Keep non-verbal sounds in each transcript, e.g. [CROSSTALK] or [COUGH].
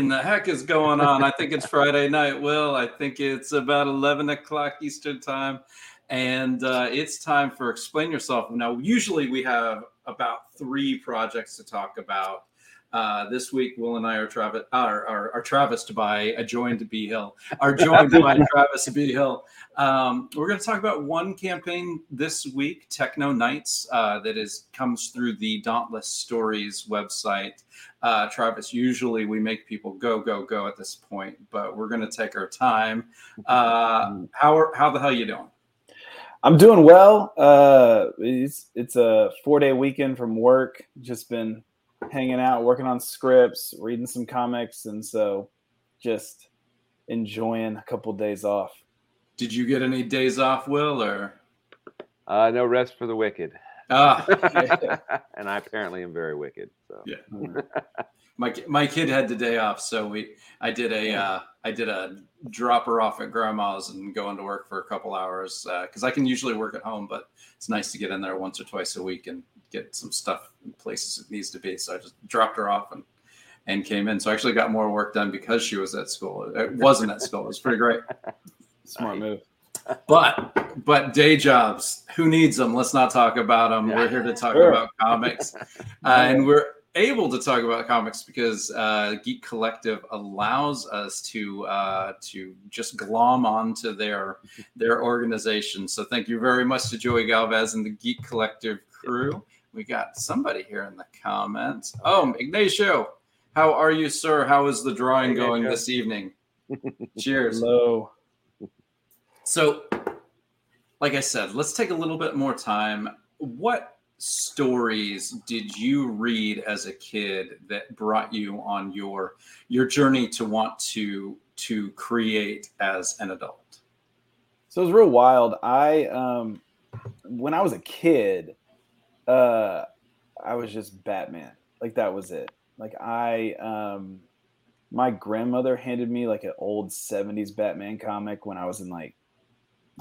In the heck is going on? I think it's Friday night, Will. I think it's about 11 o'clock Eastern time. And uh, it's time for Explain Yourself. Now, usually we have about three projects to talk about. Uh, this week, Will and I are, Travis, are, are, are Travis by uh, joined B Hill, are joined by [LAUGHS] Travis B Hill. Um, we're going to talk about one campaign this week, Techno Knights, uh, that is comes through the Dauntless Stories website. Uh, Travis, usually we make people go, go, go at this point, but we're going to take our time. Uh, how are, how the hell you doing? I'm doing well. Uh, it's it's a four day weekend from work. Just been hanging out, working on scripts, reading some comics, and so just enjoying a couple days off. Did you get any days off, Will, or Uh, no rest for the wicked. Ah? [LAUGHS] and I apparently am very wicked. So Yeah. my my kid had the day off, so we I did a uh, I did a drop her off at grandma's and go into work for a couple hours because I can usually work at home, but it's nice to get in there once or twice a week and get some stuff in places it needs to be. So I just dropped her off and and came in. So I actually got more work done because she was at school. It wasn't at school. It was pretty great. [LAUGHS] Smart move. But but day jobs, who needs them? Let's not talk about them. We're here to talk Sure. about comics, [LAUGHS] uh, and we're able to talk about comics because uh, Geek Collective allows us to uh, to just glom onto their their organization. So thank you very much to Joey Galvez and the Geek Collective crew. We got somebody here in the comments. Oh, Ignacio, how are you, sir? How is the drawing Hey, going Ignacio. this evening? Cheers. Hello. So, like I said, let's take a little bit more time. What stories did you read as a kid that brought you on your your journey to want to to create as an adult? So it was real wild. I um when I was a kid, uh I was just Batman. Like that was it. Like I um my grandmother handed me like an old 70s Batman comic when I was in like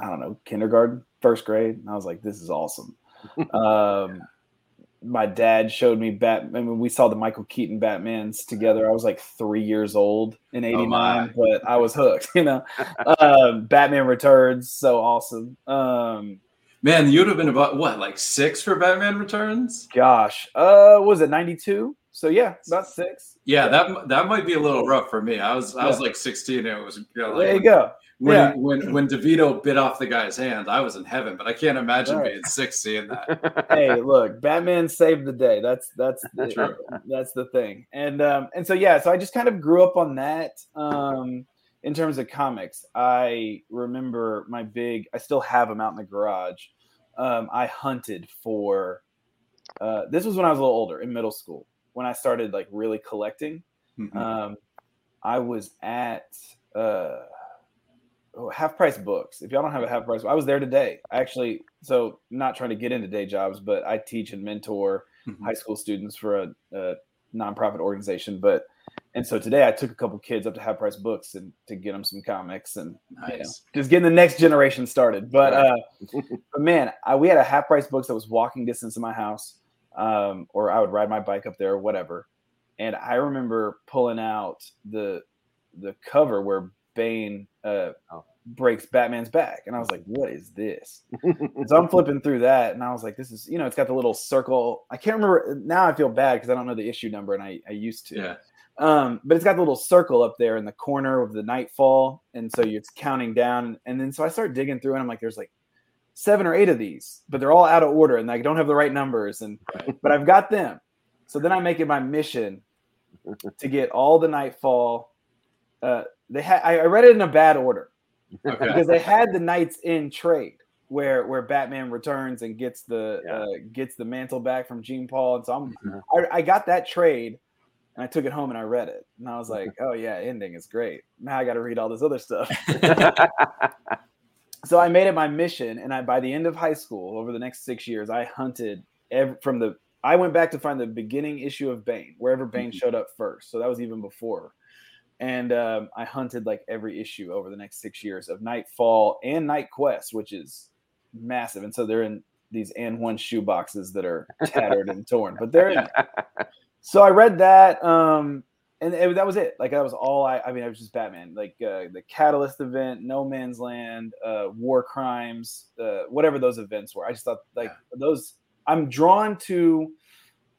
I don't know, kindergarten, first grade. And I was like, this is awesome. [LAUGHS] um my dad showed me Batman. When we saw the Michael Keaton Batmans together, I was like three years old in Oh, '89, but I was hooked. [LAUGHS] You know, [LAUGHS] um, Batman Returns, so awesome. Um, Man, you'd have been about what, like six for Batman Returns? gosh, uh, was it '92? So yeah, about six. Yeah, that that might be a little rough for me. I was I was like 16. And it was you know, like There you go. When Yeah. when when DeVito bit off the guy's hand, I was in heaven. But I can't imagine Right. being six seeing that. [LAUGHS] hey, look, Batman saved the day. That's that's [LAUGHS] the, True. that's the thing. And um and so yeah, so I just kind of grew up on that. Um in terms of comics, I remember my big I still have them out in the garage. Um I hunted for uh this was when I was a little older in middle school when I started like really collecting. Mhm. Um I was at uh oh, half price books. If y'all don't have a half price, I was there today. I actually so not trying to get into day jobs, but I teach and mentor Mhm. high school students for a, a nonprofit organization. But and so today I took a couple kids up to Half Price Books and to get them some comics and you know, just getting the next generation started. But uh, but man, I, we had a Half Price Books that was walking distance of my house, um, or I would ride my bike up there or whatever. And I remember pulling out the the cover where Bane uh, Oh. breaks Batman's back, and I was like, "What is this?" [LAUGHS] So I'm flipping through that, and I was like, "This is you know, it's got the little circle. I can't remember now. I feel bad because I don't know the issue number, and I I used to. Yeah. Um, but it's got the little circle up there in the corner of the Knightfall, and so it's counting down. And then so I start digging through, and I'm like, "There's like seven or eight of these, but they're all out of order, and I don't have the right numbers. And Right. but I've got them. So then I make it my mission [LAUGHS] to get all the Knightfall. Uh, they had I, I read it in a bad order Okay. because they had the KnightsEnd trade where where Batman returns and gets the Yeah. uh, gets the mantle back from Jean-Paul, and so I'm Mhm. I, I got that trade and I took it home and I read it and I was like, oh yeah, ending is great. Now I got to read all this other stuff. [LAUGHS] [LAUGHS] so I made it my mission, and I by the end of high school, over the next six years, I hunted ev from the. I went back to find the beginning issue of Bane, wherever Bane Mhm. showed up first. So that was even before, and um, I hunted like every issue over the next six years of Knightfall and KnightQuest, which is massive. And so they're in these and one shoe boxes that are tattered and torn, but they're in [LAUGHS] so I read that, um, and it, that was it. Like that was all I. I mean, it was just Batman. Like uh, the Catalyst event, No Man's Land, uh, War Crimes, uh, whatever those events were. I just thought like those. I'm drawn to,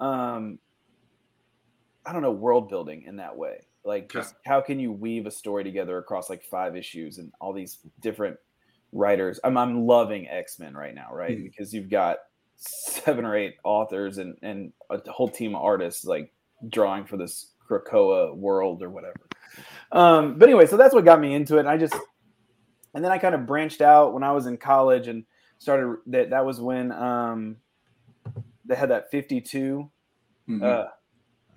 um, I don't know, world building in that way. Like, Okay. just how can you weave a story together across like five issues and all these different writers? I'm I'm loving X Men right now, right? Mhm. Because you've got seven or eight authors and and a whole team of artists like drawing for this Krakoa world or whatever. Um, but anyway, so that's what got me into it. And I just and then I kind of branched out when I was in college and started that that was when um they had that 52 Mhm. uh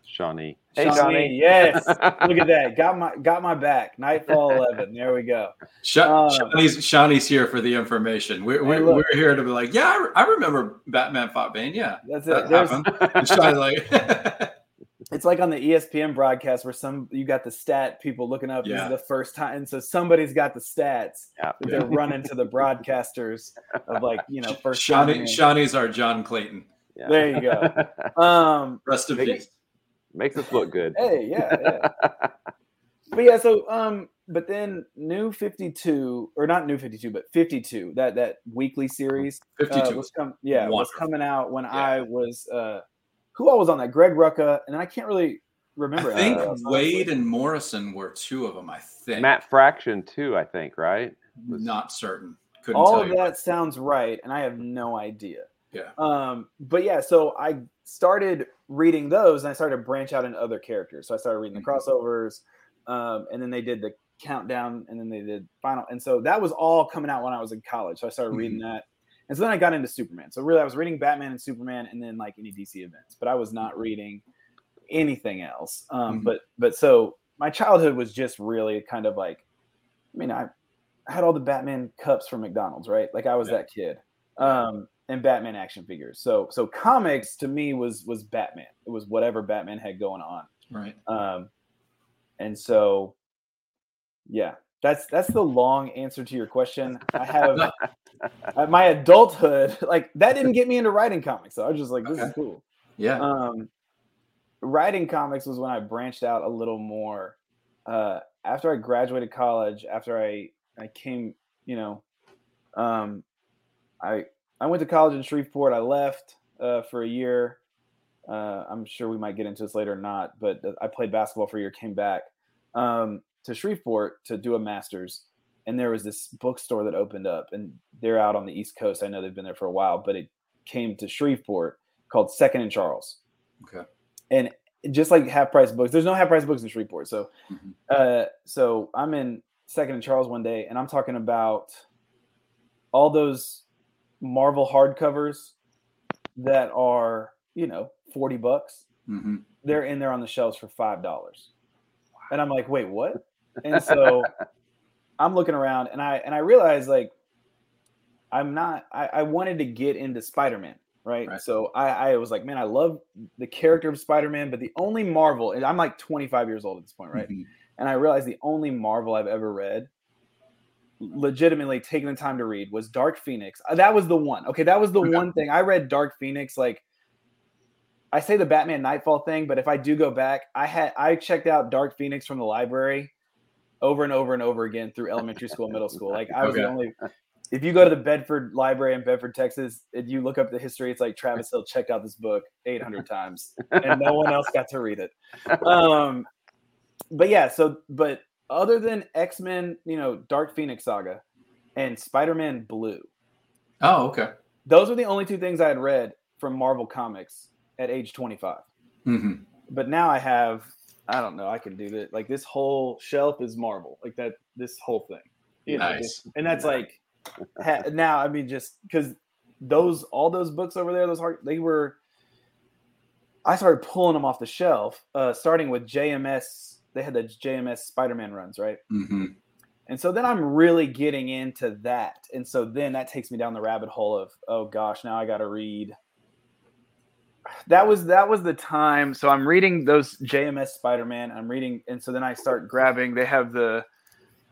Shawnee. Hey, Johnny. Yes. [LAUGHS] Look at that. Got my got my back. Knightfall 11. There we go. Sha- uh, Shawnee's, Shawnee's here for the information. We're, we're, look. we're here to be like, yeah, I, re- I remember Batman fought Bane. Yeah, That's it. There's, happened. Shawnee's like, [LAUGHS] it's like on the ESPN broadcast where some you got the stat people looking up this Yeah. is the first time, and so somebody's got the stats Yeah. that they're running to the broadcasters of like you know first Shawnee, time. Shawnee's our John Clayton. Yeah. There you go. [LAUGHS] Um, Rest in Big- peace. Makes us look good. hey, yeah, yeah. [LAUGHS] but yeah, so um, but then New Fifty Two or not New Fifty Two, but Fifty Two that that weekly series uh, 52. was com- yeah was coming out when Yeah. I was uh, who all was on that? Greg Rucka, and I can't really remember. I think anybody else, honestly. Waid and Morrison were two of them. I think. Matt Fraction too, I think, right? Not certain. Couldn't all tell of you. that sounds right and i have no idea Yeah. um but yeah so i started reading those and i started to branch out into other characters so i started reading the Mhm. crossovers um and then they did the countdown and then they did final and so that was all coming out when i was in college so i started reading Mm-hmm. that and so then i got into superman so really i was reading batman and superman and then like any dc events but i was not reading anything else um Mhm. but but so my childhood was just really kind of like i mean i I had all the Batman cups from McDonald's, right? Like I was Yeah. that kid. Um, and Batman action figures. So so comics to me was was Batman. It was whatever Batman had going on. Right. Um, and so yeah, that's that's the long answer to your question. I have [LAUGHS] uh, my adulthood, [LAUGHS] like that didn't get me into writing comics. So I was just like, this is cool. Yeah. Um, writing comics was when I branched out a little more. Uh, after I graduated college, after I I came, you know, um, I I went to college in Shreveport. I left uh, for a year. Uh, I'm sure we might get into this later or not, but I played basketball for a year. Came back um, to Shreveport to do a master's, and there was this bookstore that opened up, and they're out on the East Coast. I know they've been there for a while, but it came to Shreveport called Second and Charles. Okay. And just like half price books, there's no half price books in Shreveport. So, Mhm. uh, so I'm in Second and Charles one day, and I'm talking about all those Marvel hardcovers that are, you know, 40 bucks. hmm They're in there on the shelves for five dollars. And I'm like, wait, what? [LAUGHS] And so I'm looking around and I and I realize like I'm not. I, I wanted to get into Spider Man, right? Right. So I, I was like, man, I love the character of Spider Man, but the only Marvel, and I'm like 25 years old at this point, right? Mhm. And I realized the only Marvel I've ever read, legitimately taking the time to read, was Dark Phoenix. Uh, That was the one. Okay, that was the Okay. one thing I read. Dark Phoenix, like. I say the Batman Knightfall thing, but if I do go back, I had I checked out Dark Phoenix from the library over and over and over again through elementary school, middle school. Like I was the only. If you go to the Bedford Library in Bedford, Texas, and you look up the history, it's like Travis Hill checked out this book 800 times, and no one else got to read it. [LAUGHS] Um, but yeah, so but other than X Men, you know, Dark Phoenix Saga, and Spider Man Blue, Oh, okay. those are the only two things I had read from Marvel Comics at age 25 hmm but now I have I don't know I can do that. Like this whole shelf is Marvel. Like that this whole thing. You know, Nice. just- and that's like ha, now I mean just because those all those books over there those hard they were I started pulling them off the shelf uh starting with JMS they had the JMS Spider-Man runs right? Hmm and so then I'm really getting into that. And so then that takes me down the rabbit hole of oh gosh now I got to read. That was that was the time. So i'm reading those jms spider-man. I'm reading and so then i start grabbing they have the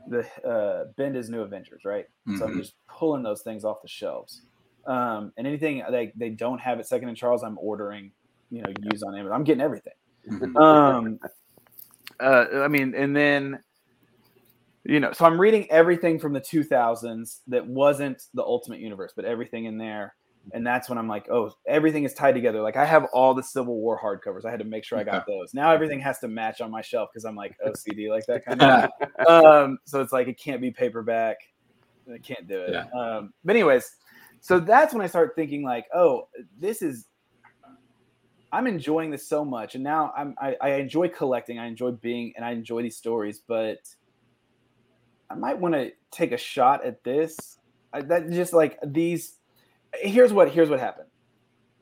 the uh bendis new avengers right? So i'm Mhm. just pulling those things off the shelves. Um and anything they, they don't have at second and charles i'm ordering you know use on amazon. I'm getting everything. Mhm. um uh i mean and then you know so i'm reading everything from the 2000s that wasn't the ultimate universe but everything in there. And that's when i'm like oh everything is tied together. Like i have all the civil war hardcovers. I had to make sure i got those. Now everything has to match on my shelf because i'm like ocd like that kind of um so it's like it can't be paperback. I can't do it. Yeah. um but anyways so that's when i start thinking like oh this is i'm enjoying this so much and now i'm i, I enjoy collecting i enjoy being and i enjoy these stories but i might want to take a shot at this. I, that just like these here's what here's what happened.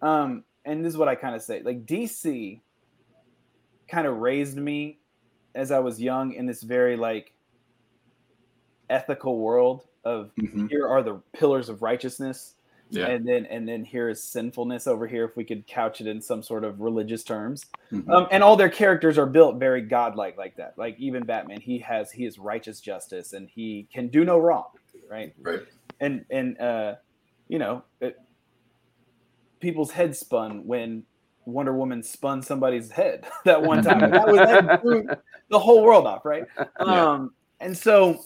Um and this is what i kind of say like dc kind of raised me as i was young in this very like ethical world of Mhm. here are the pillars of righteousness Yeah. and then and then here is sinfulness over here if we could couch it in some sort of religious terms Mhm. um, and all their characters are built very godlike like that like even batman he has he is righteous justice and he can do no wrong right Right. and and uh you know it, people's heads spun when wonder woman spun somebody's head [LAUGHS] that one time that was that threw the whole world off right Yeah. um and so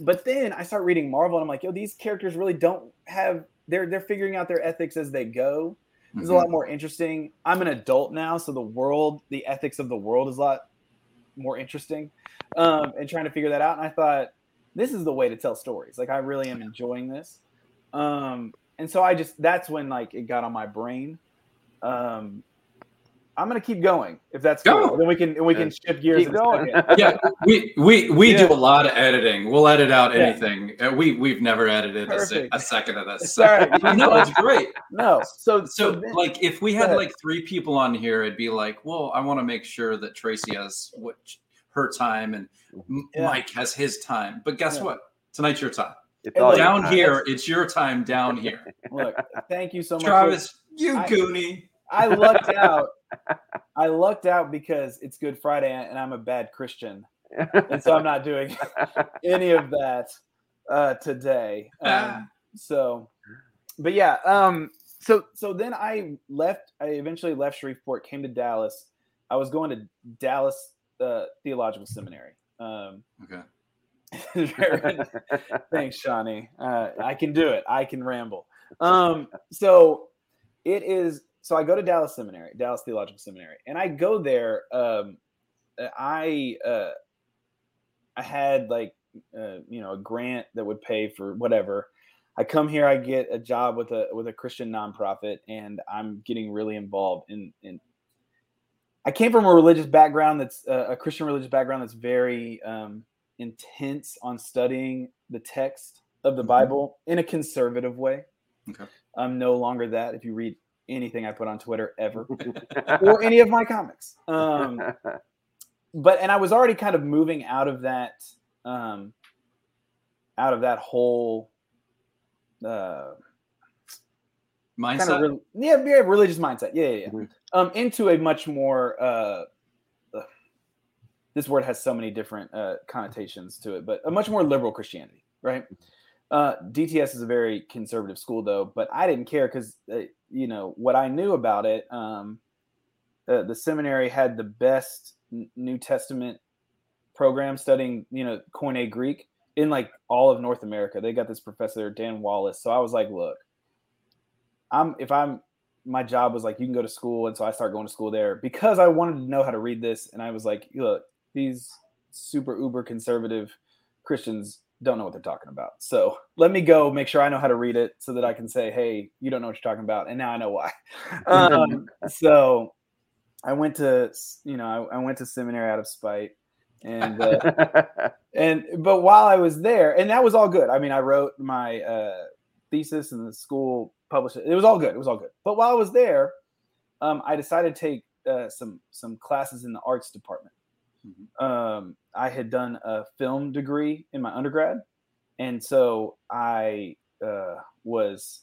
but then i start reading marvel and i'm like yo these characters really don't have they're they're figuring out their ethics as they go. It's a Mhm. lot more interesting. I'm an adult now so the world the ethics of the world is a lot more interesting um and trying to figure that out. And i thought this is the way to tell stories. Like i really am enjoying this. Um and so i just that's when like it got on my brain. Um i'm gonna keep going if that's Go. cool then we can and we can shift gears Keep going. [LAUGHS] yeah, we we we Yeah. do a lot of editing. We'll edit out Yeah. anything. Uh, we we've never edited a, a second of this. Sorry. [LAUGHS] no, it's [LAUGHS] great. no so So, then- like, if we had like three people on here, it'd be like, well, I want to make sure that Tracy has what her time and Yeah. Mike has his time. But guess Yeah. what? Tonight's your time. It's all look, your down time. here, it's your time. Down here, look thank you so much Travis, you I- goonie. I lucked out. [LAUGHS] I lucked out because it's Good Friday and I'm a bad Christian, and so I'm not doing [LAUGHS] any of that uh, today. Ah. Um, so, but yeah. Um, so so then I left. I eventually left Shreveport, came to Dallas. I was going to Dallas uh, Theological Seminary. Um, Okay. [LAUGHS] Thanks, Shawnee. Uh, I can do it. I can ramble. Um, so it is. So I go to Dallas Seminary, Dallas Theological Seminary, and I go there. Um, I uh, I had like uh, you know a grant that would pay for whatever. I come here, I get a job with a with a Christian nonprofit, and I'm getting really involved in in. I came from a religious background that's uh, a Christian religious background that's very um, intense on studying the text of the Mhm. Bible in a conservative way. Okay. I'm no longer that. If you read anything I put on Twitter ever [LAUGHS] or any of my comics, um, [LAUGHS] but and I was already kind of moving out of that, um, out of that whole uh, Mindset. kind of re- yeah, yeah, religious mindset. Yeah, yeah, yeah. Mhm. Um, into a much more uh, uh, this word has so many different uh, connotations to it, but a much more liberal Christianity, right? Uh, DTS is a very conservative school, though, but I didn't care because uh, you know what I knew about it. Um, uh, the seminary had the best New Testament program studying, you know, Koine Greek in like all of North America. They got this professor Dan Wallace, so I was like, look, I'm if I'm my job was like you can go to school, and so I started going to school there because I wanted to know how to read this, and I was like, look, these super uber conservative Christians don't know what they're talking about. So let me go make sure I know how to read it so that I can say, hey, you don't know what you're talking about, and now I know why. [LAUGHS] um, so I went to you know I, I went to seminary out of spite, and uh, [LAUGHS] and but while I was there, and that was all good. I mean, I wrote my uh, thesis, and the school published it. It was all good. It was all good. But while I was there, um, I decided to take uh, some some classes in the arts department. Um, I had done a film degree in my undergrad, and so I uh, was.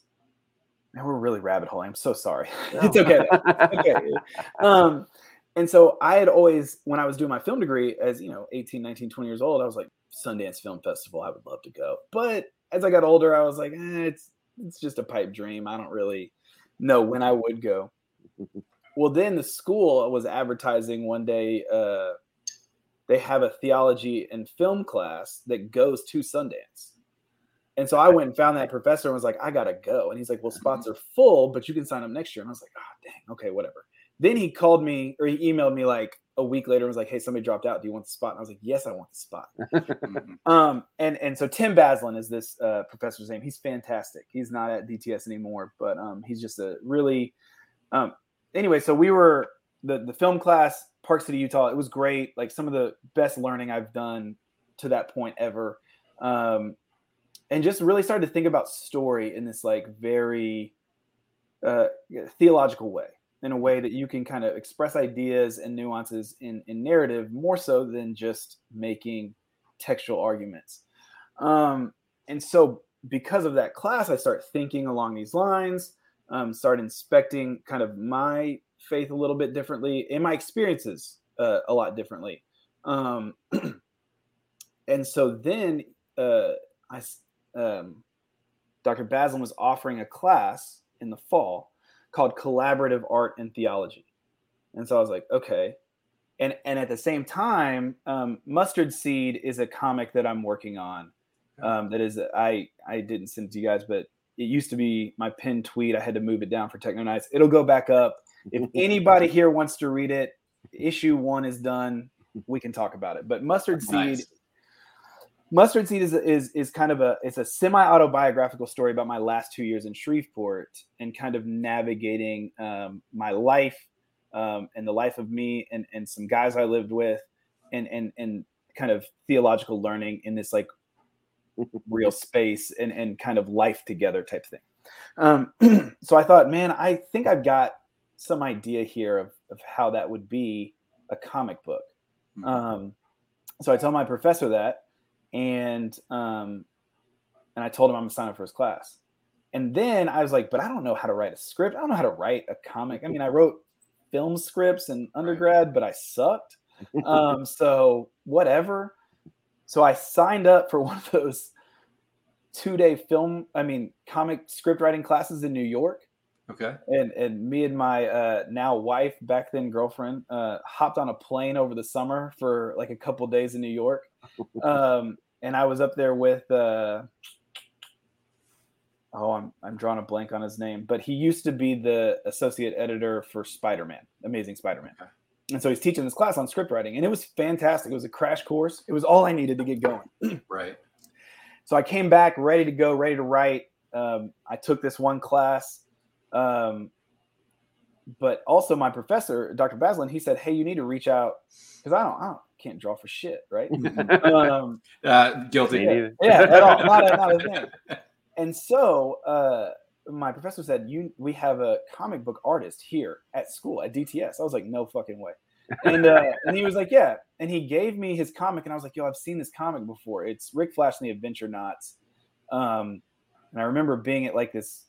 Man, we're really rabbit hole. I'm so sorry. [LAUGHS] it's okay. okay. [LAUGHS] Um, and so I had always, when I was doing my film degree as, you know, 18, 19, 20 years old, I was like, Sundance Film Festival, I would love to go. But as I got older, I was like, eh, it's, it's just a pipe dream. I don't really know when I would go. [LAUGHS] Well, then the school was advertising one day, uh, they have a theology and film class that goes to Sundance. And so I went and found that professor and was like, I gotta go. And he's like, Well, spots are full, but you can sign up next year. And I was like, Oh, dang, okay, whatever. Then he called me or he emailed me like a week later and was like, Hey, somebody dropped out. Do you want the spot? And I was like, Yes, I want the spot. [LAUGHS] Mhm. Um, and and so Tim Basselin is this uh, professor's name. He's fantastic. He's not at DTS anymore, but um, he's just a really. Um, anyway, so we were the the film class, Park City, Utah. It was great. Like some of the best learning I've done to that point ever. Um, and just really started to think about story in this like very uh, theological way in a way that you can kind of express ideas and nuances in, in narrative more so than just making textual arguments. Um, and so, because of that class, I start thinking along these lines, um, start inspecting kind of my faith a little bit differently in my experiences uh, a lot differently. Um, [CLEARS THROAT] and so then uh, I, um, Dr. Basselin was offering a class in the fall called Collaborative Art and Theology. And so I was like, okay. And and at the same time, um, Mustard Seed is a comic that I'm working on. Um, that is, I I didn't send it to you guys, but it used to be my pinned tweet. I had to move it down for Techno Knights. It'll go back up. If [LAUGHS] anybody here wants to read it, issue one is done. We can talk about it. But Mustard Seed Nice. Mustard Seed is is is kind of a it's a semi autobiographical story about my last two years in Shreveport and kind of navigating um, my life um, and the life of me and and some guys I lived with and and and kind of theological learning in this like [LAUGHS] real space and and kind of life together type thing. Um, [CLEARS THROAT] so I thought, man, I think I've got some idea here of of how that would be a comic book. Mhm. Um, so I told my professor that, and um, and I told him I'm gonna sign up for his class. And then I was like, but I don't know how to write a script. I don't know how to write a comic. I mean, I wrote film scripts in undergrad, but I sucked. [LAUGHS] Um, so whatever. So I signed up for [LAUGHS] one of those two day film, I mean, comic script writing classes in New York Okay. and and me and my uh, now wife, back then girlfriend, uh, hopped on a plane over the summer for like a couple days in New York, [LAUGHS] um, and I was up there with. Uh, oh, I'm I'm drawing a blank on his name, but he used to be the associate editor for Spider Man, Amazing Spider Man, Okay. and so he's teaching this class on script writing, and it was fantastic. It was a crash course. It was all I needed to get going. [CLEARS THROAT] Right. So I came back ready to go, ready to write. Um, I took this one class, um, but also my professor, Dr. Basselin, he said, "Hey, you need to reach out because I don't, I don't, can't draw for shit, right?" [LAUGHS] [LAUGHS] um, Uh, guilty. Me neither. yeah, at all, not a, not a thing. [LAUGHS] And so uh, my professor said, "You, we have a comic book artist here at school at DTS." I was like, "No fucking way." And uh, and he was like, "Yeah," and he gave me his comic, and I was like, "Yo, I've seen this comic before. It's Rick Flash and the Adventure Knots." Um, and I remember being at like this.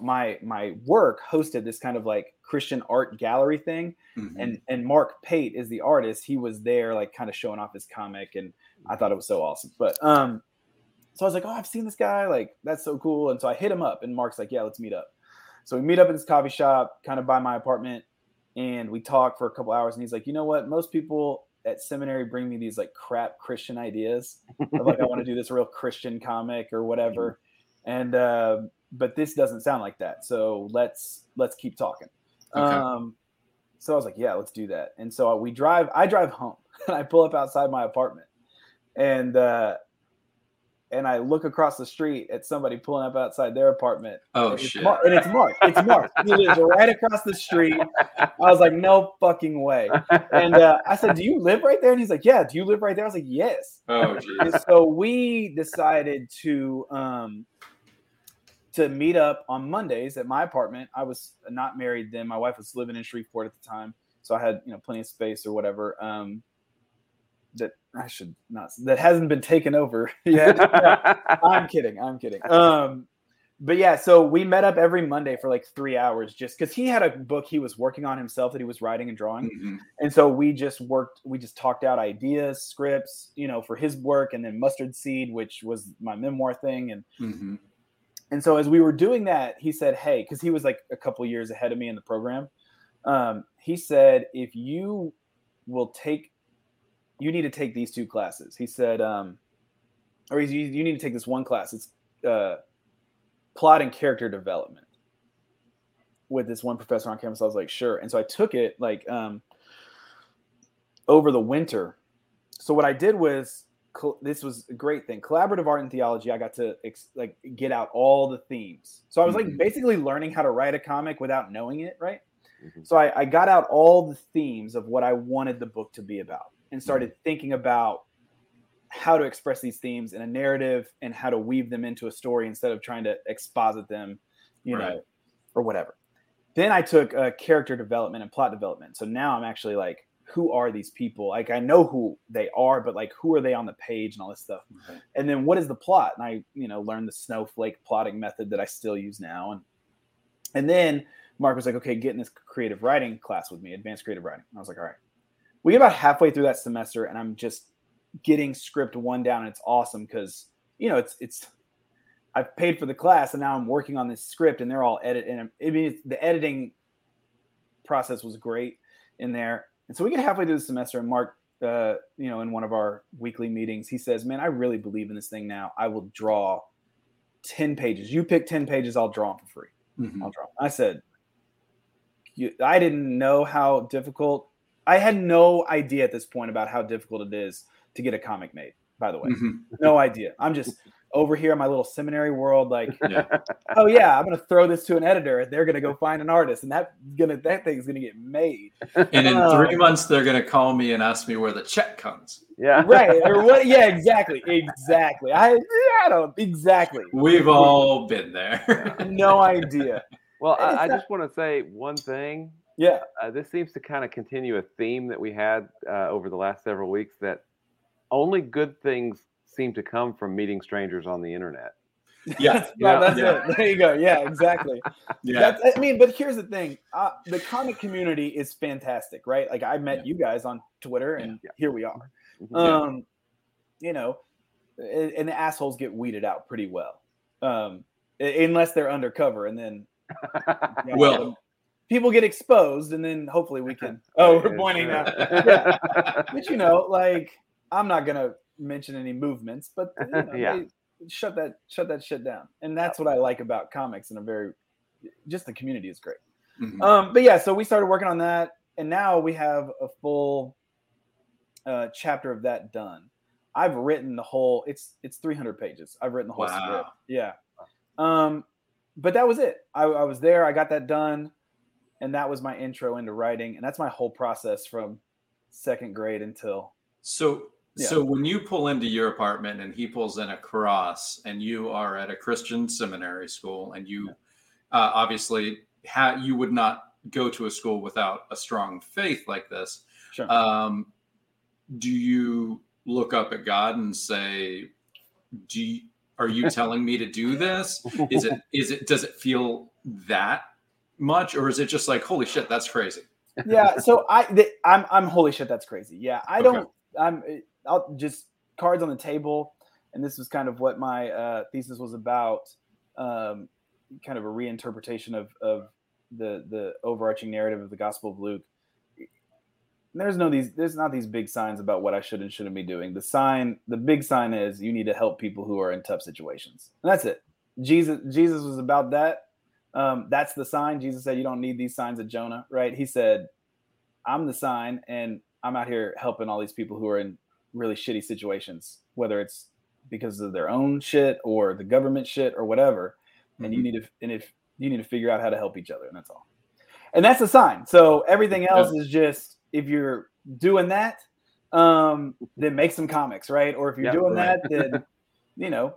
My my work hosted this kind of like Christian art gallery thing, Mhm. and and Mark Pate is the artist. He was there, like kind of showing off his comic, and I thought it was so awesome. But um, so I was like, oh, I've seen this guy, like that's so cool. And so I hit him up, and Mark's like, yeah, let's meet up. So we meet up in this coffee shop, kind of by my apartment, and we talk for a couple hours. And he's like, you know what? Most people at seminary bring me these like crap Christian ideas of like I want to do this real Christian comic or whatever, [LAUGHS] and uh, but this doesn't sound like that. So let's let's keep talking. Okay. Um, so I was like, yeah, let's do that. And so we drive. I drive home, [LAUGHS] and I pull up outside my apartment, and uh, and I look across the street at somebody pulling up outside their apartment. Oh and it's shit! Mark, and it's Mark. It's Mark. He lives [LAUGHS] right across the street. I was like, no fucking way. And uh, I said, do you live right there? And he's like, yeah. Do you live right there? I was like, yes. Oh And so we decided to um to meet up on Mondays at my apartment. I was not married then. My wife was living in Shreveport at the time, so I had you know plenty of space or whatever. Um, that I should not that hasn't been taken over [LAUGHS] yet. [LAUGHS] I'm kidding. I'm kidding. Um, but yeah, so we met up every Monday for like three hours just because he had a book he was working on himself that he was writing and drawing. Mhm. And so we just worked, we just talked out ideas, scripts, you know, for his work, and then Mustard Seed, which was my memoir thing. And Mhm. And so as we were doing that, he said, Hey, because he was like a couple years ahead of me in the program. Um, he said, if you will take you need to take these two classes. He said, um, or you, you need to take this one class. It's uh, plot and character development with this one professor on campus. I was like, sure. And so I took it like um, over the winter. So what I did was this was a great thing. Collaborative art and theology. I got to ex- like get out all the themes. So I was like Mhm. basically learning how to write a comic without knowing it, right? Mhm. So I, I got out all the themes of what I wanted the book to be about and started thinking about how to express these themes in a narrative and how to weave them into a story instead of trying to exposit them, you Right. know, or whatever. Then I took uh, character development and plot development. So now I'm actually like, who are these people? Like I know who they are, but like who are they on the page and all this stuff. Right. And then what is the plot? And I, you know, learned the snowflake plotting method that I still use now. And and then Mark was like, okay, get in this creative writing class with me, advanced creative writing. And I was like, all right. We get about halfway through that semester, and I'm just getting script one down. And it's awesome because you know it's it's I've paid for the class, and now I'm working on this script, and they're all edit. And I mean, the editing process was great in there. And so we get halfway through the semester, and Mark, uh, you know, in one of our weekly meetings, he says, "Man, I really believe in this thing now. I will draw ten pages. You pick ten pages, I'll draw them for free." Mhm. I'll draw. Them. I said, you, I didn't know how difficult. I had no idea at this point about how difficult it is to get a comic made. By the way, Mhm. no idea. I'm just over here in my little seminary world, like, [LAUGHS] Yeah. oh yeah, I'm gonna throw this to an editor. They're gonna go find an artist, and that gonna that thing's gonna get made. And in Oh. three months, they're going to call me and ask me where the check comes. yeah. [LAUGHS] Right? Or what? Yeah, exactly, exactly. I I don't exactly. We've all been there. No idea. Well, I, I just want to say one thing. Yeah. Uh, this seems to kind of continue a theme that we had uh, over the last several weeks that only good things seem to come from meeting strangers on the internet. yeah. [LAUGHS] Well, that's yeah. it. There you go. Yeah, exactly. [LAUGHS] Yeah. That's, I mean, but here's the thing: uh, the comic community is fantastic, right? Like I met Yeah. you guys on Twitter, and Yeah. here we are. Mhm. Um, you know, a- and the assholes get weeded out pretty well, um, unless they're undercover, and then [LAUGHS] you know, Well- people get exposed, and then hopefully we can. Oh, we're pointing now. Yeah. But you know, like I'm not gonna mention any movements, but [LAUGHS] you know, Yeah. they- shut that shut that shit down, and that's what I like about comics. In a very, just the community is great. Mhm. Um, but yeah, so we started working on that, and now we have a full uh, chapter of that done. I've written the whole. It's it's 300 pages. I've written the whole script. Yeah. Um, but that was it. I, I was there. I got that done, and that was my intro into writing, and that's my whole process from second grade until So, Yeah. so when you pull into your apartment and he pulls in across, and you are at a Christian seminary school, and you uh, obviously ha- you would not go to a school without a strong faith like this. sure. Um, do you look up at God and say, "Do you, are you [LAUGHS] telling me to do this? Is it is it does it feel that much, or is it just like holy shit, that's crazy? yeah. So I th- I'm I'm holy shit, that's crazy. Yeah, I don't. I'm I'll just cards on the table, and this was kind of what my uh, thesis was about. Um, kind of a reinterpretation of of the the overarching narrative of the Gospel of Luke. There's no these there's not these big signs about what I should and shouldn't be doing. The sign, the big sign is you need to help people who are in tough situations. And that's it. Jesus Jesus was about that. Um, that's the sign. Jesus said you don't need these signs of Jonah, right? He said, I'm the sign, and I'm out here helping all these people who are in really shitty situations, whether it's because of their own shit or the government shit or whatever. Mm-hmm. And you need to and if you need to figure out how to help each other, and that's all. And that's a sign. So everything else yeah. is just if you're doing that, um, then make some comics, right? Or if you're doing right. that, then [LAUGHS] you know,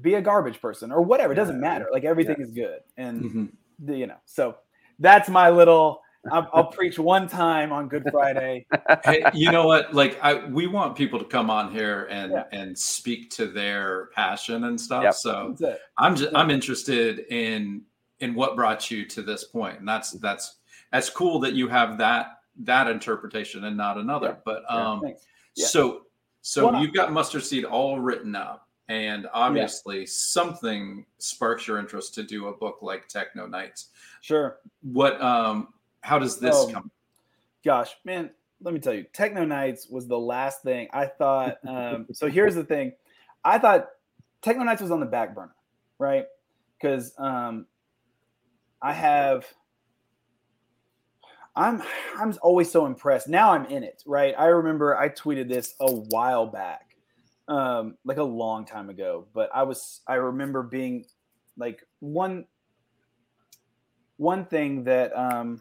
be a garbage person or whatever. It doesn't matter. Like everything yeah. is good, and mm-hmm. you know. So that's my little. I'll, I'll, preach one time on Good Friday. [LAUGHS] hey, you know what? Like, I we want people to come on here and yeah. and speak to their passion and stuff. Yep. So I'm just I'm interested in in what brought you to this point. point, and that's that's that's cool that you have that that interpretation and not another. Yeah. But um, yeah, so so well, you've got mustard seed all written up, and obviously yeah. something sparks your interest to do a book like Techno Knights. Sure. What um, how does this oh, come? Gosh, man, let me tell you, Techno Knights was the last thing I thought. Um, so here's the thing, I thought Techno Knights was on the back burner, right? Because um, I have I'm I'm always so impressed. Now I'm in it, right? I remember I tweeted this a while back, um, like a long time ago. But I was I remember being like one one thing that um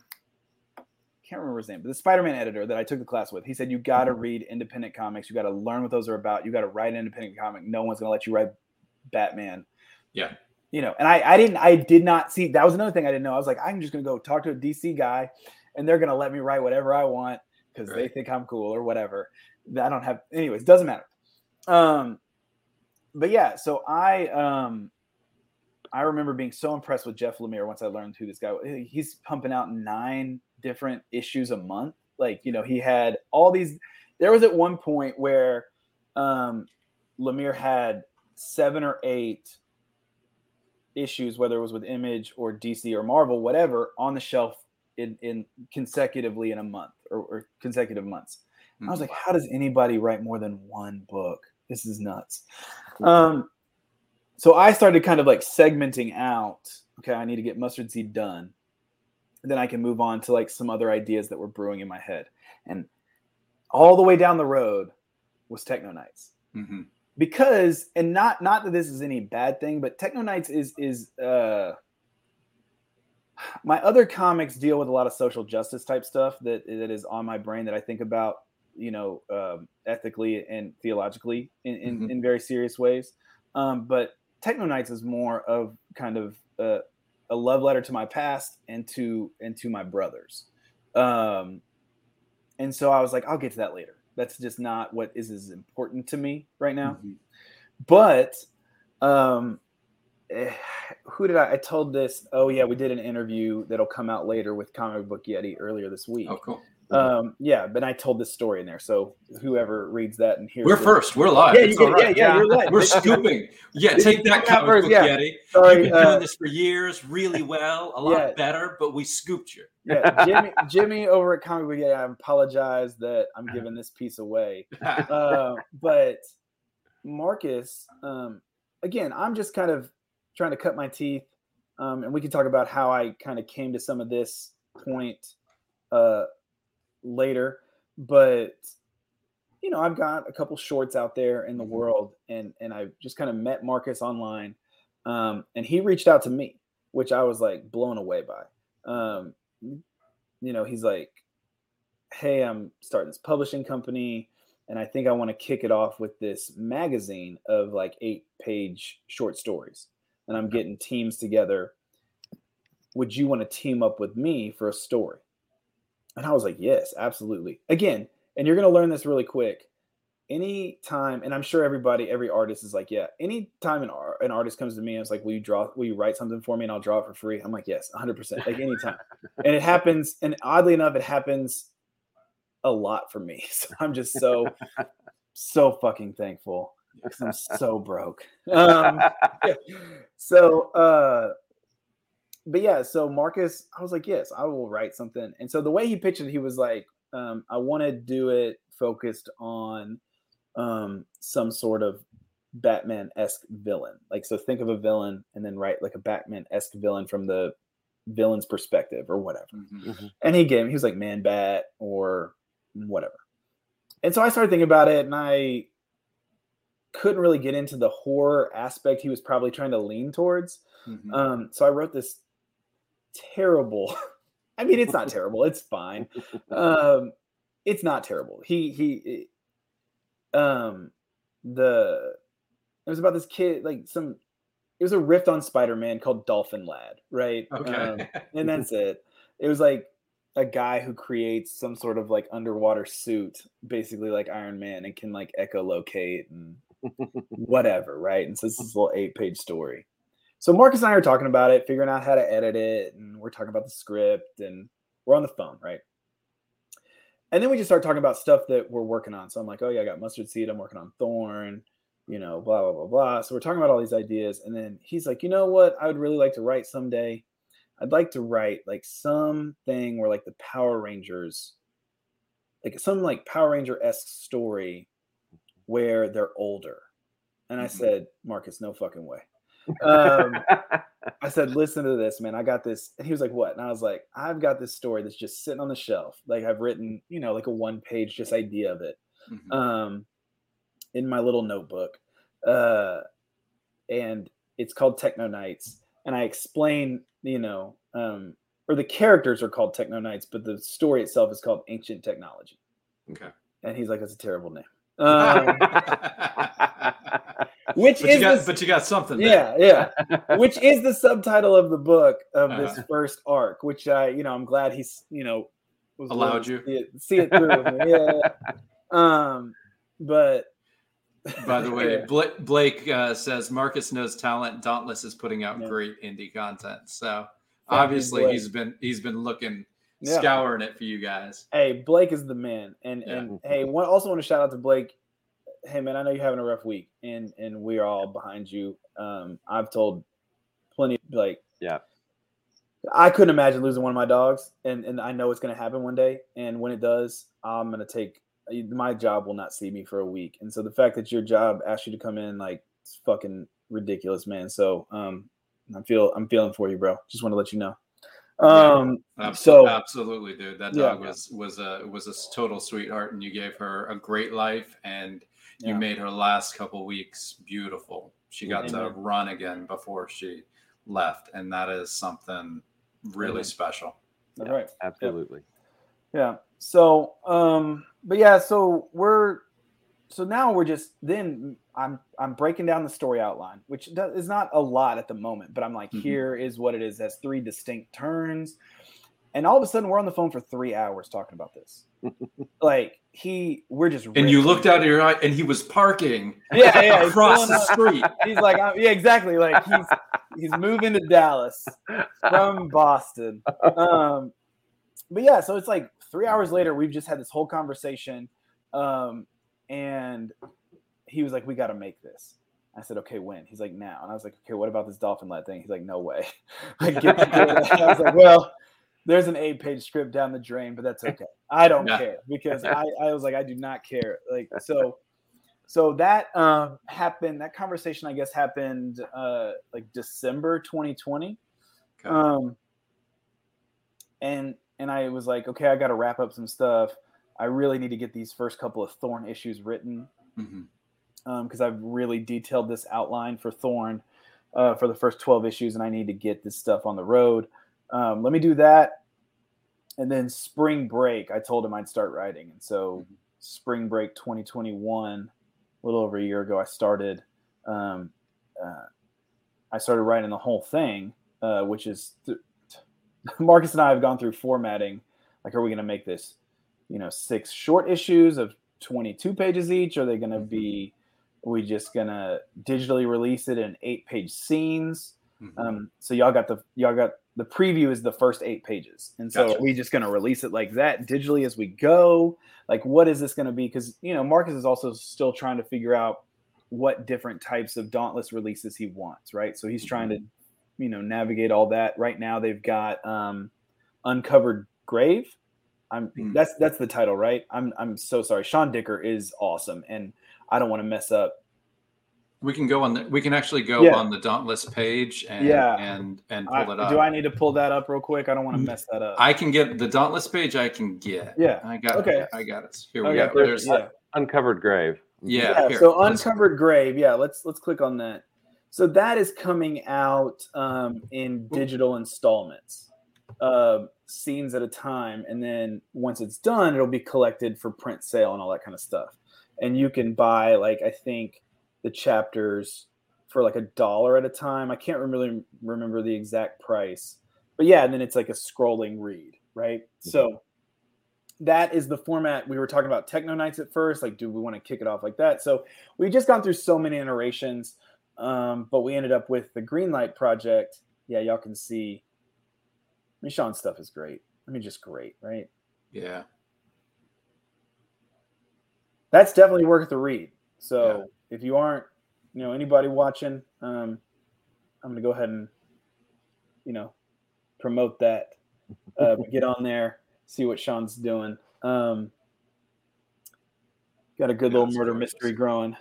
can't remember his name, but the Spider-Man editor that I took the class with, he said you got to read independent comics. You got to learn what those are about. You got to write an independent comic. No one's gonna let you write Batman. Yeah. You know, and I, I didn't, I did not see. That was another thing I didn't know. I was like, I'm just gonna go talk to a DC guy and they're going to let me write whatever I want because right. they think I'm cool or whatever. I don't have, anyways, doesn't matter. Um, but yeah, so I, um, I remember being so impressed with Jeff Lemire once I learned who this guy was. He's pumping out nine different issues a month. Like, you know, he had all these. There was at one point where um, Lemire had seven or eight issues, whether it was with Image or DC or Marvel, whatever, on the shelf in, in consecutively in a month or, or consecutive months. Mm-hmm. I was like, how does anybody write more than one book? This is nuts. Um, so I started kind of like segmenting out. Okay, I need to get mustard seed done. Then I can move on to like some other ideas that were brewing in my head. And all the way down the road was Techno Knights. Mm-hmm. Because and not not that this is any bad thing, but Techno Knights is is uh my other comics deal with a lot of social justice type stuff that that is on my brain that I think about, you know, um, ethically and theologically in, in, mm-hmm. in very serious ways. Um, but Techno Knights is more of kind of a, a, love letter to my past and to and to my brothers. Um, and so I was like, I'll get to that later. That's just not what is as important to me right now. Mm-hmm. But um, Eh, who did I? I told this. Oh yeah, we did an interview that'll come out later with Comic Book Yeti earlier this week. Oh cool. Um, yeah, but I told this story in there, so whoever reads that and hears, we're first. We're live. Yeah, right. yeah, yeah, you're live. We're scooping. Yeah, take that comic book, yeah. Yeti. Sorry, You've been uh, doing this for years, really well, a lot yeah. better, but we scooped you. Yeah, Jimmy, Jimmy over at Comic Book Yeti. I apologize that I'm giving this piece away, [LAUGHS] uh, but Marcus, um, again, I'm just kind of trying to cut my teeth. Um, and we can talk about how I kind of came to some of this point uh, later. But you know, I've got a couple shorts out there in the mm-hmm. world, and and I just kind of met Marcus online, um, and he reached out to me, which I was like blown away by. Um, you know, he's like, "Hey, I'm starting this publishing company." and I think I want to kick it off with this magazine of like eight page short stories and I'm getting teams together. Would you want to team up with me for a story? And I was like, yes, absolutely. Again, and you're going to learn this really quick. any time, and I'm sure everybody, every artist is like, yeah. Anytime an, art, an artist comes to me and it's like, will you draw, will you write something for me and I'll draw it for free? I'm like, yes, 100. percent Like anytime, [LAUGHS] and it happens. And oddly enough, it happens a lot for me. [LAUGHS] So I'm just so so fucking thankful because I'm so broke. [LAUGHS] Um, so, uh, but yeah, so Marcus, I was like, yes, I will write something. And so the way he pitched it, he was like, um, I want to do it focused on um, some sort of Batman esque villain. Like, so think of a villain and then write like a Batman esque villain from the villain's perspective or whatever. Mm-hmm. And he gave, me, he was like Man Bat or whatever. And so I started thinking about it and I couldn't really get into the horror aspect he was probably trying to lean towards. Mm-hmm. Um, so I wrote this terrible. [LAUGHS] I mean, it's not terrible. It's fine. [LAUGHS] Um, it's not terrible. He he. Um, the it was about this kid, like some. It was a riff on Spider Man called Dolphin Lad, right? Okay, um, and [LAUGHS] that's it. It was like a guy who creates some sort of like underwater suit, basically like Iron Man, and can like echolocate and whatever, right? And so this is a little eight page story. So Marcus and I are talking about it, figuring out how to edit it, and we're talking about the script, and we're on the phone, right? And then we just start talking about stuff that we're working on. So I'm like, oh yeah, I got mustard seed. I'm working on thorn, you know, blah blah blah blah. So we're talking about all these ideas, and then he's like, you know what? I would really like to write someday. I'd like to write like something where like the Power Rangers, like some like Power Ranger esque story where they're older. And I mm-hmm. said, Marcus, no fucking way. Um, [LAUGHS] I said, listen to this, man. I got this. And he was like, what? And I was like, I've got this story that's just sitting on the shelf. Like I've written, you know, like a one page just idea of it mm-hmm. um, in my little notebook. Uh, and it's called Techno Knights. And I explain, you know, um, or the characters are called Techno Knights, but the story itself is called Ancient Technology. Okay. And he's like, that's a terrible name. [LAUGHS] Um, which but is you got, the, but you got something. There. Yeah, yeah. [LAUGHS] which is the subtitle of the book of this uh, first arc, which I, you know, I'm glad he's, you know, allowed you see it, see it through. Yeah. [LAUGHS] Um, but by the way, [LAUGHS] Blake, Blake uh, says Marcus knows talent. Dauntless is putting out yeah. great indie content. So obviously he's been he's been looking yeah. scouring it for you guys. Hey, Blake is the man, and yeah. and hey, one, also want to shout out to Blake. Hey man, I know you're having a rough week, and and we're all behind you. Um, I've told plenty, like yeah, I couldn't imagine losing one of my dogs, and and I know it's going to happen one day. And when it does, I'm going to take my job will not see me for a week. And so the fact that your job asked you to come in, like, it's fucking ridiculous, man. So um, I feel I'm feeling for you, bro. Just want to let you know. Um, yeah, so absolutely, dude. That dog yeah. was was a was a total sweetheart, and you gave her a great life, and you yeah. made her last couple weeks beautiful. She got Amen. to run again before she left, and that is something really Amen. special. That's right. Absolutely. Yeah. So, um, but yeah, so we're so now we're just then I'm I'm breaking down the story outline, which is not a lot at the moment, but I'm like, mm-hmm. here is what it is. It has three distinct turns, and all of a sudden we're on the phone for three hours talking about this. [LAUGHS] like he, we're just and you looked out of your eye, and he was parking, [LAUGHS] yeah, yeah across the street. [LAUGHS] He's like, yeah, exactly. Like he's he's moving to Dallas from Boston. Um, but yeah, so it's like three hours later, we've just had this whole conversation. Um, and he was like, "We got to make this." I said, "Okay, when?" He's like, "Now." And I was like, "Okay, what about this dolphin lad thing?" He's like, "No way." I was like, "Well." There's an eight-page script down the drain, but that's [LAUGHS] okay. I don't yeah. care because [LAUGHS] I, I was like, I do not care. Like so, so that um, happened. That conversation, I guess, happened uh, like December 2020. Okay. Um, and and I was like, okay, I got to wrap up some stuff. I really need to get these first couple of Thorn issues written because mm-hmm. um, I've really detailed this outline for Thorn uh, for the first 12 issues, and I need to get this stuff on the road. Um, let me do that. And then spring break, I told him I'd start writing. And so, mm-hmm. spring break 2021, a little over a year ago, I started. Um, uh, I started writing the whole thing, uh, which is th- [LAUGHS] Marcus and I have gone through formatting. Like, are we going to make this, you know, six short issues of 22 pages each? Are they going to Mhm. be? Are we just going to digitally release it in eight page scenes? Mhm. Um, so y'all got the y'all got the preview is the first eight pages, and so Gotcha. we just going to release it like that digitally as we go? Like, what is this going to be? Because you know, Marcus is also still trying to figure out what different types of Dauntless releases he wants, right? So he's trying to, you know, navigate all that. Right now, they've got um, Uncovered Grave. I'm Hmm. that's that's the title, right? I'm I'm so sorry. Sean Dicker is awesome, and I don't want to mess up we can go on the we can actually go Yeah. on the Dauntless page and Yeah. and and pull I- it up. do I need to pull that up real quick? I don't want to Mm, mess that up. I can get the Dauntless page. I can get. Yeah. I got. Okay. it. I got it. Here we go. there's- There's yeah. Uncovered grave. yeah. yeah, so let's- uncovered grave yeah let's let's click on that so that is coming out um, in digital installments uh, scenes at a time and then once it's done it'll be collected for print sale and all that kind of stuff and you can buy like i think the chapters for like a dollar at a time. I can't really remember the exact price. But yeah and then it's like a scrolling read right? So that is the format. We were talking about Techno Knights at first like do we want to kick it off like that? So we've just gone through so many iterations um, but we ended up with the green light project. Yeah y'all can see. I mean, Sean's stuff is great. I mean just great right? Yeah. that's definitely worth the read. So if you aren't you know anybody watching um, i'm gonna go ahead and you know promote that uh, get on there see what sean's doing um, got a good Yeah, little murder gorgeous. mystery growing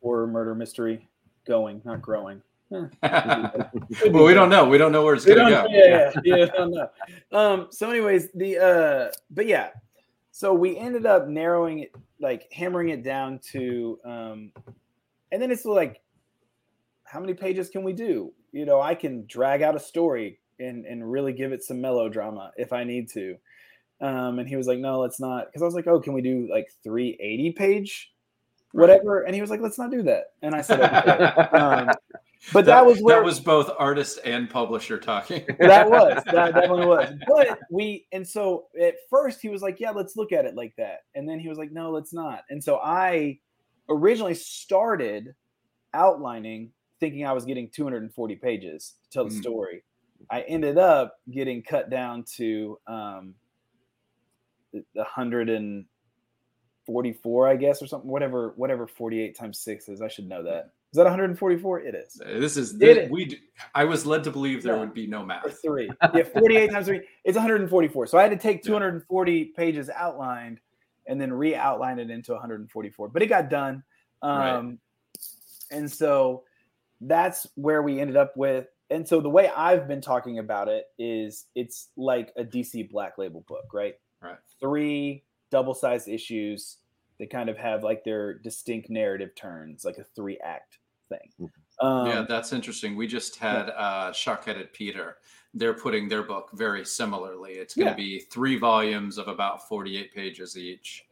horror murder mystery going not growing [LAUGHS] well, we don't know. We don't know where it's We gonna go. Yeah, yeah, yeah, I don't know. Um, so, anyways, the uh, but yeah, so we ended up narrowing it, like hammering it down to, um, and then it's like, how many pages can we do? You know, I can drag out a story and and really give it some melodrama if I need to. Um, and he was like, no, let's not, because I was like, oh, can we do like three eighty page, whatever? And he was like, let's not do that. And I said, okay. [LAUGHS] um, but that, was where that was both artist and publisher talking. [LAUGHS] that was that definitely was. But we and so at first he was like yeah let's look at it like that. And then he was like no let's not. And so i originally started outlining thinking i was getting 240 pages to tell the Mm. story. I ended up getting cut down to um 144 i guess or something whatever whatever 48 times 6 is. I should know that is that 144 it is This is it? we. d- I was led to believe there Yeah. would be no or math. three. Yeah, 48 times three. It's 144. So I had to take Yeah. 240 pages outlined and then re-outline it into 144. But it got done. Um, Right. And so that's where we ended up with. And so the way I've been talking about it is it's like a DC Black Label book, right? Right. Three double-sized issues. They kind of have like their distinct narrative turns, like a three-act thing. Um, yeah, that's interesting. We just had uh, Shock-Headed Peter. They're putting their book very similarly. It's going to Yeah. be three volumes of about 48 pages each.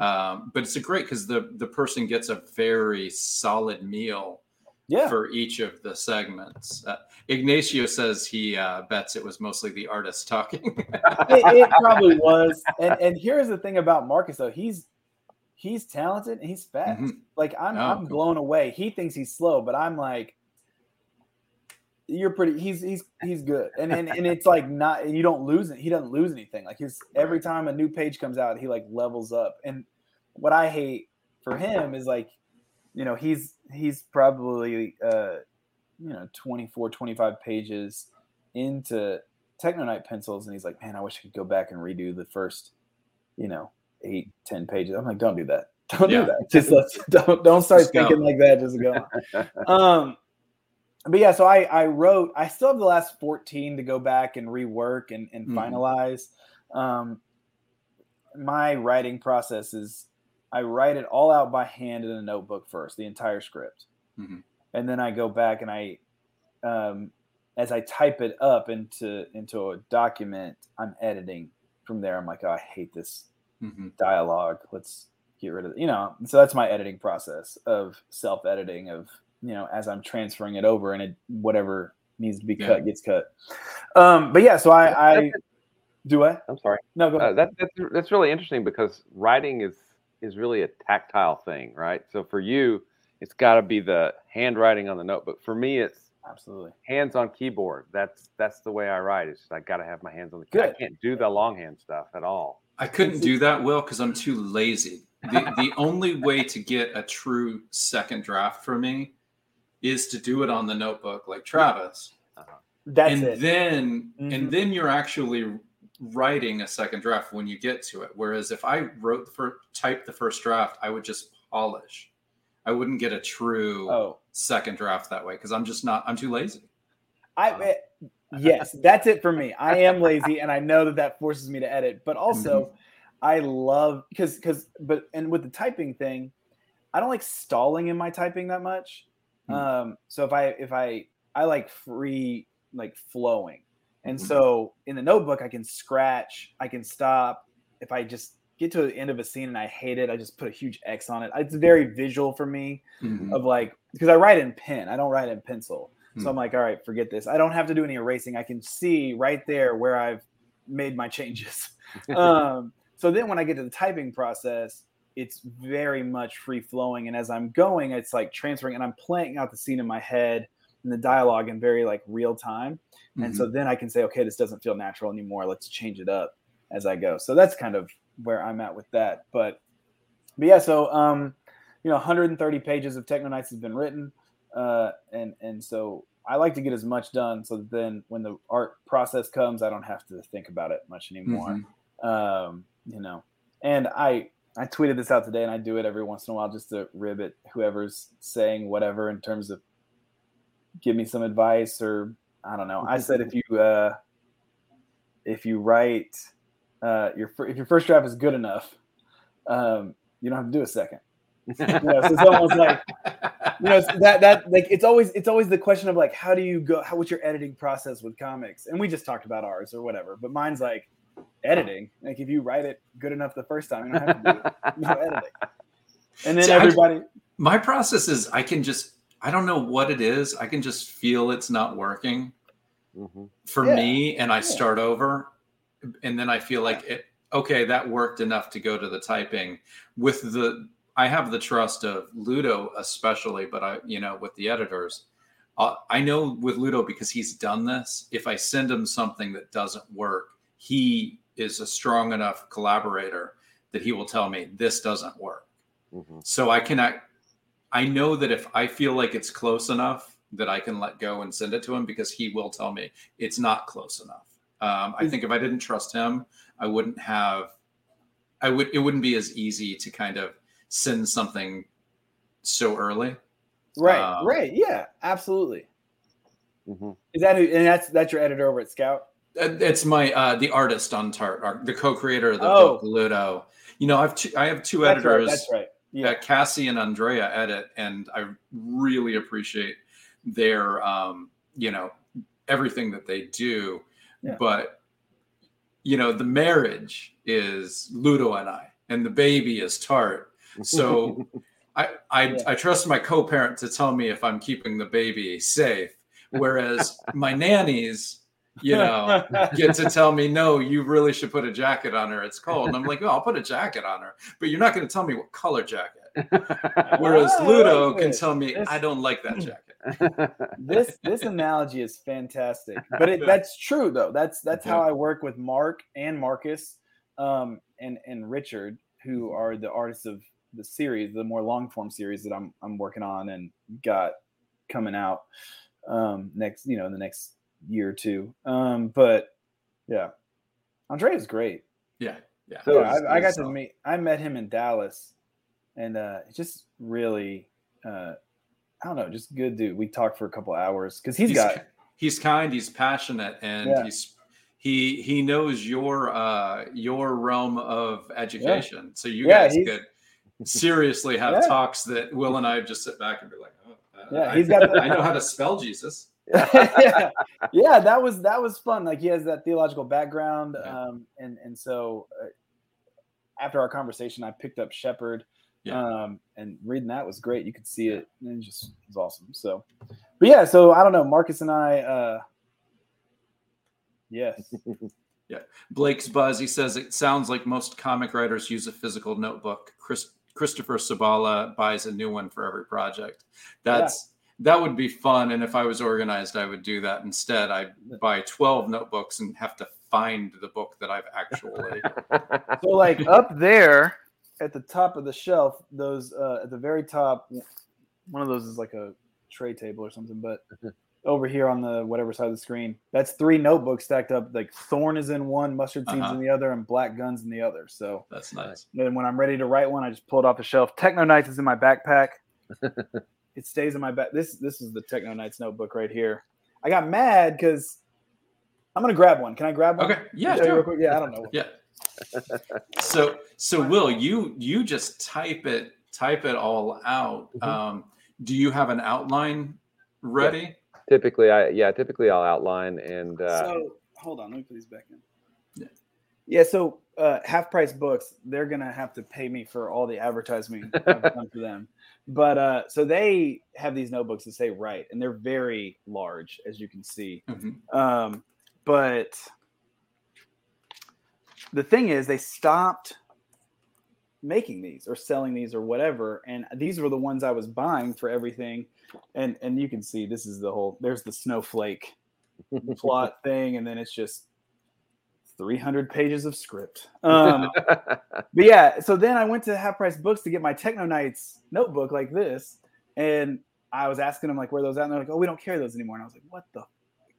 Um, but it's a great because the the person gets a very solid meal yeah. for each of the segments. Uh, Ignacio says he uh, bets it was mostly the artist talking. it, it [LAUGHS] probably was. And and here's the thing about Marcus though, he's he's talented and he's fast. Mhm. Like I'm Oh, I'm cool. blown away. He thinks he's slow, but I'm like you're pretty he's he's he's good. And and, and it's like [LAUGHS] not you don't lose it. He doesn't lose anything. Like his every time a new page comes out, he like levels up. And what I hate for him is like you know, he's he's probably uh you know 24 25 pages into Techno Knight pencils, and he's like, "Man, I wish I could go back and redo the first, you know, eight, ten pages." I'm like, "Don't do that. [LAUGHS] Don't Yeah. do that. Just let's [LAUGHS] don't don't start Just go. thinking like that. Just go." on." [LAUGHS] um, but yeah, so I I wrote. I still have the last 14 to go back and rework and and Mhm. finalize. Um, my writing process is I write it all out by hand in a notebook first, the entire script, Mhm. and then I go back and I, um, as I type it up into into a document, I'm editing from there. I'm like, oh, I hate this Mhm. dialogue. Let's get rid of it. You know, so that's my editing process of self editing of you know as I'm transferring it over and it whatever needs to be Yeah. cut gets cut. Um, but yeah, so I, I do I I'm sorry. no go Uh, ahead. that, that's that's really interesting because writing is is really a tactile thing, right? So for you, it's got to be the handwriting on the notebook. For me, it's Absolutely. hands on keyboard. That's that's the way I write. It's just I got to have my hands on the keyboard. I can't do the longhand stuff at all. I couldn't do that, Will, because I'm too lazy. The, the [LAUGHS] only way to get a true second draft for me is to do it on the notebook like Travis. That's and it. then Mhm. and then you're actually writing a second draft when you get to it. Whereas if I wrote the first typed the first draft, I would just polish. I wouldn't get a true oh, second draft that way because I'm just not. I'm too lazy. I Uh, eh, yes, that's it for me. I am lazy, and I know that that forces me to edit. But [LAUGHS] also, I love because because but and with the typing thing, I don't like stalling in my typing that much. Hmm. Um, so if I if I I like free like flowing, and Mhm. so in the notebook I can scratch, I can stop. If I just get to the end of a scene and I hate it, I just put a huge X on it. It's very visual for me Mhm. of like because I write in pen, I don't write in pencil. So Hmm. I'm like, all right, forget this. I don't have to do any erasing. I can see right there where I've made my changes. [LAUGHS] um, so then when I get to the typing process, it's very much free flowing. And as I'm going, it's like transferring and I'm playing out the scene in my head and the dialogue in very like real time. And Mm-hmm. so then I can say, okay, this doesn't feel natural anymore. Let's change it up as I go. So that's kind of where I'm at with that. But but yeah, so um, you know, 130 pages of Techno Knights has been written. Uh, and and so I like to get as much done so that then when the art process comes, I don't have to think about it much anymore. Mhm. Um, you know, and I I tweeted this out today, and I do it every once in a while just to rib at whoever's saying whatever in terms of give me some advice or I don't know. I said if you uh, if you write uh, your if your first draft is good enough, um, you don't have to do a second. You know, so it's almost like [LAUGHS] you know it's that that like it's always it's always the question of like how do you go how what's your editing process with comics and we just talked about ours or whatever but mine's like editing like if you write it good enough the first time you don't have to do no [LAUGHS] editing and then See, I- everybody My process is I can just I don't know what it is. I can just feel it's not working Mhm. for Yeah, me, and I yeah. start over, and then I feel like it. Okay, that worked enough to go to the typing. With the I have the trust of Ludo, especially, but I you know with the editors. Uh, I know with Ludo because he's done this. If I send him something that doesn't work, he is a strong enough collaborator that he will tell me this doesn't work. Mhm. So I can act, I know that if I feel like it's close enough that I can let go and send it to him because he will tell me it's not close enough. Um, I think if I didn't trust him, I wouldn't have. I would. It wouldn't be as easy to kind of send something so early. right Um, right yeah absolutely Mhm. is that who and that's that's your editor over at scout Uh, It's my uh, the artist on Tart, the co-creator of the Oh. book, Ludo. You know, I've two, I have two that's right editors. that's right yeah uh, Cassie and Andrea edit, and I really appreciate their, um, you know, everything that they do. Yeah. But you know, the marriage is Ludo and I, and the baby is Tart. So I I, [LAUGHS] Yeah. I trust my co-parent to tell me if I'm keeping the baby safe, whereas my nannies, you know, get to tell me, no, you really should put a jacket on her. It's cold. And I'm like, oh, I'll put a jacket on her, but you're not going to tell me what color jacket. [LAUGHS] Whereas Ah, Ludo like can tell me, This- I don't like that [CLEARS THROAT] jacket. this this analogy is fantastic but it, [LAUGHS] that's true though that's that's how i work with mark and marcus um and and richard who are the artists of the series the more long form series that i'm i'm working on and got coming out um next you know in the next year or two um but yeah andre is great Yeah. Yeah. So yeah, He's- I, I got he's to meet. I met him in Dallas, and uh, just really, uh, I don't know, just good dude. We talked for a couple hours because he's He's, got he's kind, he's passionate, and Yeah. he's he he knows your uh your realm of education. So you Yeah, guys could seriously have Yeah. talks that Will and I just sit back and be like, oh, uh, Yeah, I, he's got [LAUGHS] I know how to spell Jesus. [LAUGHS] yeah, yeah, that was that was fun. Like he has that theological background, Yeah. um, and and so uh, after our conversation, I picked up Shepherd, Yeah. um, and reading that was great. You could see it, and it just it was awesome. So, but yeah, so I don't know, Marcus and I, uh, yes, [LAUGHS] Yeah. Blake's Buzz, he says it sounds like most comic writers use a physical notebook. Chris, Christopher Sebela buys a new one for every project. That's that would be fun. And if I was organized, I would do that instead. I buy 12 notebooks and have to find the book that I've actually. [LAUGHS] So like up there at the top of the shelf, those uh, at the very top, one of those is like a tray table or something, but over here on the whatever side of the screen, that's three notebooks stacked up. Like Thorn is in one, Mustard Seeds Uh-huh. in the other, and Black Guns in the other. So That's nice. then when I'm ready to write one, I just pull it off the shelf. Techno Knights is in my backpack. [LAUGHS] it stays in my back. This this is the Techno Knights notebook right here. I got mad because I'm gonna grab one. Can I grab one? Okay. Yeah. Sure. Yeah, I don't know. Yeah. So so Will, you you just type it type it all out. Mhm. Um, do you have an outline ready? Typically, I yeah, typically I'll outline and uh, so hold on, let me put these back in. Yeah. Yeah, so uh, half price books, they're gonna have to pay me for all the advertising I've [LAUGHS] done for them. But uh, so they have these notebooks that say right, and they're very large, as you can see. Mhm. Um, but the thing is, they stopped making these or selling these or whatever, and these were the ones I was buying for everything. And and you can see this is the whole. There's the snowflake [LAUGHS] plot thing, and then it's just 300 pages of script. Um, [LAUGHS] but yeah, so then I went to Half Price Books to get my Techno Knights notebook like this, and I was asking them like where those at, and they're like, "Oh, we don't carry those anymore." And I was like, "What the?"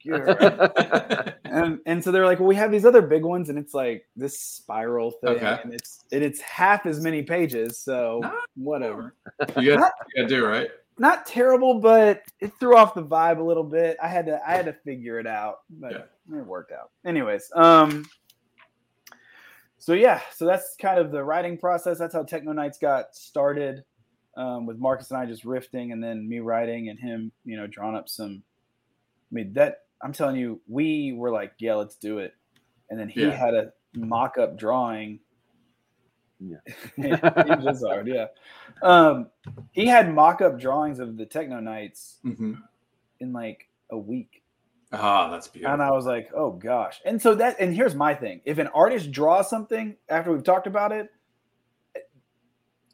Fuck? [LAUGHS] Right." and and so they're like, "Well, we have these other big ones, and it's like this spiral thing, Okay. and it's and it's half as many pages, so Nice. whatever." you got you got to do right. Not terrible, but it threw off the vibe a little bit. I had to I had to figure it out, but it worked out. Anyways, um, so yeah, so that's kind of the writing process. That's how Techno Knights got started, um, with Marcus and I just riffing, and then me writing, and him, you know, drawing up some. I mean that I'm telling you, we were like, yeah, let's do it, and then he Yeah. had a mock-up drawing. Yeah. [LAUGHS] he was hard, yeah. Um, he had mock-up drawings of the Techno Knights hmm in like a week. Ah, that's beautiful. And I was like, oh gosh. And so that, and here's my thing if an artist draws something after we've talked about it,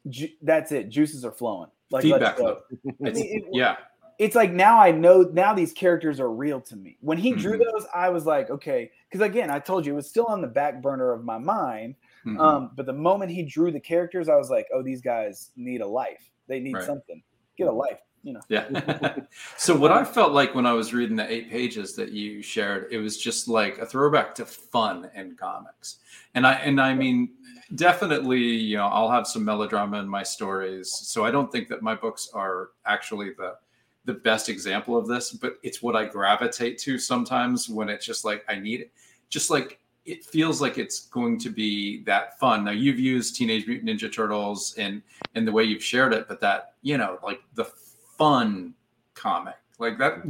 ju- that's it. Juices are flowing. Like, Feedback let's go. loop. I mean, it- yeah. It's like now I know, now these characters are real to me. When he drew Mhm. those, I was like, okay. Because again, I told you it was still on the back burner of my mind. Mhm. Um, but the moment he drew the characters, I was like, oh, these guys need a life. They need Right. something. Get a life, you know. Yeah. [LAUGHS] so what I felt like when I was reading the eight pages that you shared, it was just like a throwback to fun in comics. And I and I mean definitely, you know, I'll have some melodrama in my stories. So I don't think that my books are actually the the best example of this, but it's what I gravitate to sometimes when it's just like I need it. Just like it feels like it's going to be that fun. Now you've used Teenage Mutant Ninja Turtles and and the way you've shared it, but that you know, like the fun comic, like that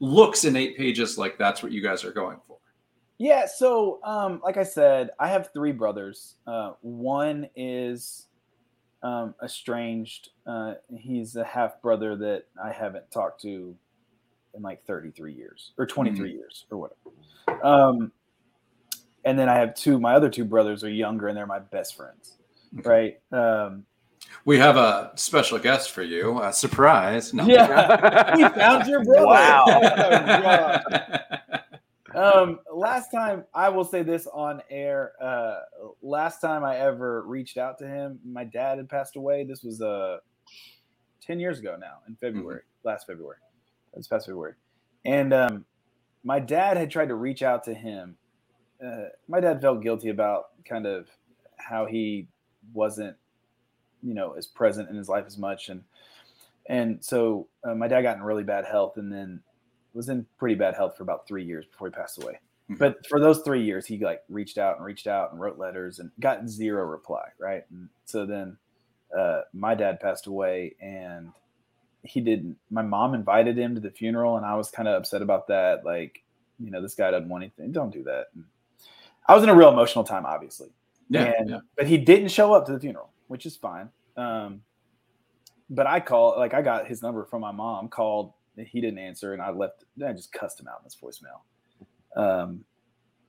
looks in eight pages like that's what you guys are going for. Yeah, so um, like I said, I have three brothers. Uh, one is um, estranged. Uh, he's a half brother that I haven't talked to in like 33 years or 23 years or whatever. Um, and then I have two. My other two brothers are younger, and they're my best friends. Okay. Right? Um, We have a special guest for you. A surprise. No. Yeah. we [LAUGHS] found your brother. Wow. [LAUGHS] Oh, [LAUGHS] um last time i will say this on air uh last time i ever reached out to him my dad had passed away. This was uh 10 years ago now in february last february. This past february. And um my dad had tried to reach out to him. Uh, my dad felt guilty about kind of how he wasn't you know as present in his life as much. And and so uh, my dad got in really bad health and then was in pretty bad health for about three years before he passed away. Mhm. But for those three years, he like reached out and reached out and wrote letters and got zero reply. Right. And so then uh, my dad passed away and he didn't. My mom invited him to the funeral and I was kind of upset about that. Like, you know, this guy doesn't want anything. Don't do that. And I was in a real emotional time, obviously. Yeah, And- yeah. But he didn't show up to the funeral, which is fine. Um, but I called, like, I got his number from my mom, called, he didn't answer, and I left, I just cussed him out in his voicemail. Um,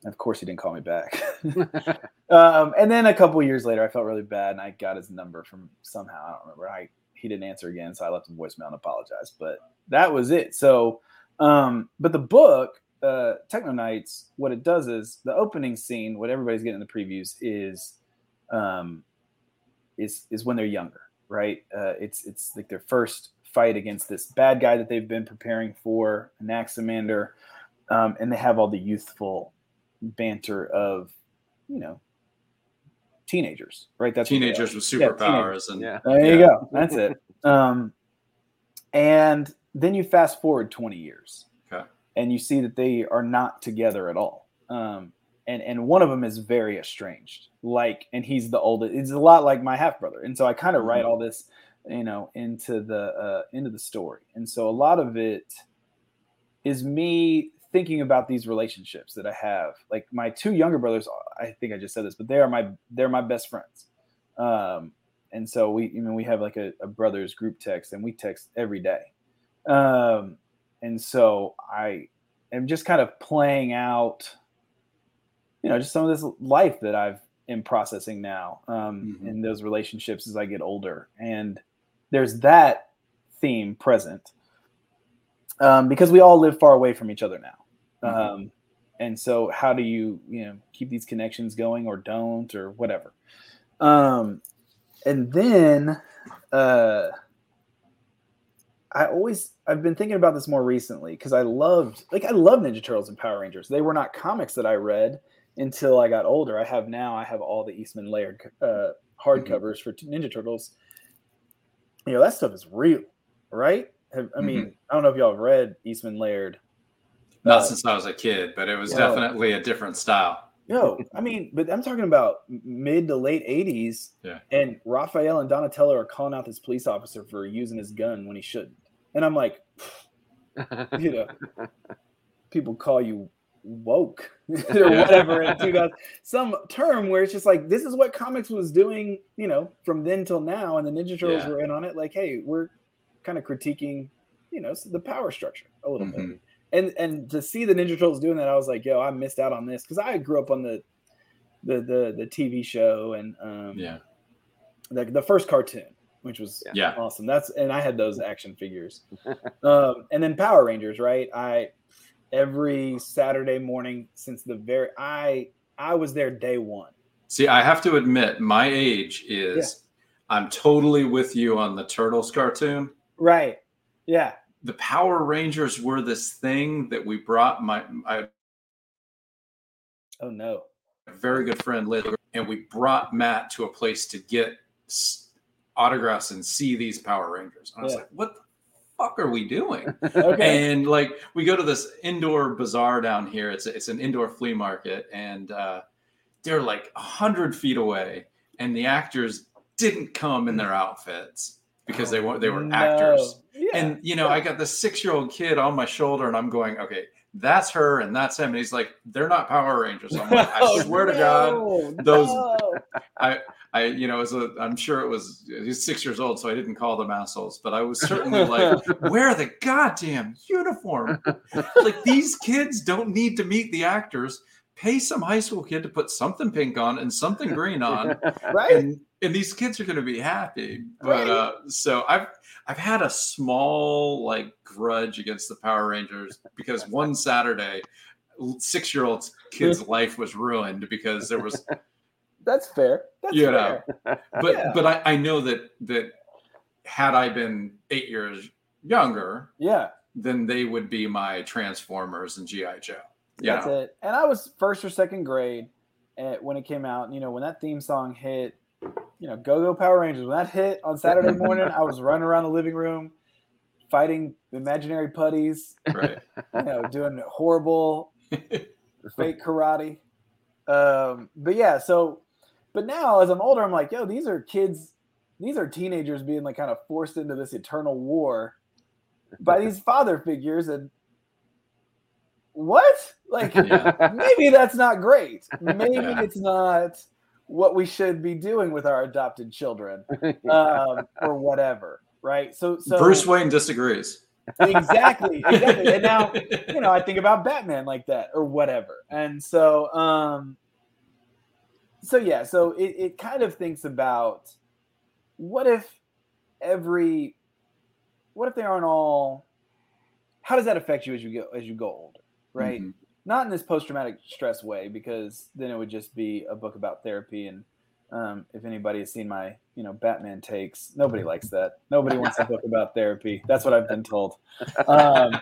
of course, he didn't call me back. [LAUGHS] [LAUGHS] um, and then a couple years later, I felt really bad, and I got his number from somehow. I don't remember. I he didn't answer again, so I left him voicemail and apologized. But that was it. So, um, but the book, uh, Techno Knights, what it does is the opening scene, what everybody's getting in the previews is, um, is is when they're younger, right? Uh, it's it's like their first fight against this bad guy that they've been preparing for, Anaximander, um, and they have all the youthful banter of, you know, teenagers, right? That's teenagers with superpowers, yeah, and yeah. there you go. That's it. [LAUGHS] Um, and then you fast forward 20 years, okay. and you see that they are not together at all. Um, and and one of them is very estranged, like, and he's the oldest. It's a lot like my half brother, and so I kind of write mm-hmm. all this, you know, into the uh, into the story, and so a lot of it is me thinking about these relationships that I have. Like my two younger brothers, I think I just said this, but they are my they're my best friends. Um, and so we, you know, we have like a, a brothers group text, and we text every day. Um, and so I am just kind of playing out, you know, just some of this life that I've in processing now um, mm-hmm. in those relationships as I get older, and there's that theme present um, because we all live far away from each other now. Mm-hmm. Um, and so, how do you you know keep these connections going, or don't, or whatever? Um, and then, uh, I always I've been thinking about this more recently because I loved like I love Ninja Turtles and Power Rangers. They were not comics that I read until I got older. I have now I have all the Eastman Laird uh, hardcovers mm-hmm. for Ninja Turtles. You know that stuff is real, right? I mean, mm-hmm. I don't know if y'all have read Eastman Laird not uh, since I was a kid, but it was definitely a different style. No, I mean, but I'm talking about mid to late 80s. Yeah. And Raphael and Donatello are calling out this police officer for using his gun when he shouldn't. And I'm like, [LAUGHS] you know, people call you woke [LAUGHS] or whatever in 2000, some term where it's just like, this is what comics was doing, you know, from then till now. And the Ninja Turtles yeah. were in on it. Like, hey, we're kind of critiquing, you know, the power structure a little mm-hmm. bit and and to see the Ninja Turtles doing that, I was like, yo, I missed out on this because I grew up on the the the the TV show and um, yeah, the the first cartoon, which was yeah awesome. That's and I had those action figures, [LAUGHS] um, and then Power Rangers, right? I every Saturday morning since the very I I was there day one. See, I have to admit, my age is. Yeah. I'm totally with you on the Turtles cartoon. Right. Yeah the Power Rangers were this thing that we brought my, my oh no very good friend Liz and we brought Matt to a place to get autographs and see these Power Rangers. And I was like, what the fuck are we doing? [LAUGHS] okay. And like we go to this indoor bazaar down here. It's it's an indoor flea market, and uh, they're like a hundred feet away, and the actors didn't come in their outfits because they were they were no. actors. Yeah. And you know, I got this six year old kid on my shoulder, and I'm going, okay, that's her and that's him. And he's like, they're not Power Rangers. I'm like, I [LAUGHS] swear no, to God, those. No. I, I, you know, as a, I'm sure it was. He's six years old, so I didn't call them assholes, but I was certainly like, [LAUGHS] wear the goddamn uniform. like these kids don't need to meet the actors. Pay some high school kid to put something pink on and something green on, [LAUGHS] right? And and these kids are going to be happy. But right. uh, so I've I've had a small like grudge against the Power Rangers because one Saturday, six year old kid's mm. life was ruined because there was. [LAUGHS] That's fair. That's you fair. know, but yeah. but I, I know that that had I been eight years younger, yeah, then they would be my Transformers and GI Joe. Yeah, that's know? it. And I was first or second grade at, when it came out. You know, when that theme song hit, you know, Go Go Power Rangers. When that hit on Saturday morning, I was running around the living room fighting imaginary putties, right. you know, doing horrible [LAUGHS] fake karate. Um, but yeah, so, but now as I'm older, I'm like, yo, these are kids, these are teenagers being like kind of forced into this eternal war by these [LAUGHS] father figures. And what? Like, yeah. maybe that's not great. Maybe yeah. it's not what we should be doing with our adopted children um, or whatever right so so bruce wayne disagrees exactly, exactly. And now, [LAUGHS] you know, I think about Batman like that or whatever. And so, um, so yeah, so it, it kind of thinks about what if every, what if they aren't all, how does that affect you as you go, as you go older, right? Mhm. Not in this post-traumatic stress way, because then it would just be a book about therapy and um, if anybody has seen my, you know, Batman takes, nobody likes that. Nobody wants a book about therapy. That's what I've been told. Um,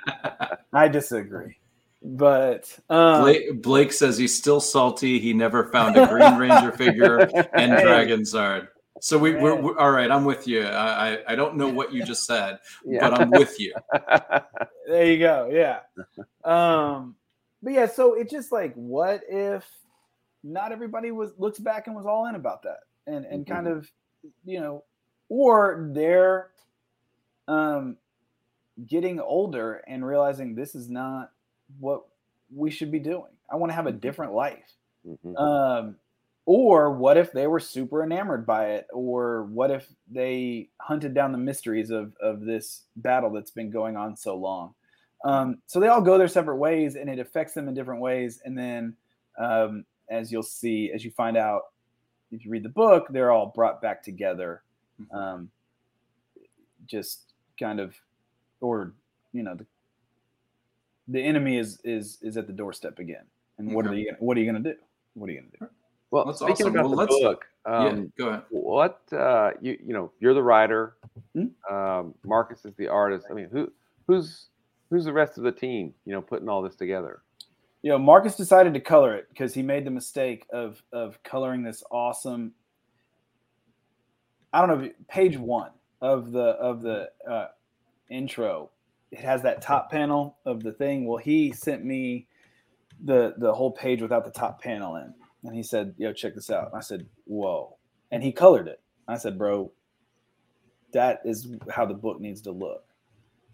I disagree, but um, Blake, Blake says he's still salty. He never found a Green Ranger figure and Hey, Dragonzord. So we, we're, we're all right. I'm with you. I, I, I don't know what you just said, Yeah. but I'm with you. There you go. Yeah. Um, but yeah, so it's just like, what if not everybody was looks back and was all in about that, and and kind of, you know, or they're um getting older and realizing this is not what we should be doing. I want to have a different life. Mhm. Um, or what if they were super enamored by it? Or what if they hunted down the mysteries of, of this battle that's been going on so long? Um, so they all go their separate ways and it affects them in different ways. And then, um, as you'll see, as you find out, if you read the book, they're all brought back together. Um, just kind of, or, you know, the, the enemy is, is, is at the doorstep again. And what are you, gonna- what are you going to do? What are you going to do? Well, That's speaking awesome. about Well, the let's- book, yeah, um, go ahead. what uh, you you know, you're the writer. Hmm? Um, Marcus is the artist. I mean, who who's who's the rest of the team? You know, putting all this together. you know, Marcus decided to color it because he made the mistake of of coloring this awesome. I don't know, page one of the of the uh, intro. It has that top panel of the thing. Well, he sent me the the whole page without the top panel in, and he said, "Yo, check this out." And I said, "Whoa!" And he colored it. I said, "Bro, that is how the book needs to look."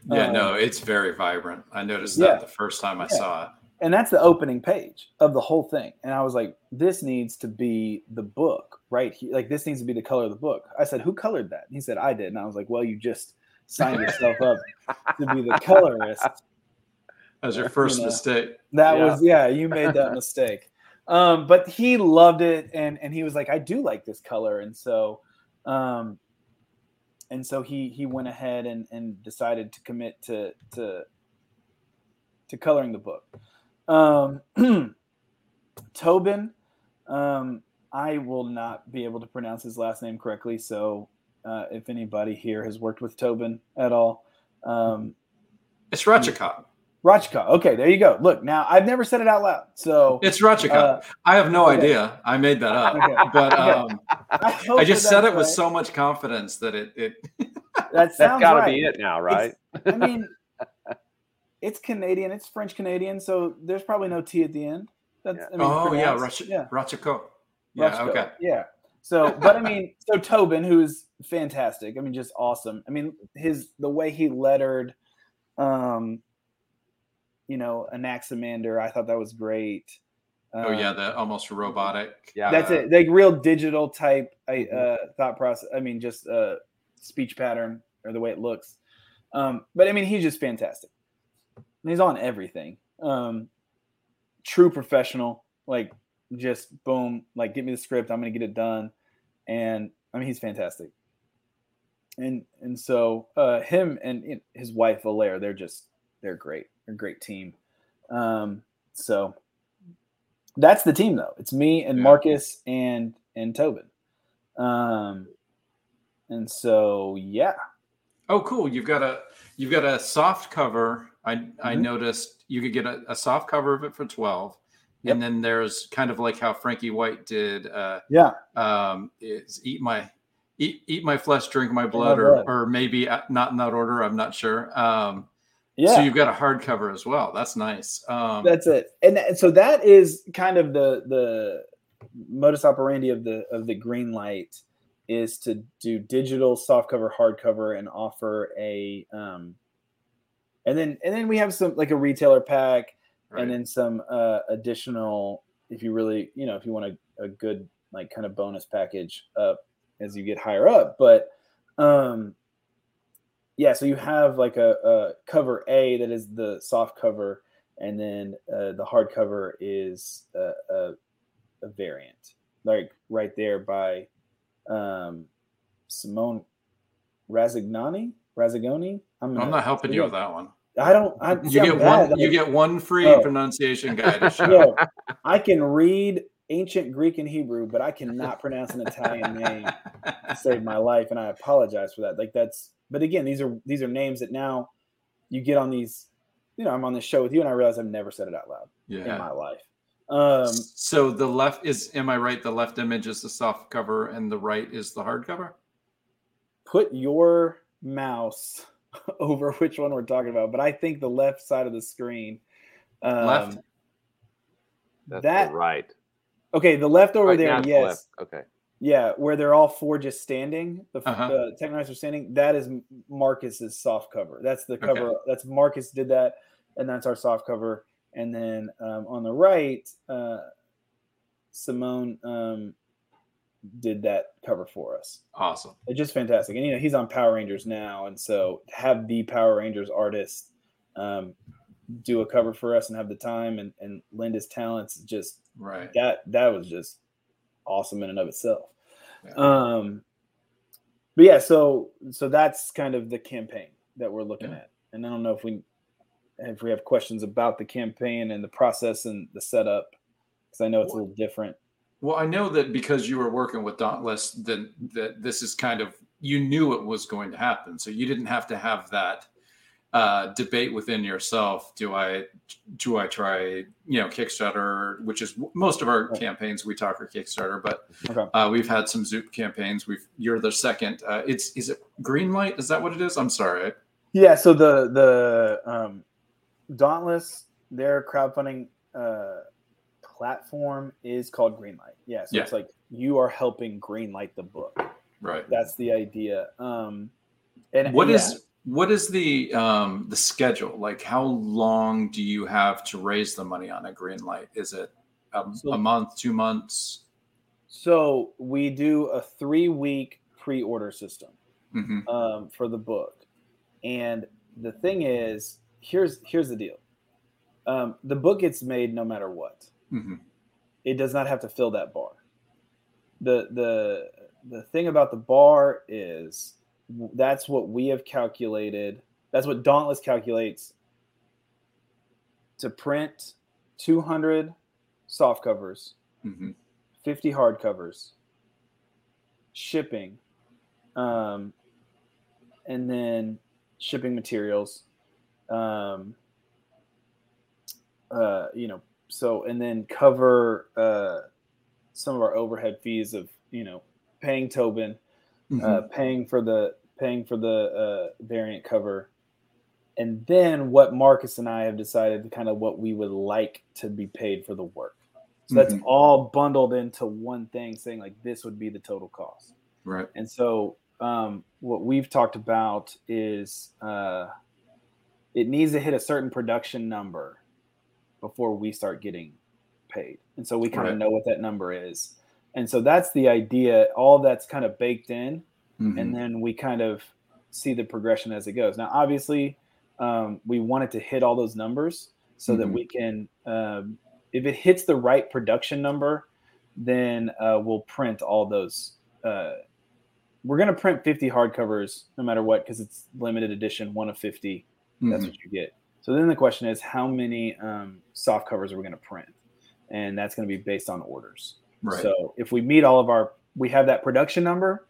Yeah, Um, no, it's very vibrant. I noticed Yeah. that the first time I Yeah. saw it. and that's the opening page of the whole thing and i was like this needs to be the book right here like this needs to be the color of the book i said who colored that and he said i did and i was like well you just signed yourself up to be the colorist [LAUGHS] That was your first know. mistake. that Yeah. was yeah you made that mistake um but he loved it and and he was like i do like this color and so um and so he he went ahead and and decided to commit to to to coloring the book um [CLEARS THROAT] Toben um i will not be able to pronounce his last name correctly so uh, if anybody here has worked with Toben at all um It's Ratchikov. Rachka. Okay, there you go. Look, now I've never said it out loud, so It's Ratchikov. uh, I have no okay. idea. I made that up. Okay. [LAUGHS] But um, [LAUGHS] I, I just said that's it with so much confidence that it, it [LAUGHS] That That's sounds got to right. be it now, right? I mean, it's Canadian. It's French Canadian, so there's probably no T at the end. That's Yeah. I mean, oh yeah, pronounced- Ratch- yeah, Ratchikov. Yeah, Rachko. okay. yeah. So, but I mean, so Toben, who's fantastic. I mean, just awesome. I mean, his the way he lettered, um, you know, Anaximander. I thought that was great. Oh yeah, Um, the almost robotic. Yeah. That's it. Like real digital type I, Mhm. uh, thought process. I mean, just uh, speech pattern or the way it looks. Um, but I mean, he's just fantastic. And he's on everything. Um, true professional. Like just boom. Like get me the script. I'm gonna get it done. And I mean, he's fantastic. And and so uh, him and you know, his wife Valaire, they're just they're great. A great team. Um, so that's the team though. It's me and Yeah. Marcus and and Toben. Um and so yeah. Oh, cool! You've got a you've got a soft cover. I I Mhm. noticed you could get a, a soft cover of it for twelve, Yep. and then there's kind of like how Frankie White did. Uh, Yeah. um, is eat my eat eat my flesh, drink my blood, or or maybe uh, not in that order. I'm not sure. Um, Yeah. So you've got a hardcover as well. That's nice. Um, that's it. And so that is kind of the the modus operandi of the of the green light is to do digital softcover hardcover and offer a um and then and then we have some like a retailer pack right. and then some uh, additional if you really you know if you want a, a good like kind of bonus package up as you get higher up but um yeah, so you have like a, a cover A that is the soft cover, and then uh, the hardcover is a, a, a variant, like right there by um, Simone Razzignani. Razzagoni. I'm, I'm not helping you with that one. I don't. I, you get one. You get one free oh. pronunciation guide. [LAUGHS] Yo, I can read ancient Greek and Hebrew, but I cannot pronounce an Italian name to save my life, and I apologize for that. Like that's. But again, these are these are names that now you get on these. You know, I'm on this show with you, and I realize I've never said it out loud yeah. in my life. Um, so the left is. Am I right? The left image is the soft cover, and the right is the hard cover. Put your mouse [LAUGHS] over which one we're talking about, but I think the left side of the screen. Um, left. That's that right. Okay, the left over right there. Yes. Left. Okay. Yeah, where they're all four just standing. The, uh-huh. the are standing. That is Marcus's soft cover. That's the cover. Okay. That's Marcus did that, and that's our soft cover. And then um, on the right, uh, Simone um, did that cover for us. Awesome. It's just fantastic. And you know, he's on Power Rangers now, and so have the Power Rangers artist um, do a cover for us and have the time and, and lend his talents just right. That that was just awesome in and of itself. Yeah. Um but yeah, so so that's kind of the campaign that we're looking yeah. at. And I don't know if we if we have questions about the campaign and the process and the setup because I know it's a little different well, I know that because you were working with Dauntless, that that this is kind of you knew it was going to happen, so you didn't have to have that uh, debate within yourself. Do I do I try you know Kickstarter, which is most of our campaigns we talk are Kickstarter, but okay. uh, we've had some Zoop campaigns. We've you're the second. Uh, it's is it Greenlight? Is that what it is? I'm sorry. Yeah. So the the um, Dauntless, their crowdfunding. Uh, platform is called Greenlight. Yeah, so yeah. it's like you are helping greenlight the book. Right. That's the idea. Um, and what yeah. is what is the um, the schedule? Like, how long do you have to raise the money on a green light Is it a, so, a month, two months? So we do a three week pre order system mm-hmm. um, for the book, and the thing is, here's here's the deal. Um, the book gets made no matter what. Mm-hmm. It does not have to fill that bar. The the the thing about the bar is that's what we have calculated. That's what Dauntless calculates to print 200 soft covers, mm-hmm. 50 hard covers, shipping, um, and then shipping materials, um, uh, you know, so and then cover uh, some of our overhead fees of you know paying Toben, mm-hmm. uh, paying for the paying for the uh, variant cover, and then what Marcus and I have decided kind of what we would like to be paid for the work. So that's mm-hmm. all bundled into one thing, saying like this would be the total cost. Right. And so um, what we've talked about is uh, it needs to hit a certain production number before we start getting paid. And so we kind right. of know what that number is. And so that's the idea. All that's kind of baked in. Mm-hmm. And then we kind of see the progression as it goes. Now, obviously, um, we want it to hit all those numbers so mm-hmm. that we can, um, if it hits the right production number, then uh, we'll print all those. Uh, we're going to print 50 hardcovers no matter what because it's limited edition, one of 50. That's mm-hmm. what you get. So then the question is, how many um, soft covers are we going to print? And that's going to be based on orders. Right. So if we meet all of our, we have that production number.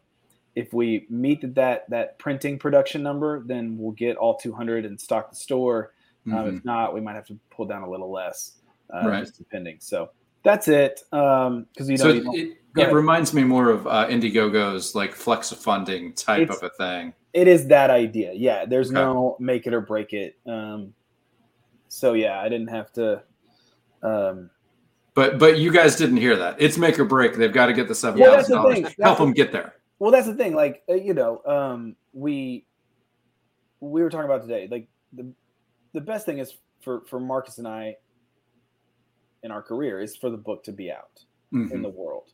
If we meet that that printing production number, then we'll get all 200 and stock the store. Mm-hmm. Um, if mm-hmm. not, we might have to pull down a little less, uh, right. just depending. So that's it. Because um, you know, so you it, it reminds me more of uh, Indiegogo's like flex funding type it's, of a thing. It is that idea. Yeah, there's okay. no make it or break it. Um, so yeah, I didn't have to. Um, but but you guys didn't hear that. It's make or break. They've got to get the seven thousand yeah, dollars. Help them get there. Well, that's the thing. Like uh, you know, um, we we were talking about today. Like the the best thing is for for Marcus and I in our career is for the book to be out mm-hmm. in the world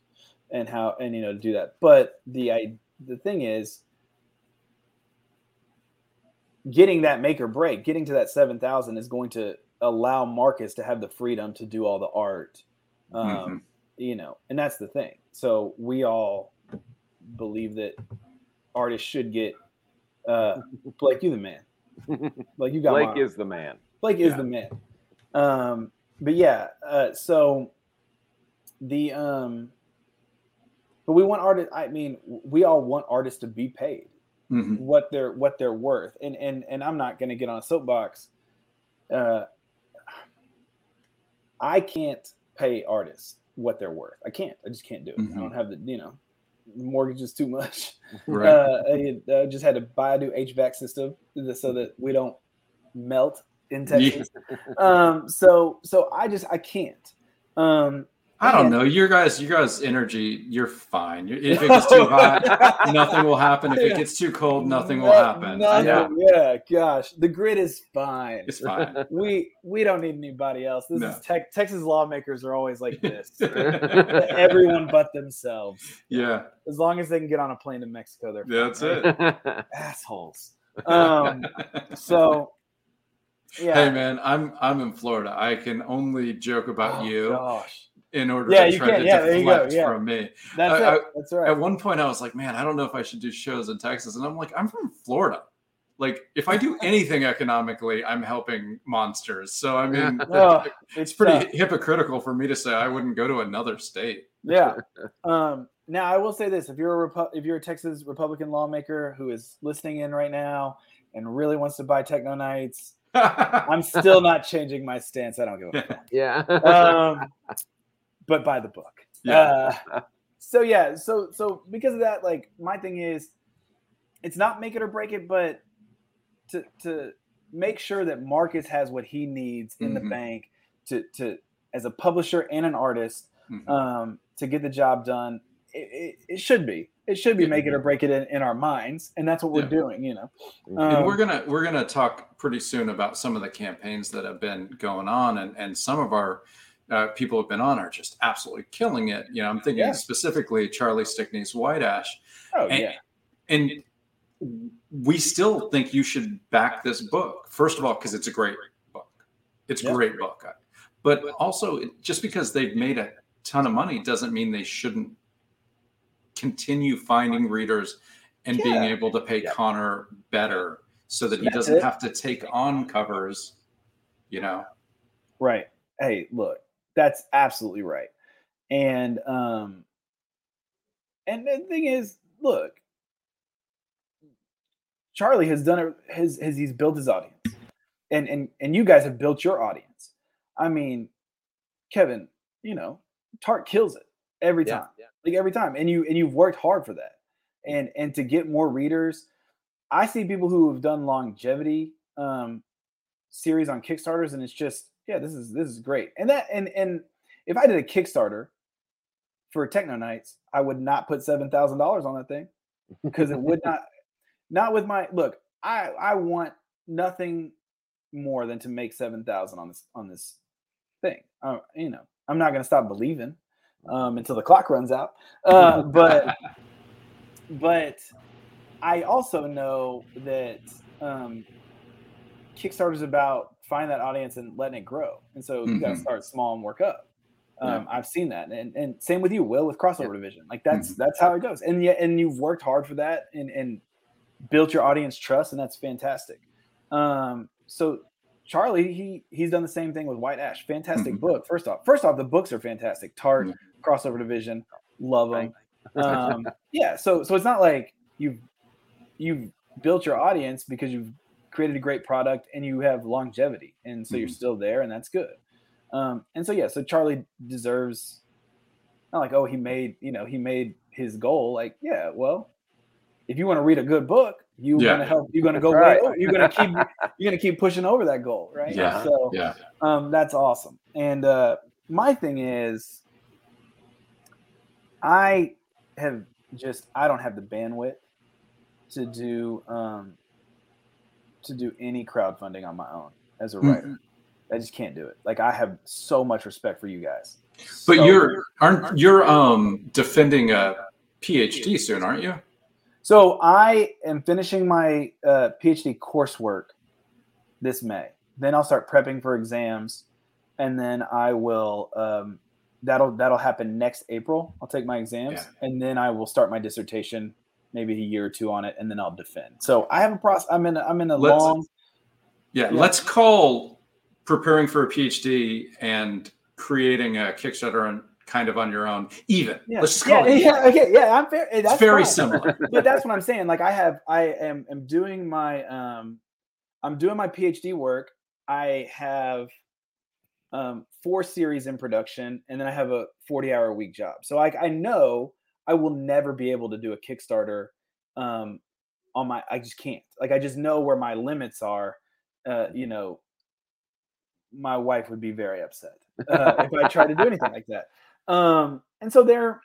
and how and you know to do that. But the I the thing is getting that make or break, getting to that seven thousand is going to allow Marcus to have the freedom to do all the art. Um, Mhm. You know, and that's the thing. So we all believe that artists should get. Uh, Blake, you the man. [LAUGHS] Like you got Blake is the man. Blake is Yeah. the man. Um, but yeah, uh, so the um, but we want artists. I mean, we all want artists to be paid Mhm. what they're what they're worth, and and and I'm not going to get on a soapbox. Uh, I can't pay artists what they're worth. I can't. I just can't do it. I Mhm. don't have the you know, mortgage is too much. Right. Uh, I, I just had to buy a new HVAC system so that we don't melt in Texas. Um, so so I just I can't. Um, I don't know. Your guys, your guys' energy, you're fine. If it gets too hot, [LAUGHS] nothing will happen. If it gets too cold, nothing will happen. Nothing. know. Yeah, gosh, the grid is fine. It's fine. [LAUGHS] we we don't need anybody else. This No. is tech, Texas lawmakers are always like this. [LAUGHS] Everyone but themselves. yeah, As long as they can get on a plane to Mexico, they're fine, that's right? it. assholes. Um, so yeah. Hey man, I'm I'm in Florida. I can only joke about Oh, you Gosh, in order Yeah, to try to Yeah, there you go. deflect Yeah. from me. that's I- it. That's right. At one point, I was like, man, I don't know if I should do shows in Texas, and I'm like, I'm from Florida. Like, if I do [LAUGHS] anything economically, I'm helping monsters. So I mean, [LAUGHS] Oh, it's pretty tough. hypocritical for me to say I wouldn't go to another state. Yeah. [LAUGHS] Um, now I will say this: if you're a Repu- if you're a Texas Republican lawmaker who is listening in right now and really wants to buy Techno Knights, I'm still not changing my stance. I don't give a fuck. yeah. Um, but by the book. Yeah. Uh, so yeah. So so because of that, like my thing is, it's not make it or break it, but to to make sure that Marcus has what he needs in the Mhm. bank to to as a publisher and an artist Mhm. um, to get the job done. It, it, it should be. It should be Yeah. make it or break it in, in our minds, and that's what we're Yeah. doing. You know. and Um, we're gonna we're gonna talk pretty soon about some of the campaigns that have been going on, and and some of our uh, people have been on are just absolutely killing it. You know, I'm thinking Yeah. specifically Charlie Stickney's White Ash, Oh And- yeah. and we still think you should back this book. First of all, because it's a great book. It's a Yeah. great book. But also, just because they've made a ton of money doesn't mean they shouldn't continue finding readers and being able to pay Yeah. Connor better so that he That's doesn't it. have to take on covers. You know, Right. Hey, look, that's absolutely right. And um and the thing is, look, Charlie has done it his his he's built his audience. And and and you guys have built your audience. I mean, Kevin, you know, Tart kills it every Yeah. time. Like every time. And you and you've worked hard for that. And and to get more readers, I see people who have done longevity um series on Kickstarters and it's just yeah, this is this is great. And that and and if I did a Kickstarter for Techno Knights, I would not put seven thousand dollars on that thing because it would not [LAUGHS] not with my look. I I want nothing more than to make seven thousand on this on this thing. Uh, you know, I'm not gonna stop believing um, until the clock runs out. Uh, [LAUGHS] but but I also know that um, Kickstarter is about finding that audience and letting it grow. And so you got to start small and work up. Yeah. Um, I've seen that, and and same with you, Will, with crossover division. Like that's that's how it goes. And yet, and you've worked hard for that, and and built your audience trust, and that's fantastic. Um, so Charlie, he he's done the same thing with White Ash. Fantastic Mhm. book. First off, first off, the books are fantastic. Tart, Yeah. crossover division, love them. [LAUGHS] Um, yeah, so so it's not like you've you've built your audience because you've created a great product and you have longevity, and so you're Mhm. still there, and that's good. Um, and so yeah, so Charlie deserves not like oh he made you know he made his goal. Like yeah, well, if you want to read a good book, you're Yeah. gonna help. You're gonna go right. way. You're gonna keep. You're gonna keep pushing over that goal, right? Yeah. So yeah, um, that's awesome. And uh, my thing is, I have just I don't have the bandwidth to do um, to do any crowdfunding on my own as a writer. I just can't do it. Like I have so much respect for you guys. but So- you're aren't you're um defending a PhD soon, aren't you? So I am finishing my uh, PhD coursework this May. Then I'll start prepping for exams, and then I will. Um, that'll that'll happen next April. I'll take my exams, Yeah. and then I will start my dissertation, maybe a year or two on it, and then I'll defend. So I have a process. I'm in. A, I'm in a Let's- long. Yeah, Yeah. let's call preparing for a PhD and creating a Kickstarter on kind of on your own even. Yeah, Let's just yeah, call it. yeah, okay, yeah. I'm fair. That's it's very fine. similar. [LAUGHS] but that's what I'm saying. Like I have, I am, am doing my, um, I'm doing my PhD work. I have um, four series in production, and then I have a 40 hour a week job. So like I know I will never be able to do a Kickstarter um, on my. I just can't. Like I just know where my limits are. Uh, you know, my wife would be very upset uh, if I tried to do anything like that. Um, and so there.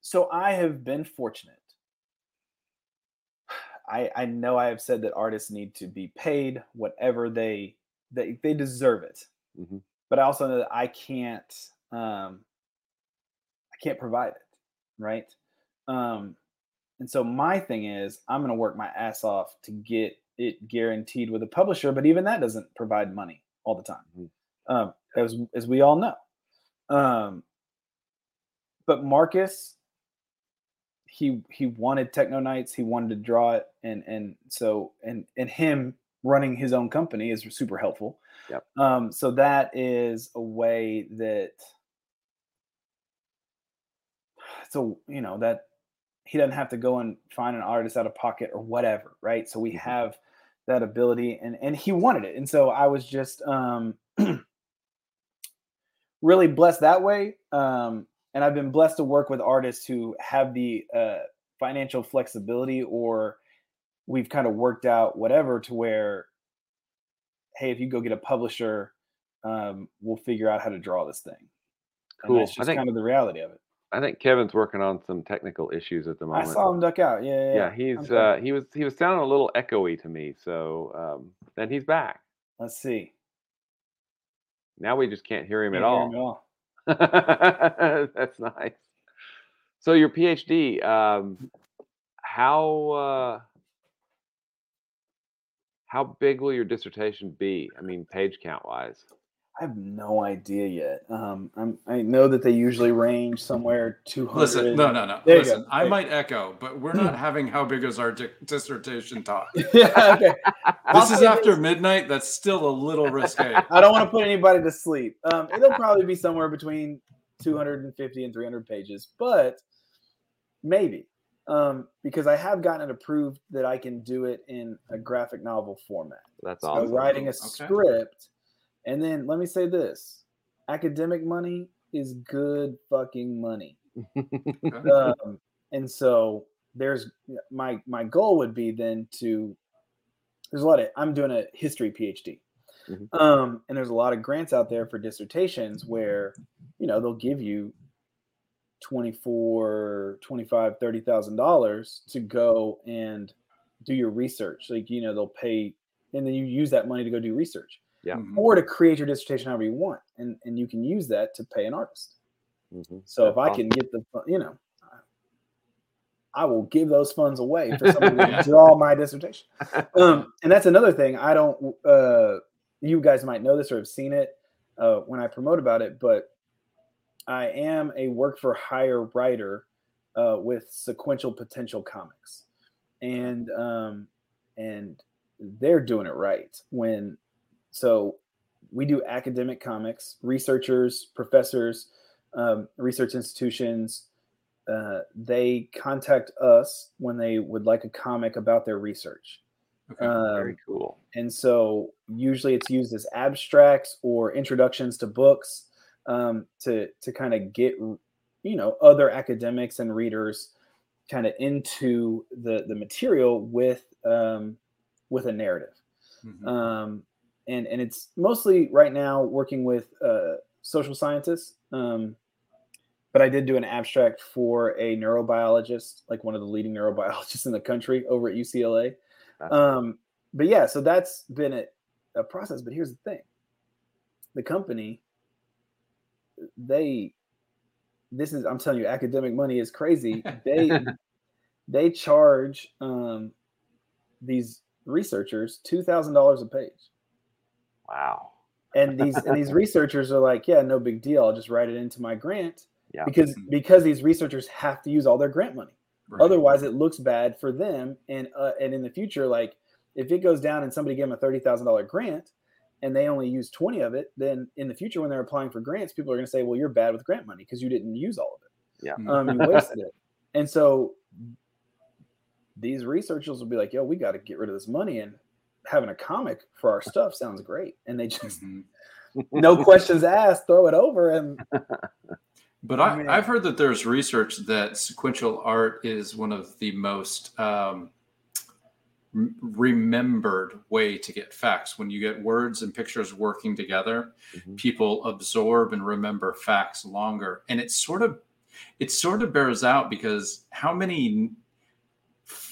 So I have been fortunate. I I know I have said that artists need to be paid whatever they they they deserve it. Mhm. But I also know that I can't um I can't provide it, right? Um and so my thing is I'm going to work my ass off to get it guaranteed with a publisher, but even that doesn't provide money all the time. Mhm. Um as as we all know. Um but Marcus he he wanted Techno Knights, he wanted to draw it, and and so and and him running his own company is super helpful. Yep. Um, so that is a way that so you know that he doesn't have to go and find an artist out of pocket or whatever, right? So we Mhm. have that ability, and and he wanted it, and so I was just um [CLEARS THROAT] really blessed that way. Um, and I've been blessed to work with artists who have the uh, financial flexibility, or we've kind of worked out whatever to where, hey, if you go get a publisher, um, we'll figure out how to draw this thing. Cool. And that's just think- kind of the reality of it. I think Kevin's working on some technical issues at the moment. I saw him duck out. Yeah, yeah. yeah, he's uh, he was he was sounding a little echoey to me. So um, then he's back. Let's see. Now we just can't hear him at Can't hear all. him at all. [LAUGHS] That's nice. So your PhD, um, how uh, how big will your dissertation be? I mean, page count wise. I have no idea yet. Um, I'm, I know that they usually range somewhere 200. Listen, no, no, no. There. Listen, I might echo, but we're not having how big is our di- dissertation talk. [LAUGHS] yeah, okay. I'll [LAUGHS] This is say after midnight. That's still a little risque. [LAUGHS] I don't want to put anybody to sleep. Um, it'll probably be somewhere between 250 and 300 pages, but maybe um, because I have gotten it approved that I can do it in a graphic novel format. That's So awesome. writing a Okay. script, and then let me say this: academic money is good fucking money. [LAUGHS] Um, and so there's my my goal would be then to there's a lot of i'm doing a history phd Mhm. um, and there's a lot of grants out there for dissertations where you know they'll give you 24 25 30 thousand dollars to go and do your research. Like you know they'll pay and then you use that money to go do research Yeah. Mhm. or to create your dissertation however you want and and you can use that to pay an artist Mhm. so if I awesome. can get the, you know, I will give those funds away for [LAUGHS] someone to draw my dissertation. [LAUGHS] Um, and that's another thing. I don't. Uh, you guys might know this or have seen it uh, when I promote about it, but I am a work for hire writer uh, with Sequential Potential Comics, and um, and they're doing it right. When so we do academic comics, researchers, professors, um, research institutions. Uh, they contact us when they would like a comic about their research. Okay. Very Um, cool. and so usually it's used as abstracts or introductions to books um, to to kind of get you know other academics and readers kind of into the the material with um, with a narrative Mhm. um, and and it's mostly right now working with uh, social scientists. Um, but I did do an abstract for a neurobiologist, like one of the leading [LAUGHS] neurobiologists in the country over at UCLA. Um, but yeah, so that's been a, a process. But here's the thing: the company, they, this is I'm telling you, academic money is crazy. [LAUGHS] They they charge um, these researchers two thousand dollars a page. Wow. And these and these researchers are like, yeah, no big deal. I'll just write it into my grant Yeah. because because these researchers have to use all their grant money. Right. Otherwise, it looks bad for them. And uh, and in the future, like if it goes down and somebody gave them a thirty thousand dollar grant and they only use twenty of it, then in the future when they're applying for grants, people are going to say, well, you're bad with grant money because you didn't use all of it. Yeah. Um, you wasted it. And so these researchers will be like, yo, we got to get rid of this money and having a comic for our stuff sounds great. And they just Mhm. [LAUGHS] no questions asked, throw it over and [LAUGHS] But I I, mean- I've heard that there's research that sequential art is one of the most um, remembered way to get facts. When you get words and pictures working together, Mhm. people absorb and remember facts longer. And it sort of it sort of bears out because how many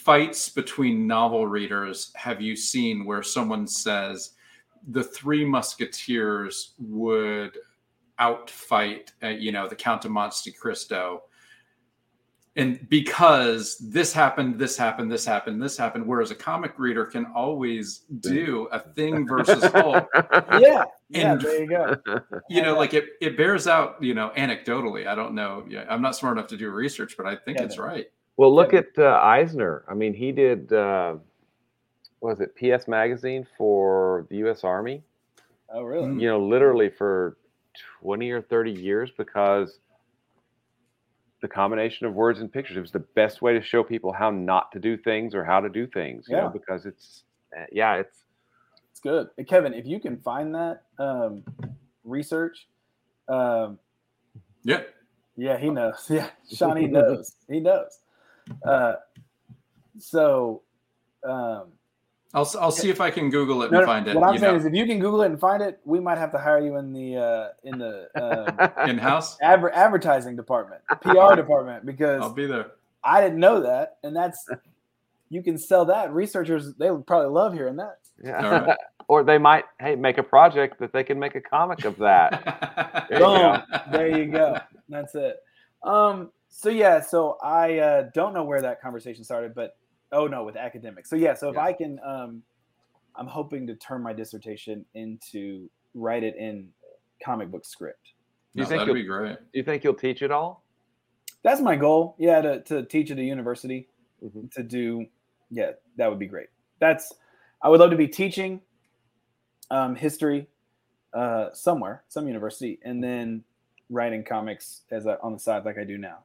fights between novel readers have you seen where someone says the three musketeers would outfight uh, you know the count of monte cristo and because this happened this happened this happened this happened whereas a comic reader can always do a thing versus [LAUGHS] whole yeah, yeah, And- there you go. you know like it, it bears out you know anecdotally i don't know yeah i'm not smart enough to do research but i think Yeah, it's no. right Well, look at uh, Eisner. I mean, he did. Uh, what was it PS Magazine for the U.S. Army? Oh, really? Mm. You know, literally for twenty or thirty years because the combination of words and pictures. It was the best way to show people how not to do things or how to do things. You Yeah. know, because it's uh, yeah, it's It's good. Hey, Kevin, if you can find that um, research, um, yeah yeah, he knows. [LAUGHS] Yeah, Shawnee [LAUGHS] knows. He knows. Uh, so, um, i'll, s- I'll see if i can google it no, and no, find it what I'm you saying know, is, if you can Google it and find it, we might have to hire you in the uh, in the um, [LAUGHS] in-house adver- advertising department, PR [LAUGHS] department, because i'll be there I didn't know that, and that's you can sell that. Researchers they would probably love hearing that. yeah. All right. [LAUGHS] or they might hey make a project that they can make a comic of that. There you Boom. go. there you go. That's it. Um, so yeah, so I uh, don't know where that conversation started, but oh no, with academics. So yeah, so if Yeah. I can, um, I'm hoping to turn my dissertation into write it in comic book script. You no, think that'd you'll- be great Do you think you'll teach it all? That's my goal. Yeah, to, to teach at a university Mhm. to do. Yeah, that would be great. That's I would love to be teaching um, history uh, somewhere, some university, and then writing comics as a, on the side like I do now.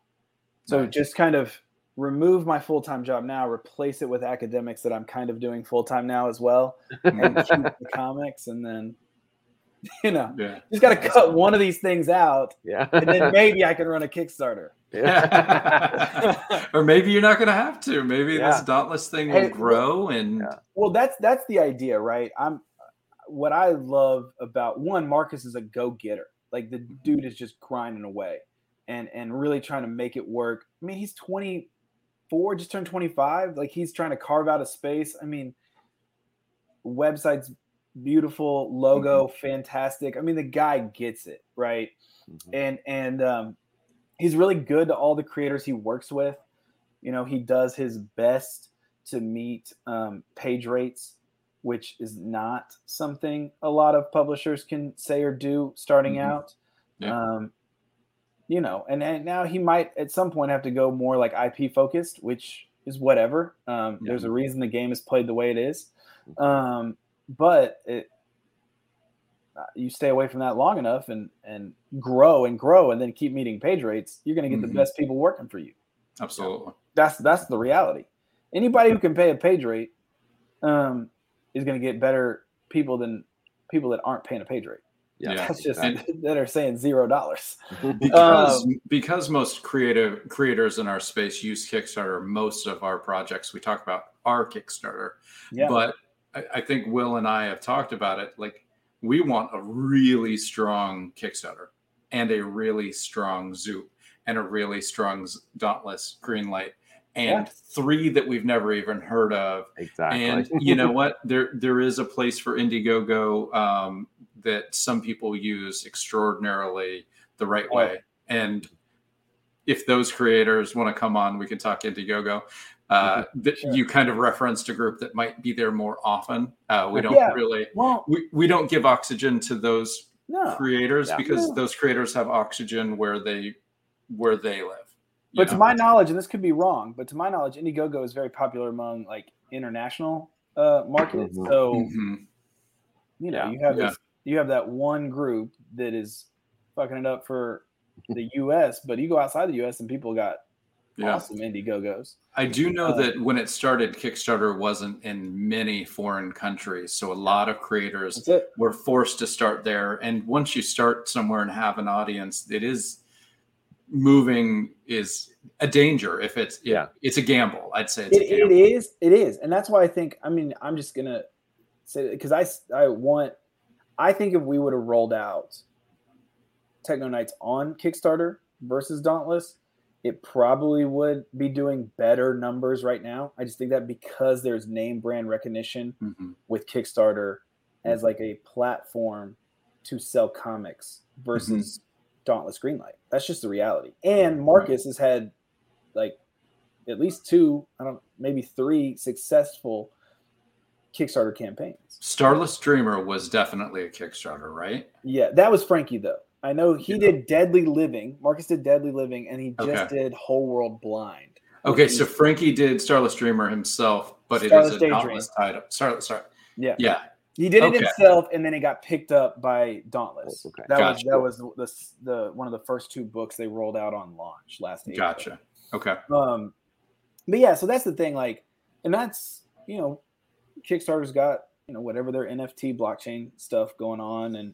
So Nice. just kind of remove my full time job now, replace it with academics that I'm kind of doing full time now as well, and [LAUGHS] keep the comics, and then [LAUGHS] you know yeah just got to cut one of these things out, Yeah. and then [LAUGHS] maybe I can run a Kickstarter. yeah. or maybe you're not going to have to. Maybe Yeah. this dauntless thing will Hey, grow and Yeah. Well, that's that's the idea, right? I'm what I love about one Marcus is a go getter. Like the mm-hmm. dude is just grinding away and and really trying to make it work. I mean, he's 24, just turned 25. Like he's trying to carve out a space. I mean, website's beautiful, logo fantastic. I mean, the guy gets it, right? Mhm. and and um, he's really good to all the creators he works with. You know, he does his best to meet um, page rates, which is not something a lot of publishers can say or do starting Mhm. out. Yeah. Um, you know, and, and now he might at some point have to go more like IP focused, which is whatever. Um, Yeah. There's a reason the game is played the way it is. Um, but it, uh, you stay away from that long enough and and grow and grow and then keep meeting page rates, you're going to get Mhm. the best people working for you. absolutely. That's that's the reality. Anybody who can pay a page rate um, is going to get better people than people that aren't paying a page rate. Yeah. That's just And- [LAUGHS] that are saying zero dollars. because Um, because most creative creators in our space use Kickstarter, most of our projects we talk about are Kickstarter. Yeah, But I, I think Will and I have talked about it. Like we want a really strong Kickstarter and a really strong Zoop and a really strong Z- Dauntless Greenlight and Yeah. three that we've never even heard of Exactly. and you know what there there is a place for indiegogo um, that some people use extraordinarily the right Oh. way and if those creators want to come on, we can talk Indiegogo. Uh, that Sure. you kind of referenced a group that might be there more often. Uh, we don't Yeah. really Well, we, we don't give oxygen to those no. creators because No. those creators have oxygen where they where they live. But to my knowledge, and this could be wrong, but to my knowledge, Indiegogo is very popular among like international uh, markets. Mhm. So Mhm. you know, Yeah. you have Yeah. this, you have that one group that is fucking it up for the U.S., but you go outside the U.S. and people got yeah. awesome Indiegogos. I do know Uh, that when it started, Kickstarter wasn't in many foreign countries, so a lot of creators were forced to start there. And once you start somewhere and have an audience, it is moving is a danger. If it's Yeah. it's a gamble. I'd say it's It, a it gamble. is. It is, and that's why I think. I mean, I'm just gonna say because i i want. I think if we would have rolled out Techno Knights on Kickstarter versus Dauntless, it probably would be doing better numbers right now. I just think that because there's name brand recognition Mhm. with Kickstarter Mm-hmm. as like a platform to sell comics versus Mm-hmm. Dauntless Greenlight. That's just the reality. And Marcus has had like at least two, I don't maybe three successful Kickstarter campaigns. Starless Dreamer was definitely a Kickstarter, right? Yeah, that was Frankie though. I know he Yeah. did Deadly Living. Marcus did Deadly Living and he just Okay. did Whole World Blind. Okay, so Frankie did Starless Dreamer himself, but it Starless is a Daydream. Dauntless title. Starless, sorry. Yeah. Yeah. He did it Okay. himself, and then it got picked up by Dauntless. Okay. That Gotcha. was that was the, the one of the first two books they rolled out on launch last April. Gotcha. Okay. Um, but yeah, so that's the thing. Like, and that's you know, Kickstarter's got you know whatever their NFT blockchain stuff going on, and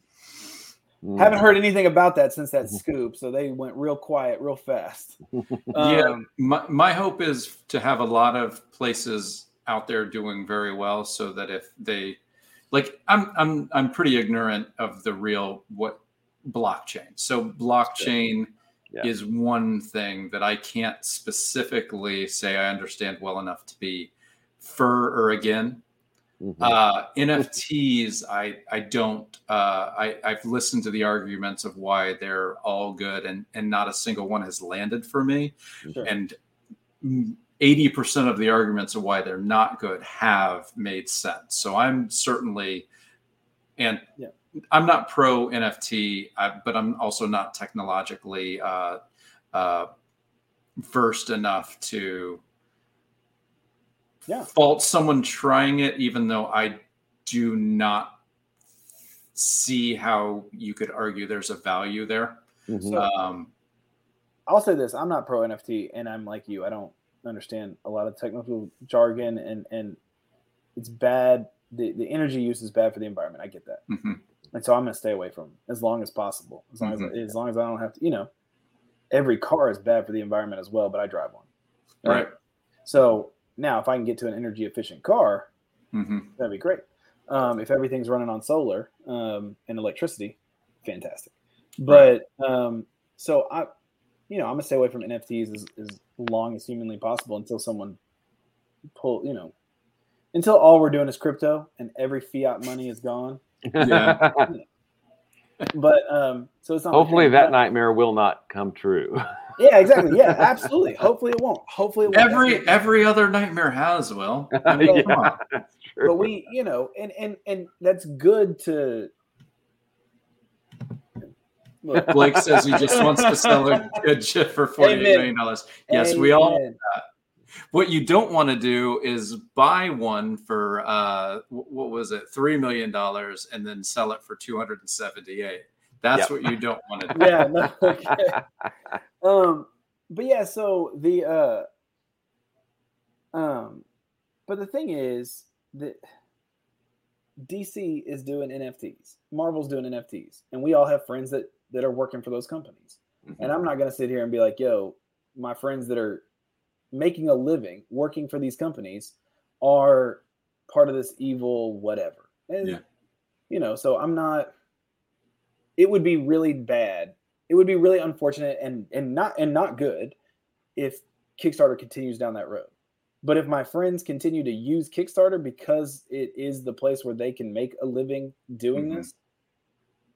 Mm. haven't heard anything about that since that scoop. So they went real quiet, real fast. [LAUGHS] yeah, Um, my, my hope is to have a lot of places out there doing very well so that if they like I'm I'm I'm pretty ignorant of the real what blockchain. So blockchain Yeah. is one thing that I can't specifically say I understand well enough to be for or again. Mhm. Uh, NFTs, I I don't. Uh, I I've listened to the arguments of why they're all good, and and not a single one has landed for me. Sure. And eighty percent of the arguments of why they're not good have made sense. So I'm certainly, and Yeah. I'm not pro NFT, I, but I'm also not technologically uh, uh, versed enough to Yeah. fault someone trying it, even though I do not see how you could argue there's a value there. Mhm. Um, I'll say this: I'm not pro NFT, and I'm like you. I don't understand a lot of technical jargon, and and it's bad. The, the energy use is bad for the environment. I get that, mhm. and so I'm going to stay away from 'em as long as possible. As long as as long as I don't have to, you know, every car is bad for the environment as well. But I drive one, Right. So now, if I can get to an energy efficient car, hmm that'd be great. Um, if everything's running on solar um, and electricity, fantastic. But um, so I, you know, I'm gonna stay away from NFTs as, as long as humanly possible until someone pull, you know, until all we're doing is crypto and every fiat money is gone. Yeah. [LAUGHS] [LAUGHS] But um, so it's not. like Hopefully that nightmare will not come true. [LAUGHS] Yeah, exactly. Yeah, absolutely. Hopefully it won't. Hopefully it won't. Every every other nightmare has Will. [LAUGHS] I mean, come on. but we, you know, and and and that's good to. Look, Blake says he just wants to sell a [LAUGHS] good chip for forty-eight Amen. million dollars. Yes, we all. amen. What you don't want to do is buy one for uh, what was it, three million dollars, and then sell it for two hundred and seventy-eight. That's Yep. what you don't want to [LAUGHS] do. yeah no, okay. um but yeah so the uh um but the thing is that dc is doing nfts marvel's doing nfts and we all have friends that that are working for those companies and i'm not going to sit here and be like yo my friends that are making a living working for these companies are part of this evil whatever and Yeah. you know so i'm not it would be really bad it would be really unfortunate and and not and not good if kickstarter continues down that road but if my friends continue to use kickstarter because it is the place where they can make a living doing Mhm. this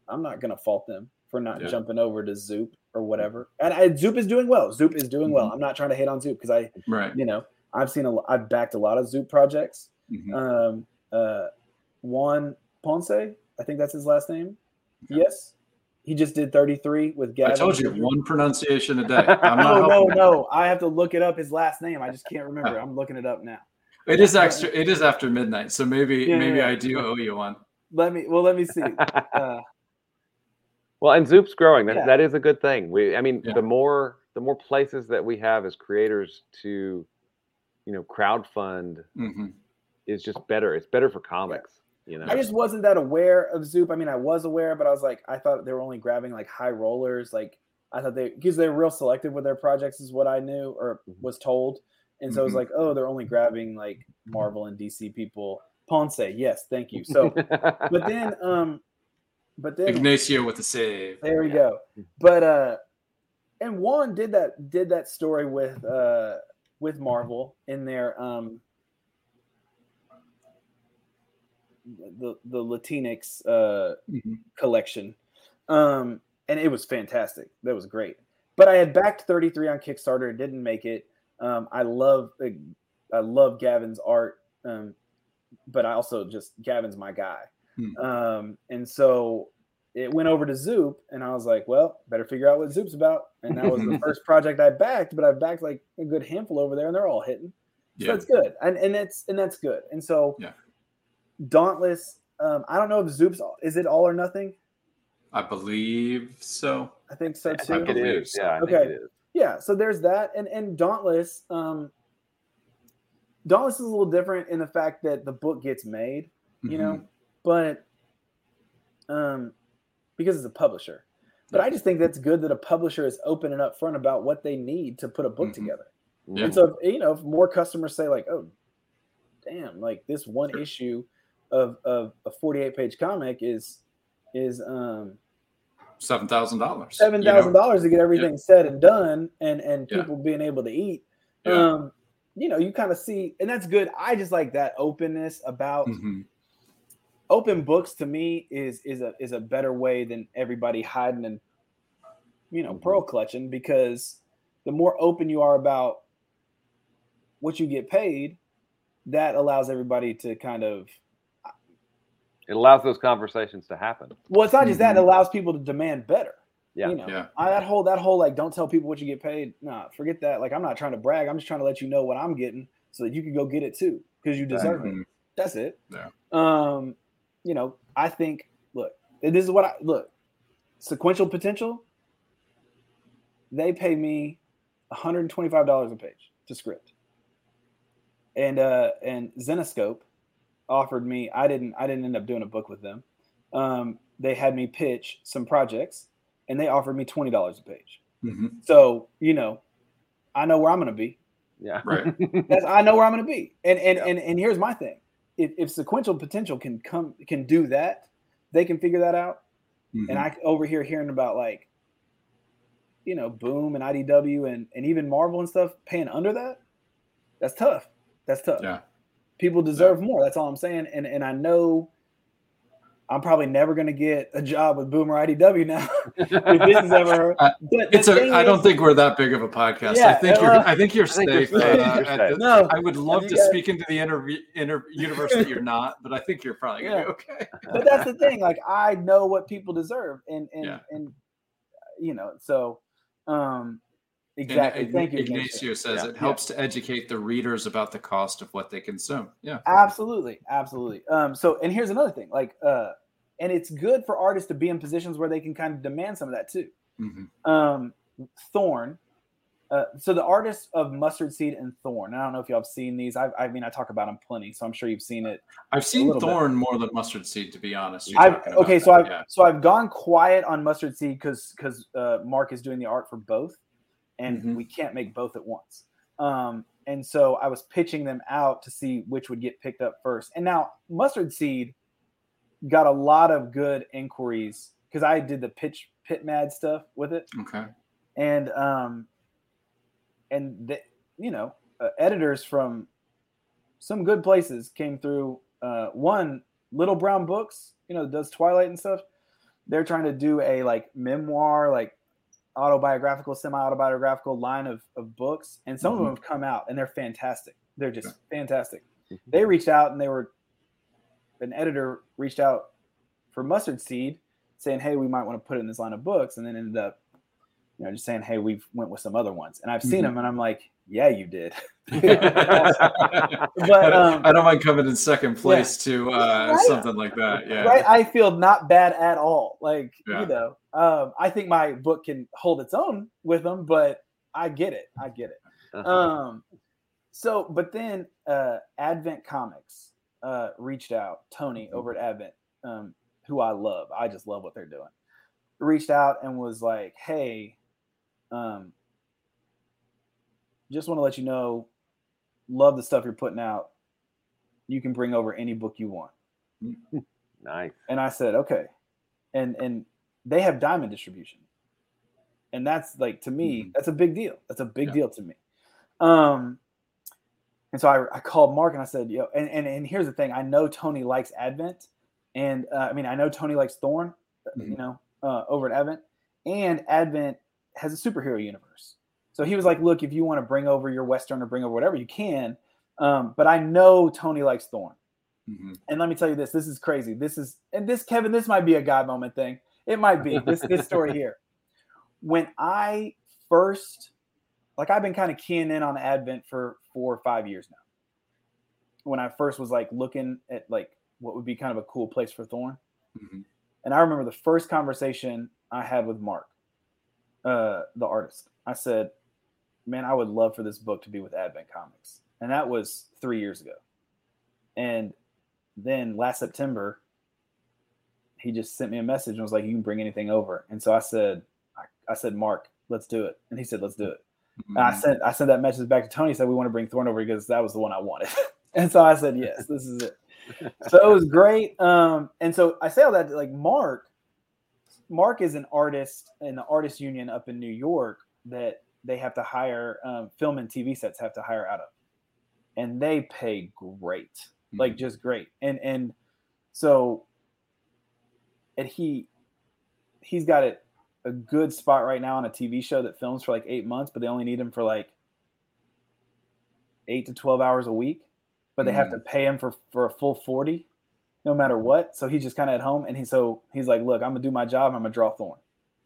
i'm not going to fault them for not Yeah. jumping over to zoop or whatever. And I, Zoop is doing well. Zoop is doing well. Mhm. I'm not trying to hate on Zoop because I, Right. you know, I've seen a, I've backed a lot of Zoop projects. Mhm. Um, uh, Juan Ponce, I think that's his last name. Yes, he just did 33 with I told you one pronunciation a day. I'm [LAUGHS] not No, no, no. I have to look it up. His last name. I just can't remember. I'm looking it up now. It is extra. It is after midnight, so maybe Yeah, maybe yeah. I do owe you one. Let me. Well, let me see. [LAUGHS] Uh, well, and Zoop's growing. That Yeah. that is a good thing. We, I mean, Yeah. the more the more places that we have as creators to, you know, crowdfund hmm is just better. It's better for comics. You know. I just wasn't that aware of Zoop. I mean, I was aware, but I was like, I thought they were only grabbing like high rollers. Like I thought they because they're real selective with their projects, is what I knew or Mhm. was told. And so it was Mhm. like, oh, they're only grabbing like Marvel and DC people. Ponce, yes, thank you. So, [LAUGHS] but then, um, but then Ignacio with the save. There we go. But uh and Juan did that did that story with uh with Marvel in their um the the Latinx uh Mhm. collection. Um and it was fantastic. That was great. But I had backed 33 on Kickstarter, it didn't make it. Um I love I love Gavin's art. Um but I also just Gavin's my guy. Hmm. Um and so it went over to Zoop, and I was like, well, better figure out what Zoop's about. And that was the [LAUGHS] first project I backed, but I've backed like a good handful over there, and they're all hitting. So Yeah. it's good, and and that's and that's good. And so, Yeah. Dauntless. Um, I don't know if Zoop's is it all or nothing. I believe so. I think so I too. think it believe Yeah, I think Okay. it is. Yeah, so there's that, and and Dauntless. Um, Dauntless is a little different in the fact that the book gets made, you know, Mhm. but um, because it's a publisher. But I just think that's good that a publisher is open and upfront about what they need to put a book Mhm. together. Yeah. And so, if, you know, if more customers say like, "Oh, damn, like this one issue of of a 48 page comic is is um seven thousand dollars. seven thousand dollars to get everything said and done, and and Yeah. people being able to eat." Yeah. Um, you know, you kind of see, and that's good. I just like that openness about hmm open books. To me, is is a is a better way than everybody hiding and you know Mhm. pearl clutching because the more open you are about what you get paid, that allows everybody to kind of It allows those conversations to happen. well, it's not just that; it Mhm. allows people to demand better. Yeah. you know, Yeah. I, that whole that whole like don't tell people what you get paid. Nah, forget that. Like I'm not trying to brag. I'm just trying to let you know what I'm getting so that you can go get it too because you deserve it. Mhm. That's it. Yeah. Um, you know, I think look, and this is what I look. Sequential potential. They pay me $125 a page to script. And uh and Zenescope offered me, I didn't I didn't end up doing a book with them. Um, they had me pitch some projects and they offered me $20 a page. Mhm. So, you know, I know where I'm gonna be. Yeah. Right. [LAUGHS] That's I know where I'm going to be. And and, Yeah. and and here's my thing: if, if sequential potential can come can do that, they can figure that out. Mhm. And I over here hearing about like, you know, Boom and IDW and and even Marvel and stuff paying under that. That's tough. That's tough. Yeah. People deserve more. That's all I'm saying. And and I know. I'm probably never going to get a job with Boom or IDW now [LAUGHS] if this is ever. [LAUGHS] Uh, But It's a. thing I don't is- think we're that big of a podcast. I think uh, you're. I think you're I think you're safe. safe. uh, You're safe. this- No, I would love you to guys- speak into the inner, inner universe that you're not, but I think you're probably gonna Yeah. be okay. but that's the thing. Like I know what people deserve, and and Yeah. and you know, so um, And exactly. Ign- Thank you, Ignacio says Yeah. it helps to educate the readers about the cost of what they consume. Yeah. Absolutely, absolutely. Um, so and here's another thing, like uh, and it's good for artists to be in positions where they can kind of demand some of that too. hmm Um, Thorn. Uh, so the artists of Mustard Seed and Thorn. I don't know if y'all have seen these. I, I mean, I talk about them plenty, so I'm sure you've seen it. I've seen little bit. Thorn more than mustard seed, to be honest. I've okay, so that, I've yeah. so I've gone quiet on Mustard Seed because because uh, Mark is doing the art for both, and Mhm. we can't make both at once. Um, and so I was pitching them out to see which would get picked up first. And now Mustard Seed got a lot of good inquiries because I did the pitch pit mad stuff with it, Okay. and um, and the, you know uh, editors from some good places came through. Uh, one Little Brown Books, you know, does Twilight and stuff. They're trying to do a like memoir, like autobiographical, semi-autobiographical line of, of books, and some Mhm. of them have come out, and they're fantastic. They're just fantastic. Mhm. They reached out, and they were an editor reached out for Mustard Seed, saying, "Hey, we might want to put it in this line of books," and then ended up, you know, just saying, "Hey, we've went with some other ones," and I've seen Mhm. them, and I'm like, "Yeah, you did." [LAUGHS] [LAUGHS] but But, um, I don't mind coming in second place to uh, Right. something like that. Yeah. right i feel not bad at all like Yeah. you know um i think my book can hold its own with them but i get it i get it Uh-huh. um so but then uh advent comics uh reached out tony Mm-hmm. over at advent um who i love i just love what they're doing reached out and was like hey um just want to let you know love the stuff you're putting out you can bring over any book you want [LAUGHS] nice. and I said, okay. And and they have diamond distribution. And that's like to me, Mhm. that's a big deal. That's a big Yeah. deal to me. Um and so I, I called Mark and I said, yo, and, and and here's the thing. I know Tony likes Advent, and uh, I mean I know Tony likes Thorn, uh, you Mhm. know, uh, over at Advent, and Advent has a superhero universe. So he was like, look, if you want to bring over your Western or bring over whatever, you can. Um, but I know Tony likes Thorn Mhm. and let me tell you this this is crazy this is and this kevin this might be a god moment thing it might be this this story [LAUGHS] here when i first like i've been kind of keying in on advent for four or five years now when i first was like looking at like what would be kind of a cool place for thorn Mhm. and i remember the first conversation i had with mark uh the artist i said man i would love for this book to be with advent comics and that was three years ago and then last September, he just sent me a message and was like, "You can bring anything over." And so I said, "I, I said, Mark, let's do it." And he said, "Let's do it." And I Mhm. sent I sent that message back to Tony. Said we want to bring Thorn over because that was the one I wanted. [LAUGHS] and so I said, "Yes, [LAUGHS] this is it." So it was great. Um, and so I say all that like Mark. Mark is an artist in the artist union up in New York that they have to hire um, film and TV sets have to hire out of, and they pay great like just great. And and so and he he's got it a good spot right now on a tv show that films for like eight months but they only need him for like eight to 12 hours a week. But they have to pay him for for a full 40 no matter what. So he's just kind of at home and he so he's like look i'm gonna do my job i'm gonna draw thorn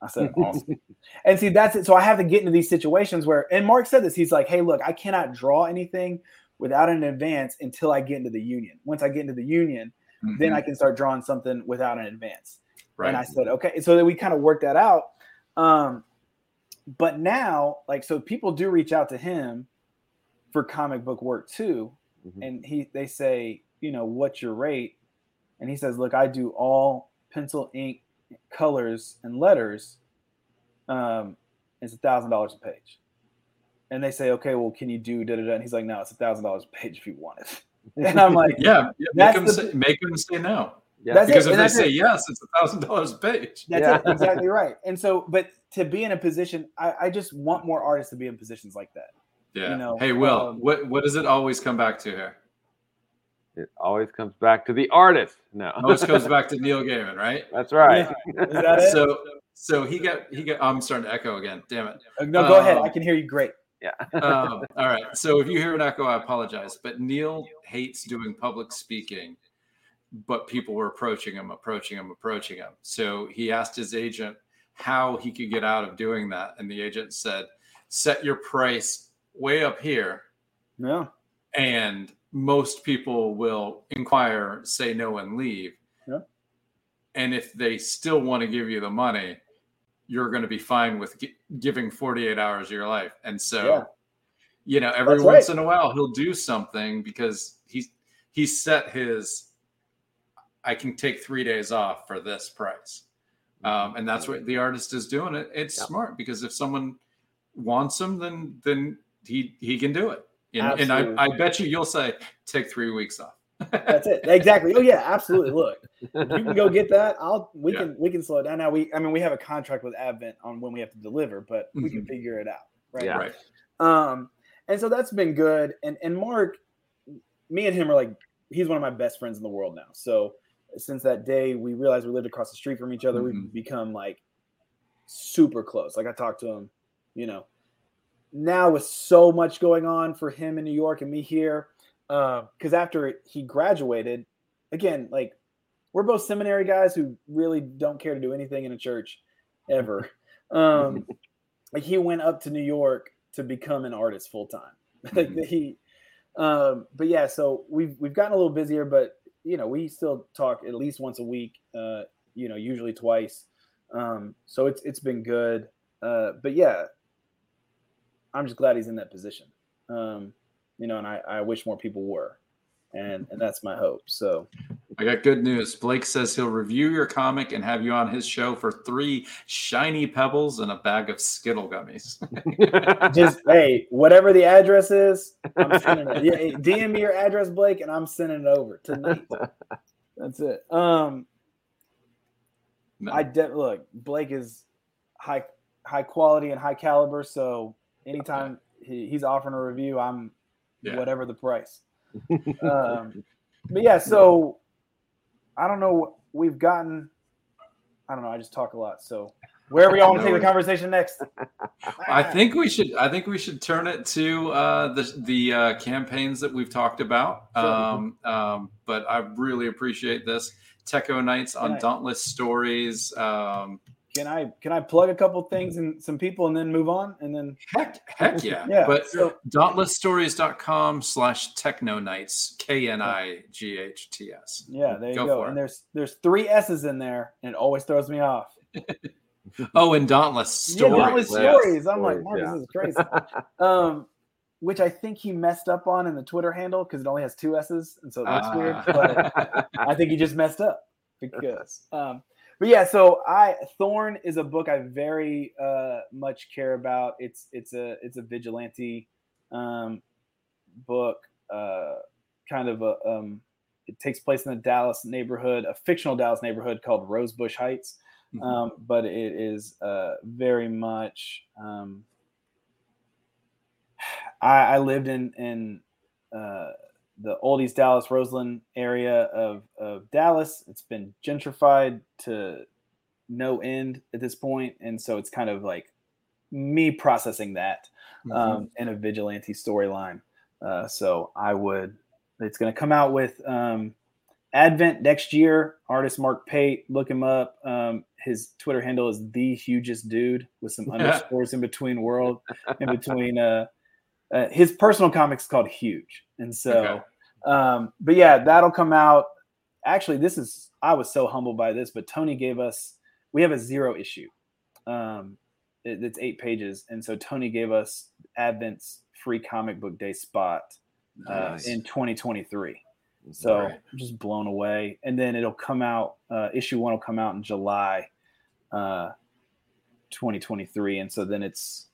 i said awesome and see that's it so i have to get into these situations where and mark said this he's like hey look i cannot draw anything without an advance until I get into the union. Once I get into the union, then I can start drawing something without an advance. right. And I said, okay. So then we kind of worked that out. Um, but now, like, so people do reach out to him for comic book work too. Mhm. And he, they say, you know, what's your rate? And he says, look, I do all pencil, ink, colors, and letters. Um, it's a thousand dollars a page. And they say, okay, well, can you do da da da? And he's like, no, it's a thousand dollars a page if you want it. [LAUGHS] And I'm like, yeah, yeah, make them the- say, make them say no. Yeah. That's it. Because if and they say it. yes, it's a thousand dollars a page. That's Yeah. it, exactly right. And so, but to be in a position, I, I just want more artists to be in positions like that. Yeah. You know, hey, Will, um, what what does it always come back to here? It always comes back to the artist. No, Always comes [LAUGHS] back to Neil Gaiman, right? that's right. Is that it? So so he got he got. I'm starting to echo again. Damn it. Uh, no, go ahead. um, I can hear you great. [LAUGHS] um, all right. So if you hear an echo, I apologize. But Neil hates doing public speaking, but people were approaching him, approaching him, approaching him. So he asked his agent how he could get out of doing that. And the agent said, set your price way up here. Yeah. And most people will inquire, say no, and leave. Yeah. And if they still want to give you the money, you're going to be fine with gi- giving 48 hours of your life. And so, Yeah. you know, every That's once right. in a while he'll do something because he's he set his I can take three days off for this price. Um, and that's what the artist is doing. It it's Yeah. smart because if someone wants him, then then he he can do it. And, and I, I bet you you'll say take three weeks off. That's it. Exactly. Oh yeah, absolutely. Look, if you can go get that. I'll we Yeah. can we can slow it down. Now we I mean we have a contract with Advent on when we have to deliver, but we can Mhm. figure it out. Right. Yeah. Right. Um, and so that's been good. And and Mark, me and him are like he's one of my best friends in the world now. So since that day we realized we lived across the street from each other, Mhm. we've become like super close. Like I talked to him, you know. Now with so much going on for him in New York and me here, because uh, after he graduated, again, like we're both seminary guys who really don't care to do anything in a church ever. [LAUGHS] Um, like he went up to New York to become an artist full time. [LAUGHS] like mm-hmm. he, um, but yeah, so we've we've gotten a little busier, but you know we still talk at least once a week. Uh, you know, usually twice. Um, so it's it's been good. Uh, but yeah, I'm just glad he's in that position. Um, you know, and I, I wish more people were, and and that's my hope. So I got good news. Blake says he'll review your comic and have you on his show for three shiny pebbles and a bag of Skittle gummies. [LAUGHS] Just hey, whatever the address is, I'm sending it. Yeah, DM me your address, Blake, and I'm sending it over tonight. That's it. Um, no. I de- look. Blake is high high quality and high caliber, so anytime he, he's offering a review, I'm yeah. whatever the price. [LAUGHS] um, but yeah, so I don't know. We've gotten. I don't know. I just talk a lot. So where are we going to take the conversation next? I think we should. I think we should turn it to uh, the the uh, campaigns that we've talked about. Um, um, but I really appreciate this. Techno Knights on Dauntless Stories. Um, can I can I plug a couple things and some people and then move on and then heck heck yeah. Yeah but so, dauntlessstories.com slash techno knights k-n-i-g-h-t-s yeah there you go, go. and there's there's three s's in there and it always throws me off. [LAUGHS] Oh and dauntless stories yeah, dauntless stories. i'm like yeah. this is crazy. [LAUGHS] Um which I think he messed up on in the Twitter handle because it only has two S's, and so that's uh. weird. But I think he just messed up. Because [LAUGHS] um, but yeah, so I Thorn is a book I very uh, much care about. It's it's a it's a vigilante um, book, uh, kind of a um, it takes place in the Dallas neighborhood, a fictional Dallas neighborhood called Rosebush Heights, mm-hmm. um, but it is uh, very much. Um, I, I lived in in uh, the oldies Dallas Roseland area of, of Dallas. It's been gentrified to no end at this point, and so it's kind of like me processing that mm-hmm. um, in a vigilante storyline. Uh, so I would. It's going to come out with um, Advent next year. Artist Mark Pate, look him up. Um, his Twitter handle is the hugest dude with some [LAUGHS] underscores in between world, in between. Uh, uh, his personal comics called Huge, and so, okay. um, but yeah, that'll come out. Actually, this is I was so humbled by this, but Tony gave us we have a zero issue. Um, it, it's eight pages, and so Tony gave us Advent's free comic book day spot uh, nice. in 2023. So right. I'm just blown away. And then it'll come out. Uh, issue one will come out in July, uh, 2023, and so then it's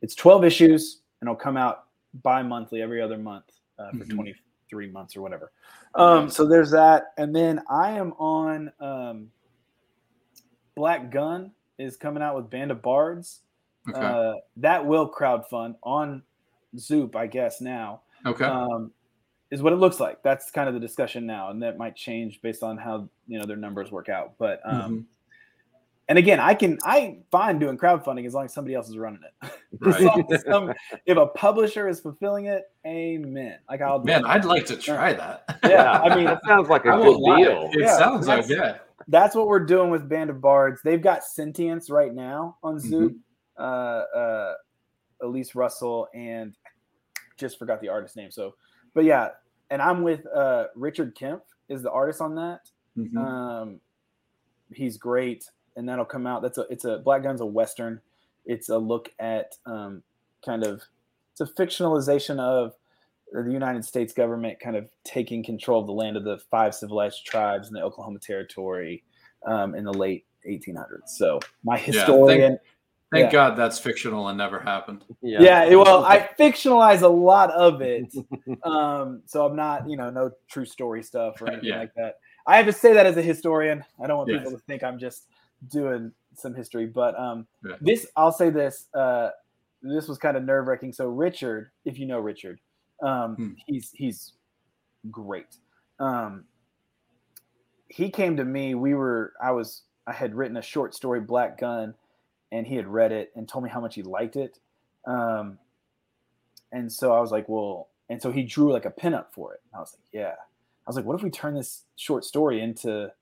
it's 12 issues and it'll come out bi-monthly every other month uh, for mm-hmm. 23 months or whatever. Um, so there's that and then i am on um, black gun is coming out with band of bards. Okay. uh, that will crowd fund on zoop i guess now. Okay. Um, is what it looks like. That's kind of the discussion now and that might change based on how you know their numbers work out but um, mm-hmm and again, I can I fine doing crowdfunding as long as somebody else is running it. [LAUGHS] Right. some, if a publisher is fulfilling it, amen. Like I'll man, I'd like to try that. [LAUGHS] Yeah, I mean, it sounds like a good deal. It, yeah, sounds like yeah. That's what we're doing with Band of Bards. They've got Sentience right now on. Zoop. Mm-hmm. Uh, uh, Elise Russell and just forgot the artist name. So, but yeah, and I'm with uh, Richard Kemp is the artist on that. Mm-hmm. Um, he's great and that'll come out. That's a it's a Black Gun's a western. It's a look at um, kind of it's a fictionalization of the United States government kind of taking control of the land of the five civilized tribes in the Oklahoma Territory um, in the late 1800s. So my historian. Yeah, thank, thank yeah. God that's fictional and never happened. Yeah. yeah. Well, I [LAUGHS] fictionalize a lot of it, [LAUGHS] um, so I'm not you know no true story stuff or [LAUGHS] anything yeah. like that. I have to say that as a historian. I don't want yes. people to think I'm just doing some history. But um, yeah. this, I'll say this. Uh, this was kind of nerve wracking. So Richard, if you know Richard, um, hmm. he's he's great. Um, he came to me. We were I was I had written a short story, Black Gun, and he had read it and told me how much he liked it. Um, and so I was like, well, and so he drew like a pinup for it. And I was like, yeah. I was like, what if we turn this short story into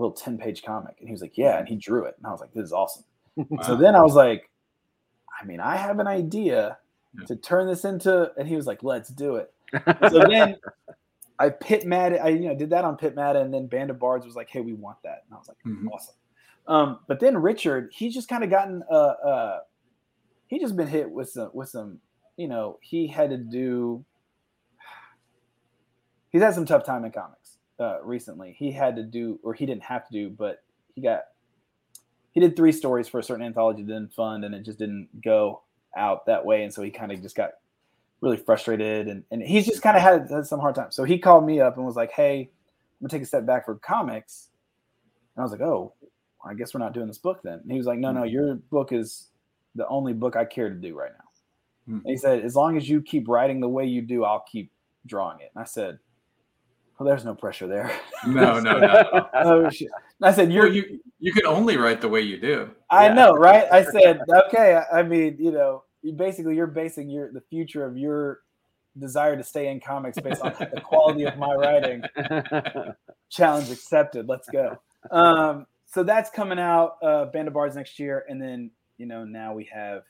little 10 page comic? And he was like, yeah. And he drew it. And I was like, this is awesome. Wow. [LAUGHS] So then I was like, I mean, I have an idea to turn this into, and he was like, let's do it. [LAUGHS] So then I pit mad, I you know did that on pit mad, and then Band of Bards was like, hey, we want that, and I was like, Mhm. awesome. Um, but then Richard, he's just kind of gotten, uh, uh, he just been hit with some, with some, you know, he had to do. [SIGHS] He's had some tough time in comics uh, recently. He had to do, or he didn't have to do, but he got he did three stories for a certain anthology that didn't fund and it just didn't go out that way. And so he kind of just got really frustrated and, and he's just kind of had, had some hard time so he called me up and was like hey i'm gonna take a step back for comics. And i was like oh i guess we're not doing this book then. And he was like no no your book is the only book i care to do right now. Hmm. and he said as long as you keep writing the way you do i'll keep drawing it. And i said well there's no pressure there No, no, no. [LAUGHS] oh, shit. i said You're, you're you you can only write the way you do. I Yeah. know, right? I said, okay. I- I mean, you know, you basically you're basing your the future of your desire to stay in comics based on the quality of my writing. [LAUGHS] Challenge accepted. Let's go. Um, so that's coming out. Uh, Band of Bards next year, and then you know now we have.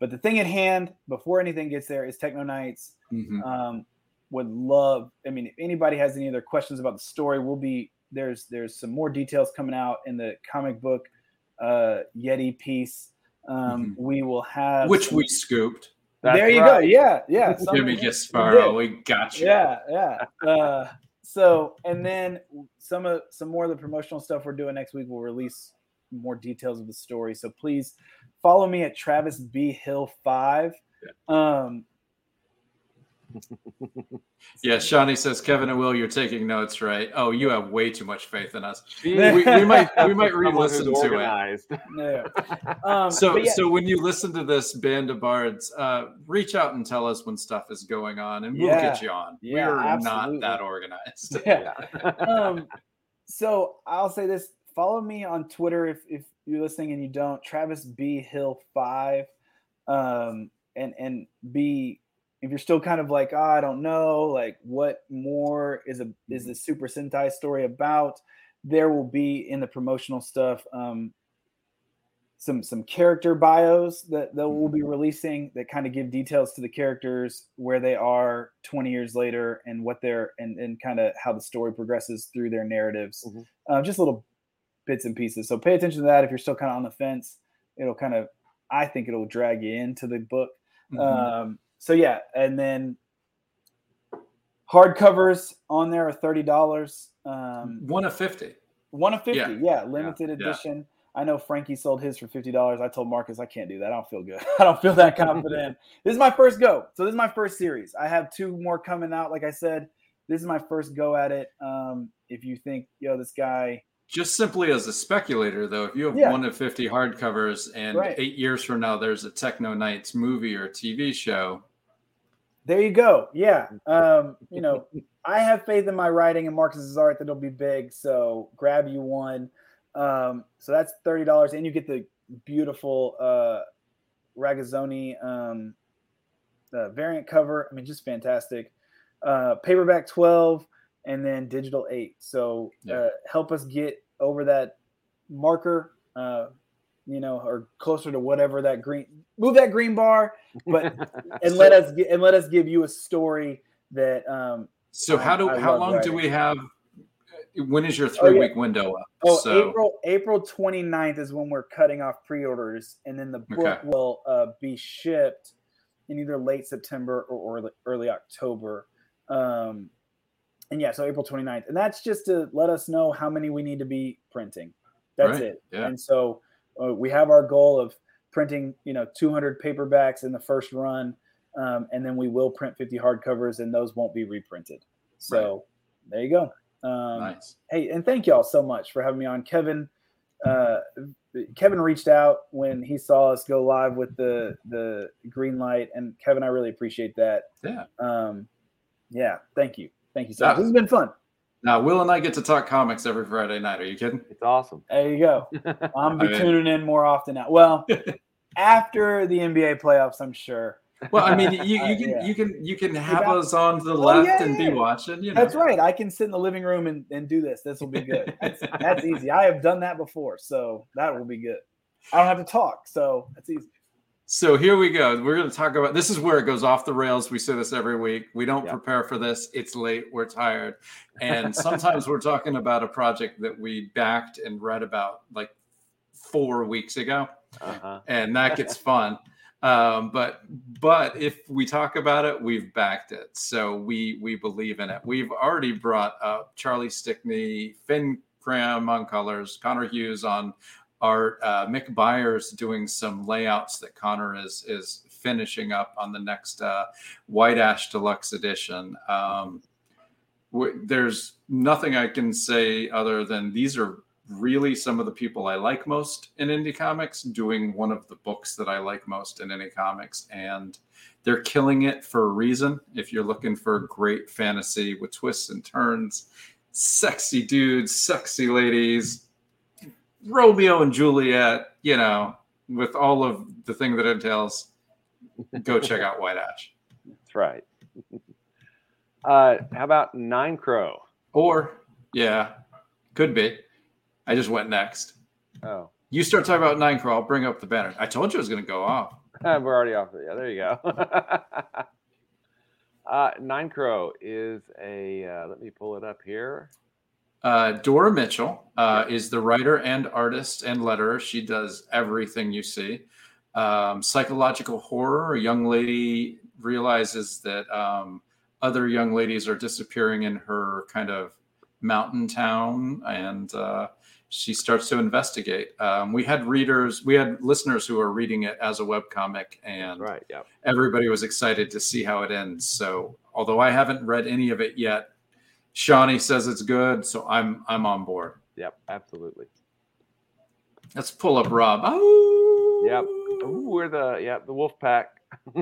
But the thing at hand before anything gets there is Techno Knights. Mhm. Um, would love. I mean, if anybody has any other questions about the story, we'll be there's there's some more details coming out in the comic book uh, Yeti piece. Um, Mhm. We will have Which some- we scooped. That's there you right. go. Yeah, yeah. [LAUGHS] Jimmy Gasparo, we got you. yeah, yeah. Uh, so, and then some of some more of the promotional stuff we're doing next week. We'll release more details of the story. So please follow me at Travis B Hill Five. Um, [LAUGHS] Yeah, Shawnee says, Kevin and Will, you're taking notes, right? Oh, you have way too much faith in us. [LAUGHS] We, we might we might re-listen to it. organized. yeah. [LAUGHS] Um, So yeah, so when you listen to this band of bards, uh, reach out and tell us when stuff is going on, and we'll Yeah. get you on. Yeah, We're absolutely. not that organized. yeah. um, so I'll say this: follow me on Twitter if if you're listening and you don't. Travis B Hill Five, um, and and be if you're still kind of like, oh, I don't know, like what more is a is the Super Sentai story about? There will be in the promotional stuff. Um, some some character bios that, that we'll be releasing that kind of give details to the characters where they are 20 years later and what they're and, and kind of how the story progresses through their narratives Mhm. uh, just little bits and pieces so pay attention to that if you're still kind of on the fence it'll kind of i think it'll drag you into the book Mhm. um, so yeah and then hardcovers on there are $30 um, One of fifty. one of 50, Yeah. yeah, limited yeah. edition. I know Frankie sold his for fifty dollars. I told Marcus I can't do that. I don't feel good. [LAUGHS] I don't feel that confident. [LAUGHS] this is my first go. So this is my first series. I have two more coming out. Like I said, this is my first go at it. Um, if you think, yo, this guy, Just simply as a speculator, though, if you have Yeah. one of 50 hardcovers and Right. eight years from now there's a Techno Knights movie or TV show, there you go. Yeah. [LAUGHS] Um, you know, I have faith in my writing and Marcus's art that it'll be big. So grab you one. Um, so that's thirty dollars, and you get the beautiful uh Ragazzoni um uh, variant cover. I mean, just fantastic. Uh, paperback twelve, and then digital eight. So Yeah. uh, help us get over that marker. Uh, you know, or closer to whatever that green. Move that green bar, but [LAUGHS] and let us and let us give you a story that um So how do I how long do we have? When is your Oh, three yeah. week window up? Oh, so April April 29th is when we're cutting off pre-orders, and then the book Okay. will uh, be shipped in either late September or early, early October. Um, and yeah, so April 29th, and that's just to let us know how many we need to be printing. That's Right, it. yeah. And so uh, we have our goal of printing, you know, 200 paperbacks in the first run, um, and then we will print 50 hardcovers, and those won't be reprinted. So there you go. Um, nice. hey and thank y'all so much for having me on kevin uh kevin reached out when he saw us go live with the the green light and kevin i really appreciate that Yeah. um yeah thank you thank you so much this has been fun Now, Will and I get to talk comics every Friday night. Are you kidding? It's awesome. There you go. [LAUGHS] I'm be I mean- tuning in more often now. Well, [LAUGHS] after the NBA playoffs, I'm sure. Well, I mean, you, [LAUGHS] Uh, you can yeah. you can you can have got- us on to the Oh, left yeah, and yeah. be watching. You know, That's right. I can sit in the living room and, and do this. This will be good. That's, that's easy. I have done that before, so that will be good. I don't have to talk, so that's easy. So here we go. We're going to talk about this is where it goes off the rails. We say this every week. We don't Yeah. prepare for this. It's late. We're tired. And sometimes we're talking about a project that we backed and read about like four weeks ago. Uh-huh. And that gets fun. Um, but but if we talk about it, we've backed it. So we we believe in it. We've already brought up Charlie Stickney, Fin Cramb on colors, Conor Hughes on art, uh, Mick Byers doing some layouts that Conor is is finishing up on the next uh, White Ash Deluxe Edition. Um, w- there's nothing I can say other than these are really some of the people I like most in indie comics doing one of the books that I like most in indie comics. And they're killing it for a reason. If you're looking for great fantasy with twists and turns, sexy dudes, sexy ladies, Romeo and Juliet, you know, with all of the thing that entails, go [LAUGHS] check out White Ash. That's right. [LAUGHS] uh, how about Nine Crow? Or, yeah, could be. I just went next. Oh, You start talking about Nine Crow, I'll bring up the banner. I told you it was going to go off. [LAUGHS] we're already off. Yeah, there you go. uh, Nine Crow is a. Uh, let me pull it up here. Uh, Dora Mitchell uh, is the writer and artist and letterer. She does everything you see. Um, psychological horror. A young lady realizes that um, other young ladies are disappearing in her kind of mountain town, and uh, she starts to investigate. Um, we had readers, we had listeners who are reading it as a webcomic, and Right. Yeah. everybody was excited to see how it ends. So, although I haven't read any of it yet, Shawnee says it's good, so I'm I'm on board. Yep. Absolutely. Let's pull up Rob. Oh, Yep. Ooh, we're the yeah the Wolf Pack. [LAUGHS]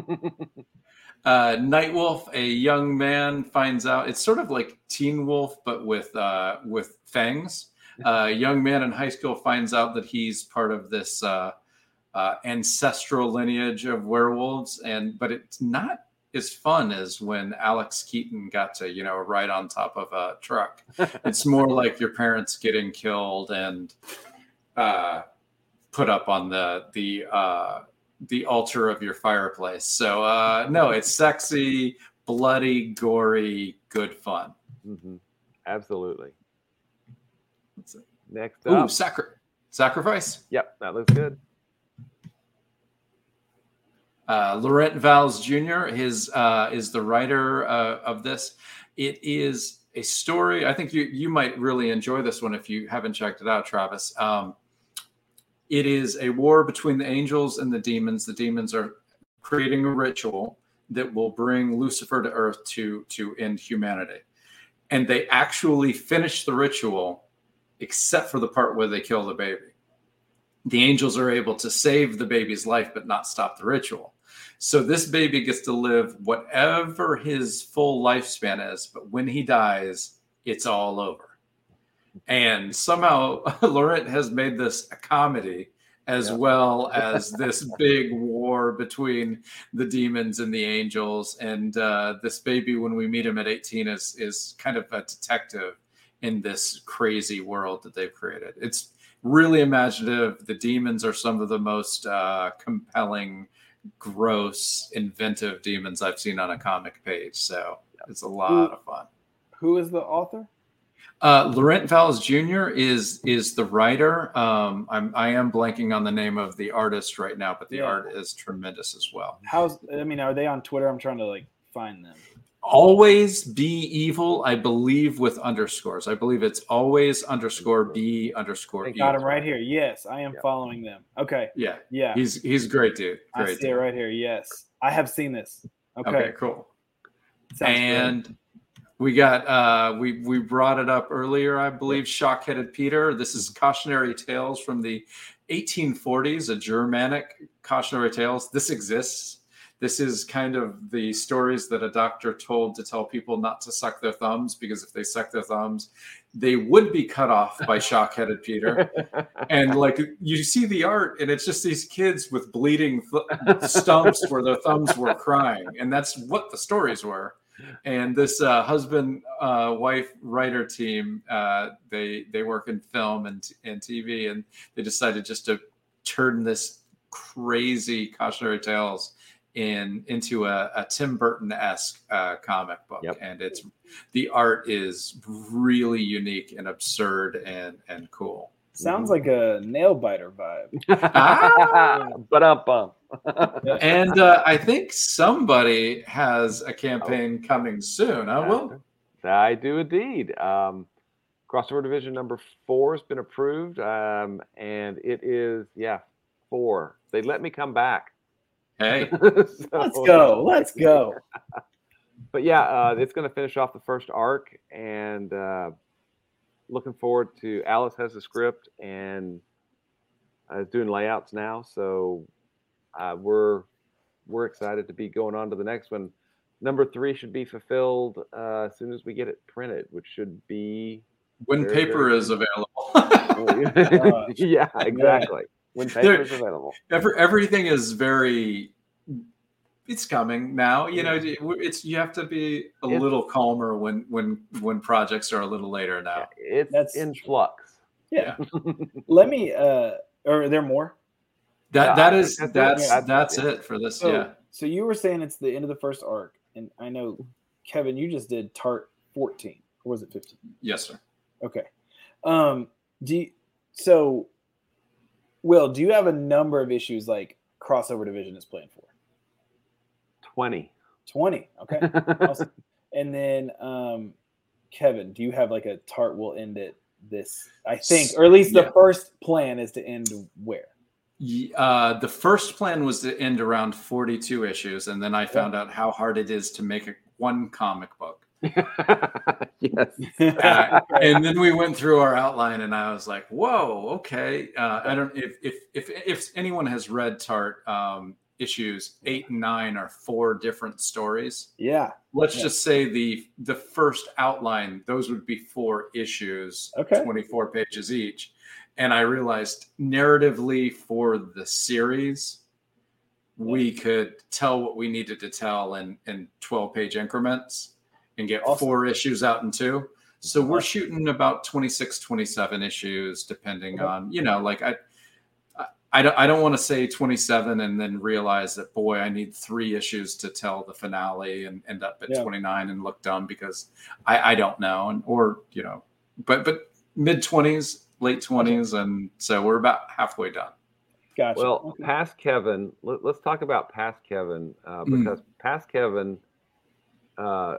Uh, Night Wolf, a young man finds out it's sort of like Teen Wolf, but with uh, with fangs. Uh, a [LAUGHS] young man in high school finds out that he's part of this uh, uh, ancestral lineage of werewolves, and but it's not as fun as when Alex Keaton got to you know ride on top of a truck. [LAUGHS] it's more like your parents getting killed and uh, put up on the the uh, the altar of your fireplace. So uh, no, it's sexy, bloody, gory, good fun. hmm Absolutely. Next Ooh, up. sacri- sacrifice. Yep, that looks good. Uh, Laurent Valls Jr. His uh, is the writer uh, of this. It is a story. I think you you might really enjoy this one if you haven't checked it out, Travis. Um, it is a war between the angels and the demons. The demons are creating a ritual that will bring Lucifer to Earth to to end humanity, and they actually finish the ritual, except for the part where they kill the baby the angels are able to save the baby's life but not stop the ritual. So this baby gets to live whatever his full lifespan is, but when he dies, it's all over. And somehow [LAUGHS] Laurent has made this a comedy as Yeah. well as [LAUGHS] this big war between the demons and the angels. And uh, this baby, when we meet him at 18, is is kind of a detective in this crazy world that they've created. It's really imaginative. The demons are some of the most uh, compelling, gross, inventive demons I've seen on a comic page. So it's a lot of fun. Who is the author? Uh, Laurent Valls Jr. is is the writer. Um, I'm I am blanking on the name of the artist right now, but the Yeah. art is tremendous as well. How's I mean, are they on Twitter? I'm trying to like find them. Always be evil, I believe, with underscores. I believe it's always underscore be underscore I evil. got him right here. Yes, I am Yeah. following them. Okay. Yeah, Yeah. he's he's a great dude. I Great see dude. it right here. Yes. I have seen this. Okay. Okay, cool. Sounds good. and we got uh we we brought it up earlier i believe shock-headed peter this is cautionary tales from the 1840s a germanic cautionary tales this exists this is kind of the stories that a doctor told to tell people not to suck their thumbs because if they suck their thumbs, they would be cut off by [LAUGHS] shock-headed Peter. And like you see the art, and it's just these kids with bleeding th- stumps where their thumbs were crying, and that's what the stories were. And this uh, husband, uh, wife, writer team, uh, they they work in film and and TV, and they decided just to turn this crazy cautionary tales in into a, a Tim Burton esque uh, comic book, Yep. and it's the art is really unique and absurd and and cool. Sounds like a nail biter vibe. [LAUGHS] Ah! but up bump. And uh, I think somebody has a campaign coming soon. I will. I do indeed. Um, crossover division number four has been approved, um, and it is yeah four. They let me come back. Hey, [LAUGHS] Let's go. Let's go. [LAUGHS] But yeah, uh, it's going to finish off the first arc, and uh, looking forward to. Alice has the script and uh, is doing layouts now, so uh, we're we're excited to be going on to the next one. Number three should be fulfilled uh, as soon as we get it printed, which should be when Very, paper very is available. [LAUGHS] yeah, exactly. When There- paper is available. Every, everything is very. It's coming now. You know, it's you have to be a It's- little calmer when when when projects are a little later now. It's That's in flux. Yeah. [LAUGHS] Let me. uh Or are there more? That Yeah, that I is think that's that's that's, it for this. So, yeah. so you were saying it's the end of the first arc, and I know Kevin, you just did Tart 14, or was it 15? Yes, sir. Okay. Um, do you, so Will, do you have a number of issues like crossover division is playing for? Twenty. 20. Okay. [LAUGHS] awesome. And then um Kevin, do you have like a Tart will end it this I think, or at least the Yeah. first plan is to end where? Uh, the first plan was to end around 42 issues, and then I found out how hard it is to make a, one comic book. [LAUGHS] [LAUGHS] yes. Uh, [LAUGHS] and then we went through our outline, and I was like, "Whoa, okay." Uh, I don't if if if if anyone has read Tart um, issues eight and nine are four different stories. yeah. Let's Yeah. just say the the first outline; those would be four issues, Okay. 24 pages each. And I realized narratively for the series, we could tell what we needed to tell in, in 12 page increments and get Awesome. four issues out in two. So we're shooting about 26, 27 issues, depending Okay. on, you know, like I, I- I don't, I don't want to say 27 and then realize that, boy, I need three issues to tell the finale and end up at Yeah. 29 and look dumb because I, I don't know. And, or, you know, but, but mid 20s, late 20s. And so we're about halfway done. Gotcha. Well, Okay. past Kevin, let, us talk about past Kevin uh, Mm. because past Kevin uh,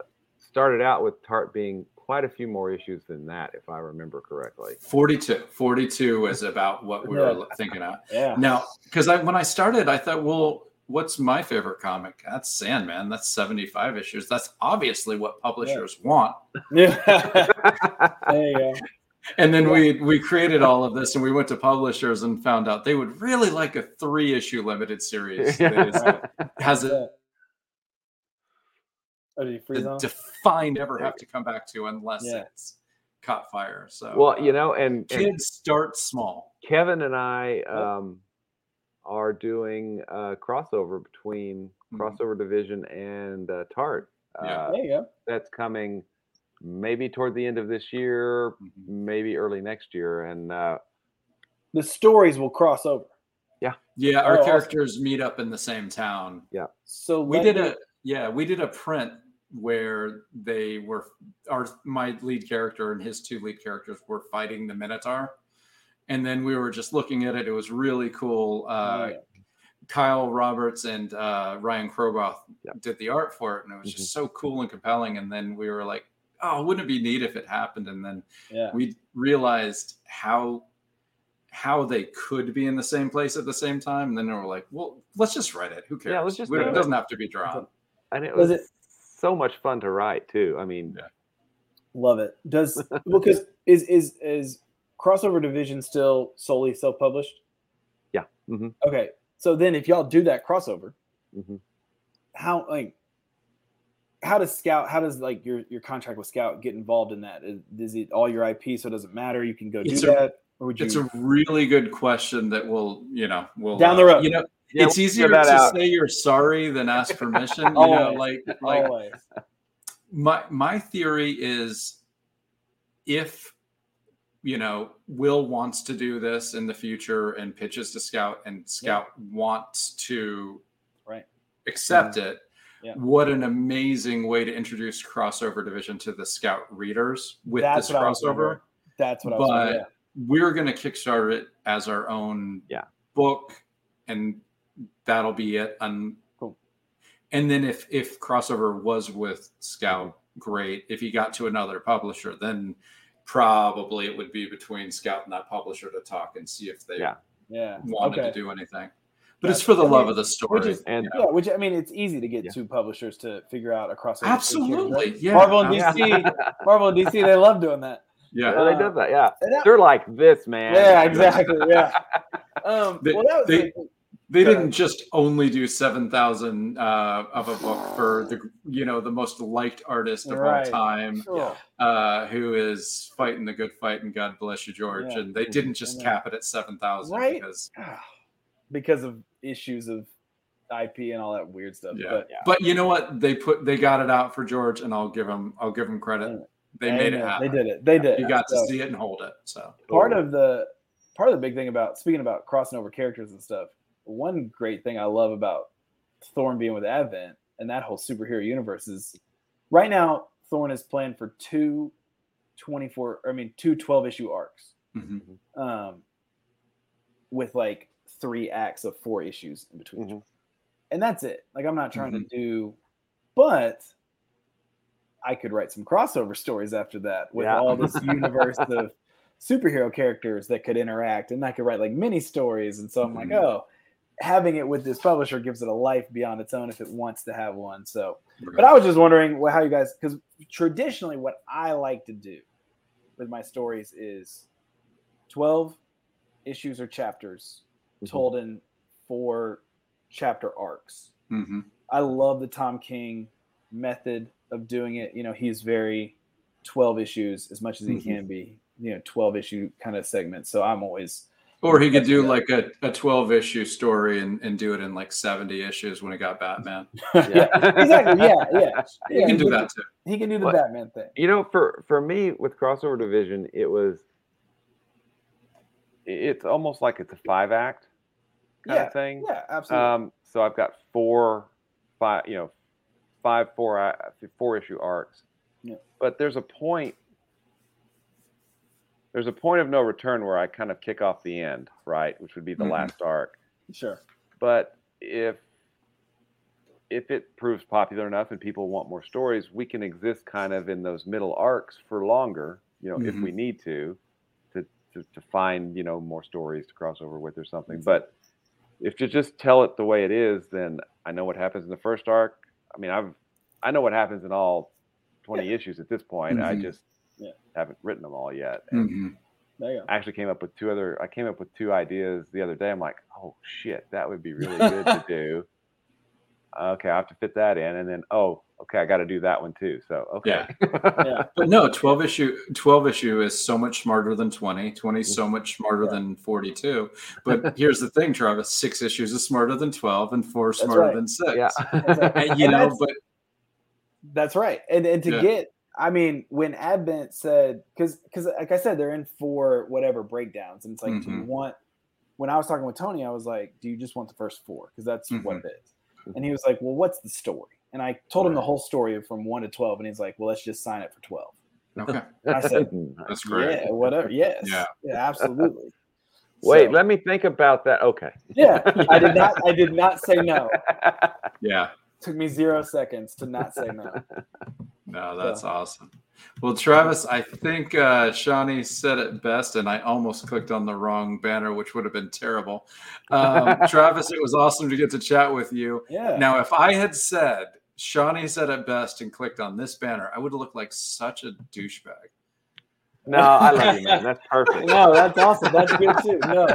started out with Tart being quite a few more issues than that, if I remember correctly. 42. 42 is about what we were thinking of. yeah. Now, because I when I started, I thought, well, what's my favorite comic? That's Sandman. That's 75 issues. That's obviously what publishers want. Yeah. [LAUGHS] there you go. And then we we created all of this and we went to publishers and found out they would really like a three issue limited series [LAUGHS] that is, has a, Oh, did you freeze a on? defined ever have to come back to unless Yeah. it's caught fire. So well, you uh, know, and, and kids start small. Kevin and I um, are doing a crossover between Mhm. crossover division and uh, Tart. Yeah. Uh, there you go. that's coming maybe toward the end of this year, Mhm. maybe early next year, and uh, The stories will cross over. Yeah, yeah. our Oh, awesome. characters meet up in the same town. Yeah. So we did me- a yeah we did a print where they were our my lead character and his two lead characters were fighting the minotaur. And then we were just looking at it. It was really cool. Uh Oh, yeah. kyle roberts and uh ryan kroboth Yep. did the art for it and it was just so cool and compelling. And then we were like oh wouldn't it be neat if it happened? And then yeah. we realized how how they could be in the same place at the same time. And then we were like well let's just write it. Who cares Yeah, let's just it it. doesn't have to be drawn. And it Was was it- so much fun to write too. I mean, Yeah. Love it. Does [LAUGHS] because is is is crossover division still solely self published? yeah, hmm Okay. So then if y'all do that crossover, hmm how like how does Scout? How does like your your contract with Scout get involved in that? Is, is it all your IP, so it doesn't matter? You can go do It's a- that, or would you? It's a really good question that will, you know, will Down the uh, road. You know, Yeah, it's we'll easier to out. say you're sorry than ask permission. [LAUGHS] You know, like like always. my my theory is if you know will wants to do this in the future and pitches to scout and scout wants to Right. accept it Yeah. what an amazing way to introduce crossover division to the scout readers with That's this what I was crossover. That's what I was. but we're going to kickstart it as our own Yeah. book and that'll be it and Cool. and then if if crossover was with scout great if he got to another publisher then probably it would be between scout and that publisher to talk and see if they Yeah. Yeah. yeah. wanted okay. to do anything but it's for the I mean, love of the story which is- And you know. Yeah, which I mean, it's easy to get Yeah. two publishers to figure out a crossover. absolutely yeah Marvel and DC, Marvel and DC, they love doing that. yeah Yeah, they did that. Yeah, that- they're like this, man. yeah, exactly. Yeah. Um, They- well, that was they- like- they didn't just only do 7000 uh, of a book for the you know the most liked artist of Right. all time Sure. uh, who is fighting the good fight and god bless you george Yeah. and they didn't just cap it at 7000 Right. because [SIGHS] because of issues of IP and all that weird stuff. yeah. But but you know what they put they got it out for george and i'll give them i'll give them credit they made it happen They did it. They did. you got to see it and hold it so part of the part of the big thing about speaking about crossing over characters and stuff. One great thing I love about Thorn being with Advent and that whole superhero universe is right now Thorn is planned for two 24 I mean two 12 issue arcs. mhm. um, with like three acts of four issues in between, each Mhm. and that's it. Like I'm not trying to do, but I could write some crossover stories after that with Yeah. all this [LAUGHS] universe of superhero characters that could interact, and I could write like mini stories. And so I'm like, Mhm. oh, having it with this publisher gives it a life beyond its own if it wants to have one. So but I was just wondering how you guys, because traditionally, what I like to do with my stories is 12 issues or chapters Mhm. told in four chapter arcs. Mhm. I love the Tom King method of doing it. You know, he's very 12 issues as much as he Mhm. can be, you know, 12 issue kind of segments. So I'm always, or he could do Yeah. like a, a 12 issue story and, and do it in like 70 issues when he got batman [LAUGHS] yeah, exactly. Yeah, yeah. [LAUGHS] you yeah, can he do that too He can do the But- Batman thing. You know, for for me with crossover division, it was. It's almost like it's a five act kind Yeah, of thing. Yeah, absolutely. Um, so I've got four, five, you know, five, four, uh, four issue arcs. Yeah. But there's a point. There's a point of no return where I kind of kick off the end, right, which would be the Mhm. last arc. sure. But if if it proves popular enough and people want more stories, we can exist kind of in those middle arcs for longer. You know, if Mhm. we need to, to, to to find you know more stories to cross over with or something. But if you just tell it the way it is, then I know what happens in the first arc. I mean, I've I know what happens in all twenty issues at this point. I Mhm. just Yeah. haven't written them all yet. And Mhm. There you go. I actually came up with two other. I came up with two ideas the other day. I'm like, oh shit, that would be really good to [LAUGHS] do. Okay, I have to fit that in, and then oh, okay, I got to do that one too. So okay, [LAUGHS] Yeah. But no, 12 issue 12 issue is so much smarter than 20. 20 is so much smarter Yeah. than 42. But [LAUGHS] here's the thing, Travis, 6 issues is smarter than 12 and 4 is smarter right. than 6. yeah, And, you And know, that's- but That's right. And and to Yeah. get, I mean, when Advent said, because because like I said, they're in for whatever breakdowns, and it's like, do you Mhm. want? When I was talking with Tony, I was like, do you just want the first four? Because that's what Mhm. it is. And he was like, well, what's the story? And I told him the whole story from one to twelve, and he's like, well, let's just sign it for twelve. okay. I said, [LAUGHS] That's great. yeah, whatever. Yes. Yeah. absolutely. [LAUGHS] Wait, So, let me think about that. Okay. yeah, I did [LAUGHS] not. I did not say no. Yeah. Took me zero seconds to not say no. [LAUGHS] No, that's awesome. Well, Travis, I think uh, Shawnee said it best, and I almost clicked on the wrong banner, which would have been terrible. Um, [LAUGHS] Travis, it was awesome to get to chat with you. Yeah. Now, if I had said Shawnee said it best and clicked on this banner, I would have looked like such a douchebag. No, I love you, man. That's perfect. No, that's awesome. That's good too. No,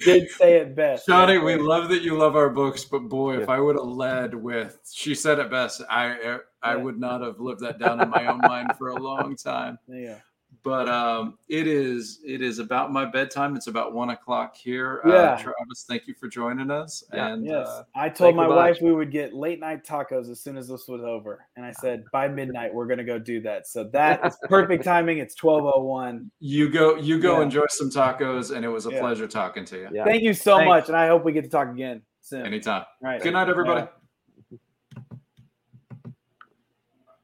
did say it best. Johnny, we love that you love our books, but boy, if I would have led with "She said it best," I I Yeah. would not have lived that down in my own mind for a long time. Yeah. But um, it is it is about my bedtime. It's about one o'clock here. Yeah. Uh, Travis, thank you for joining us. Yeah. And Yes, uh, I told my wife much. we would get late night tacos as soon as this was over, and I said by midnight we're gonna go do that. So that is [LAUGHS] perfect timing. It's twelve oh one. you go you go Yeah. enjoy some tacos, and it was a Yeah. pleasure talking to you. Yeah. Thank you so Thanks. much, and I hope we get to talk again soon. Anytime. All right. Good night, everybody. All right.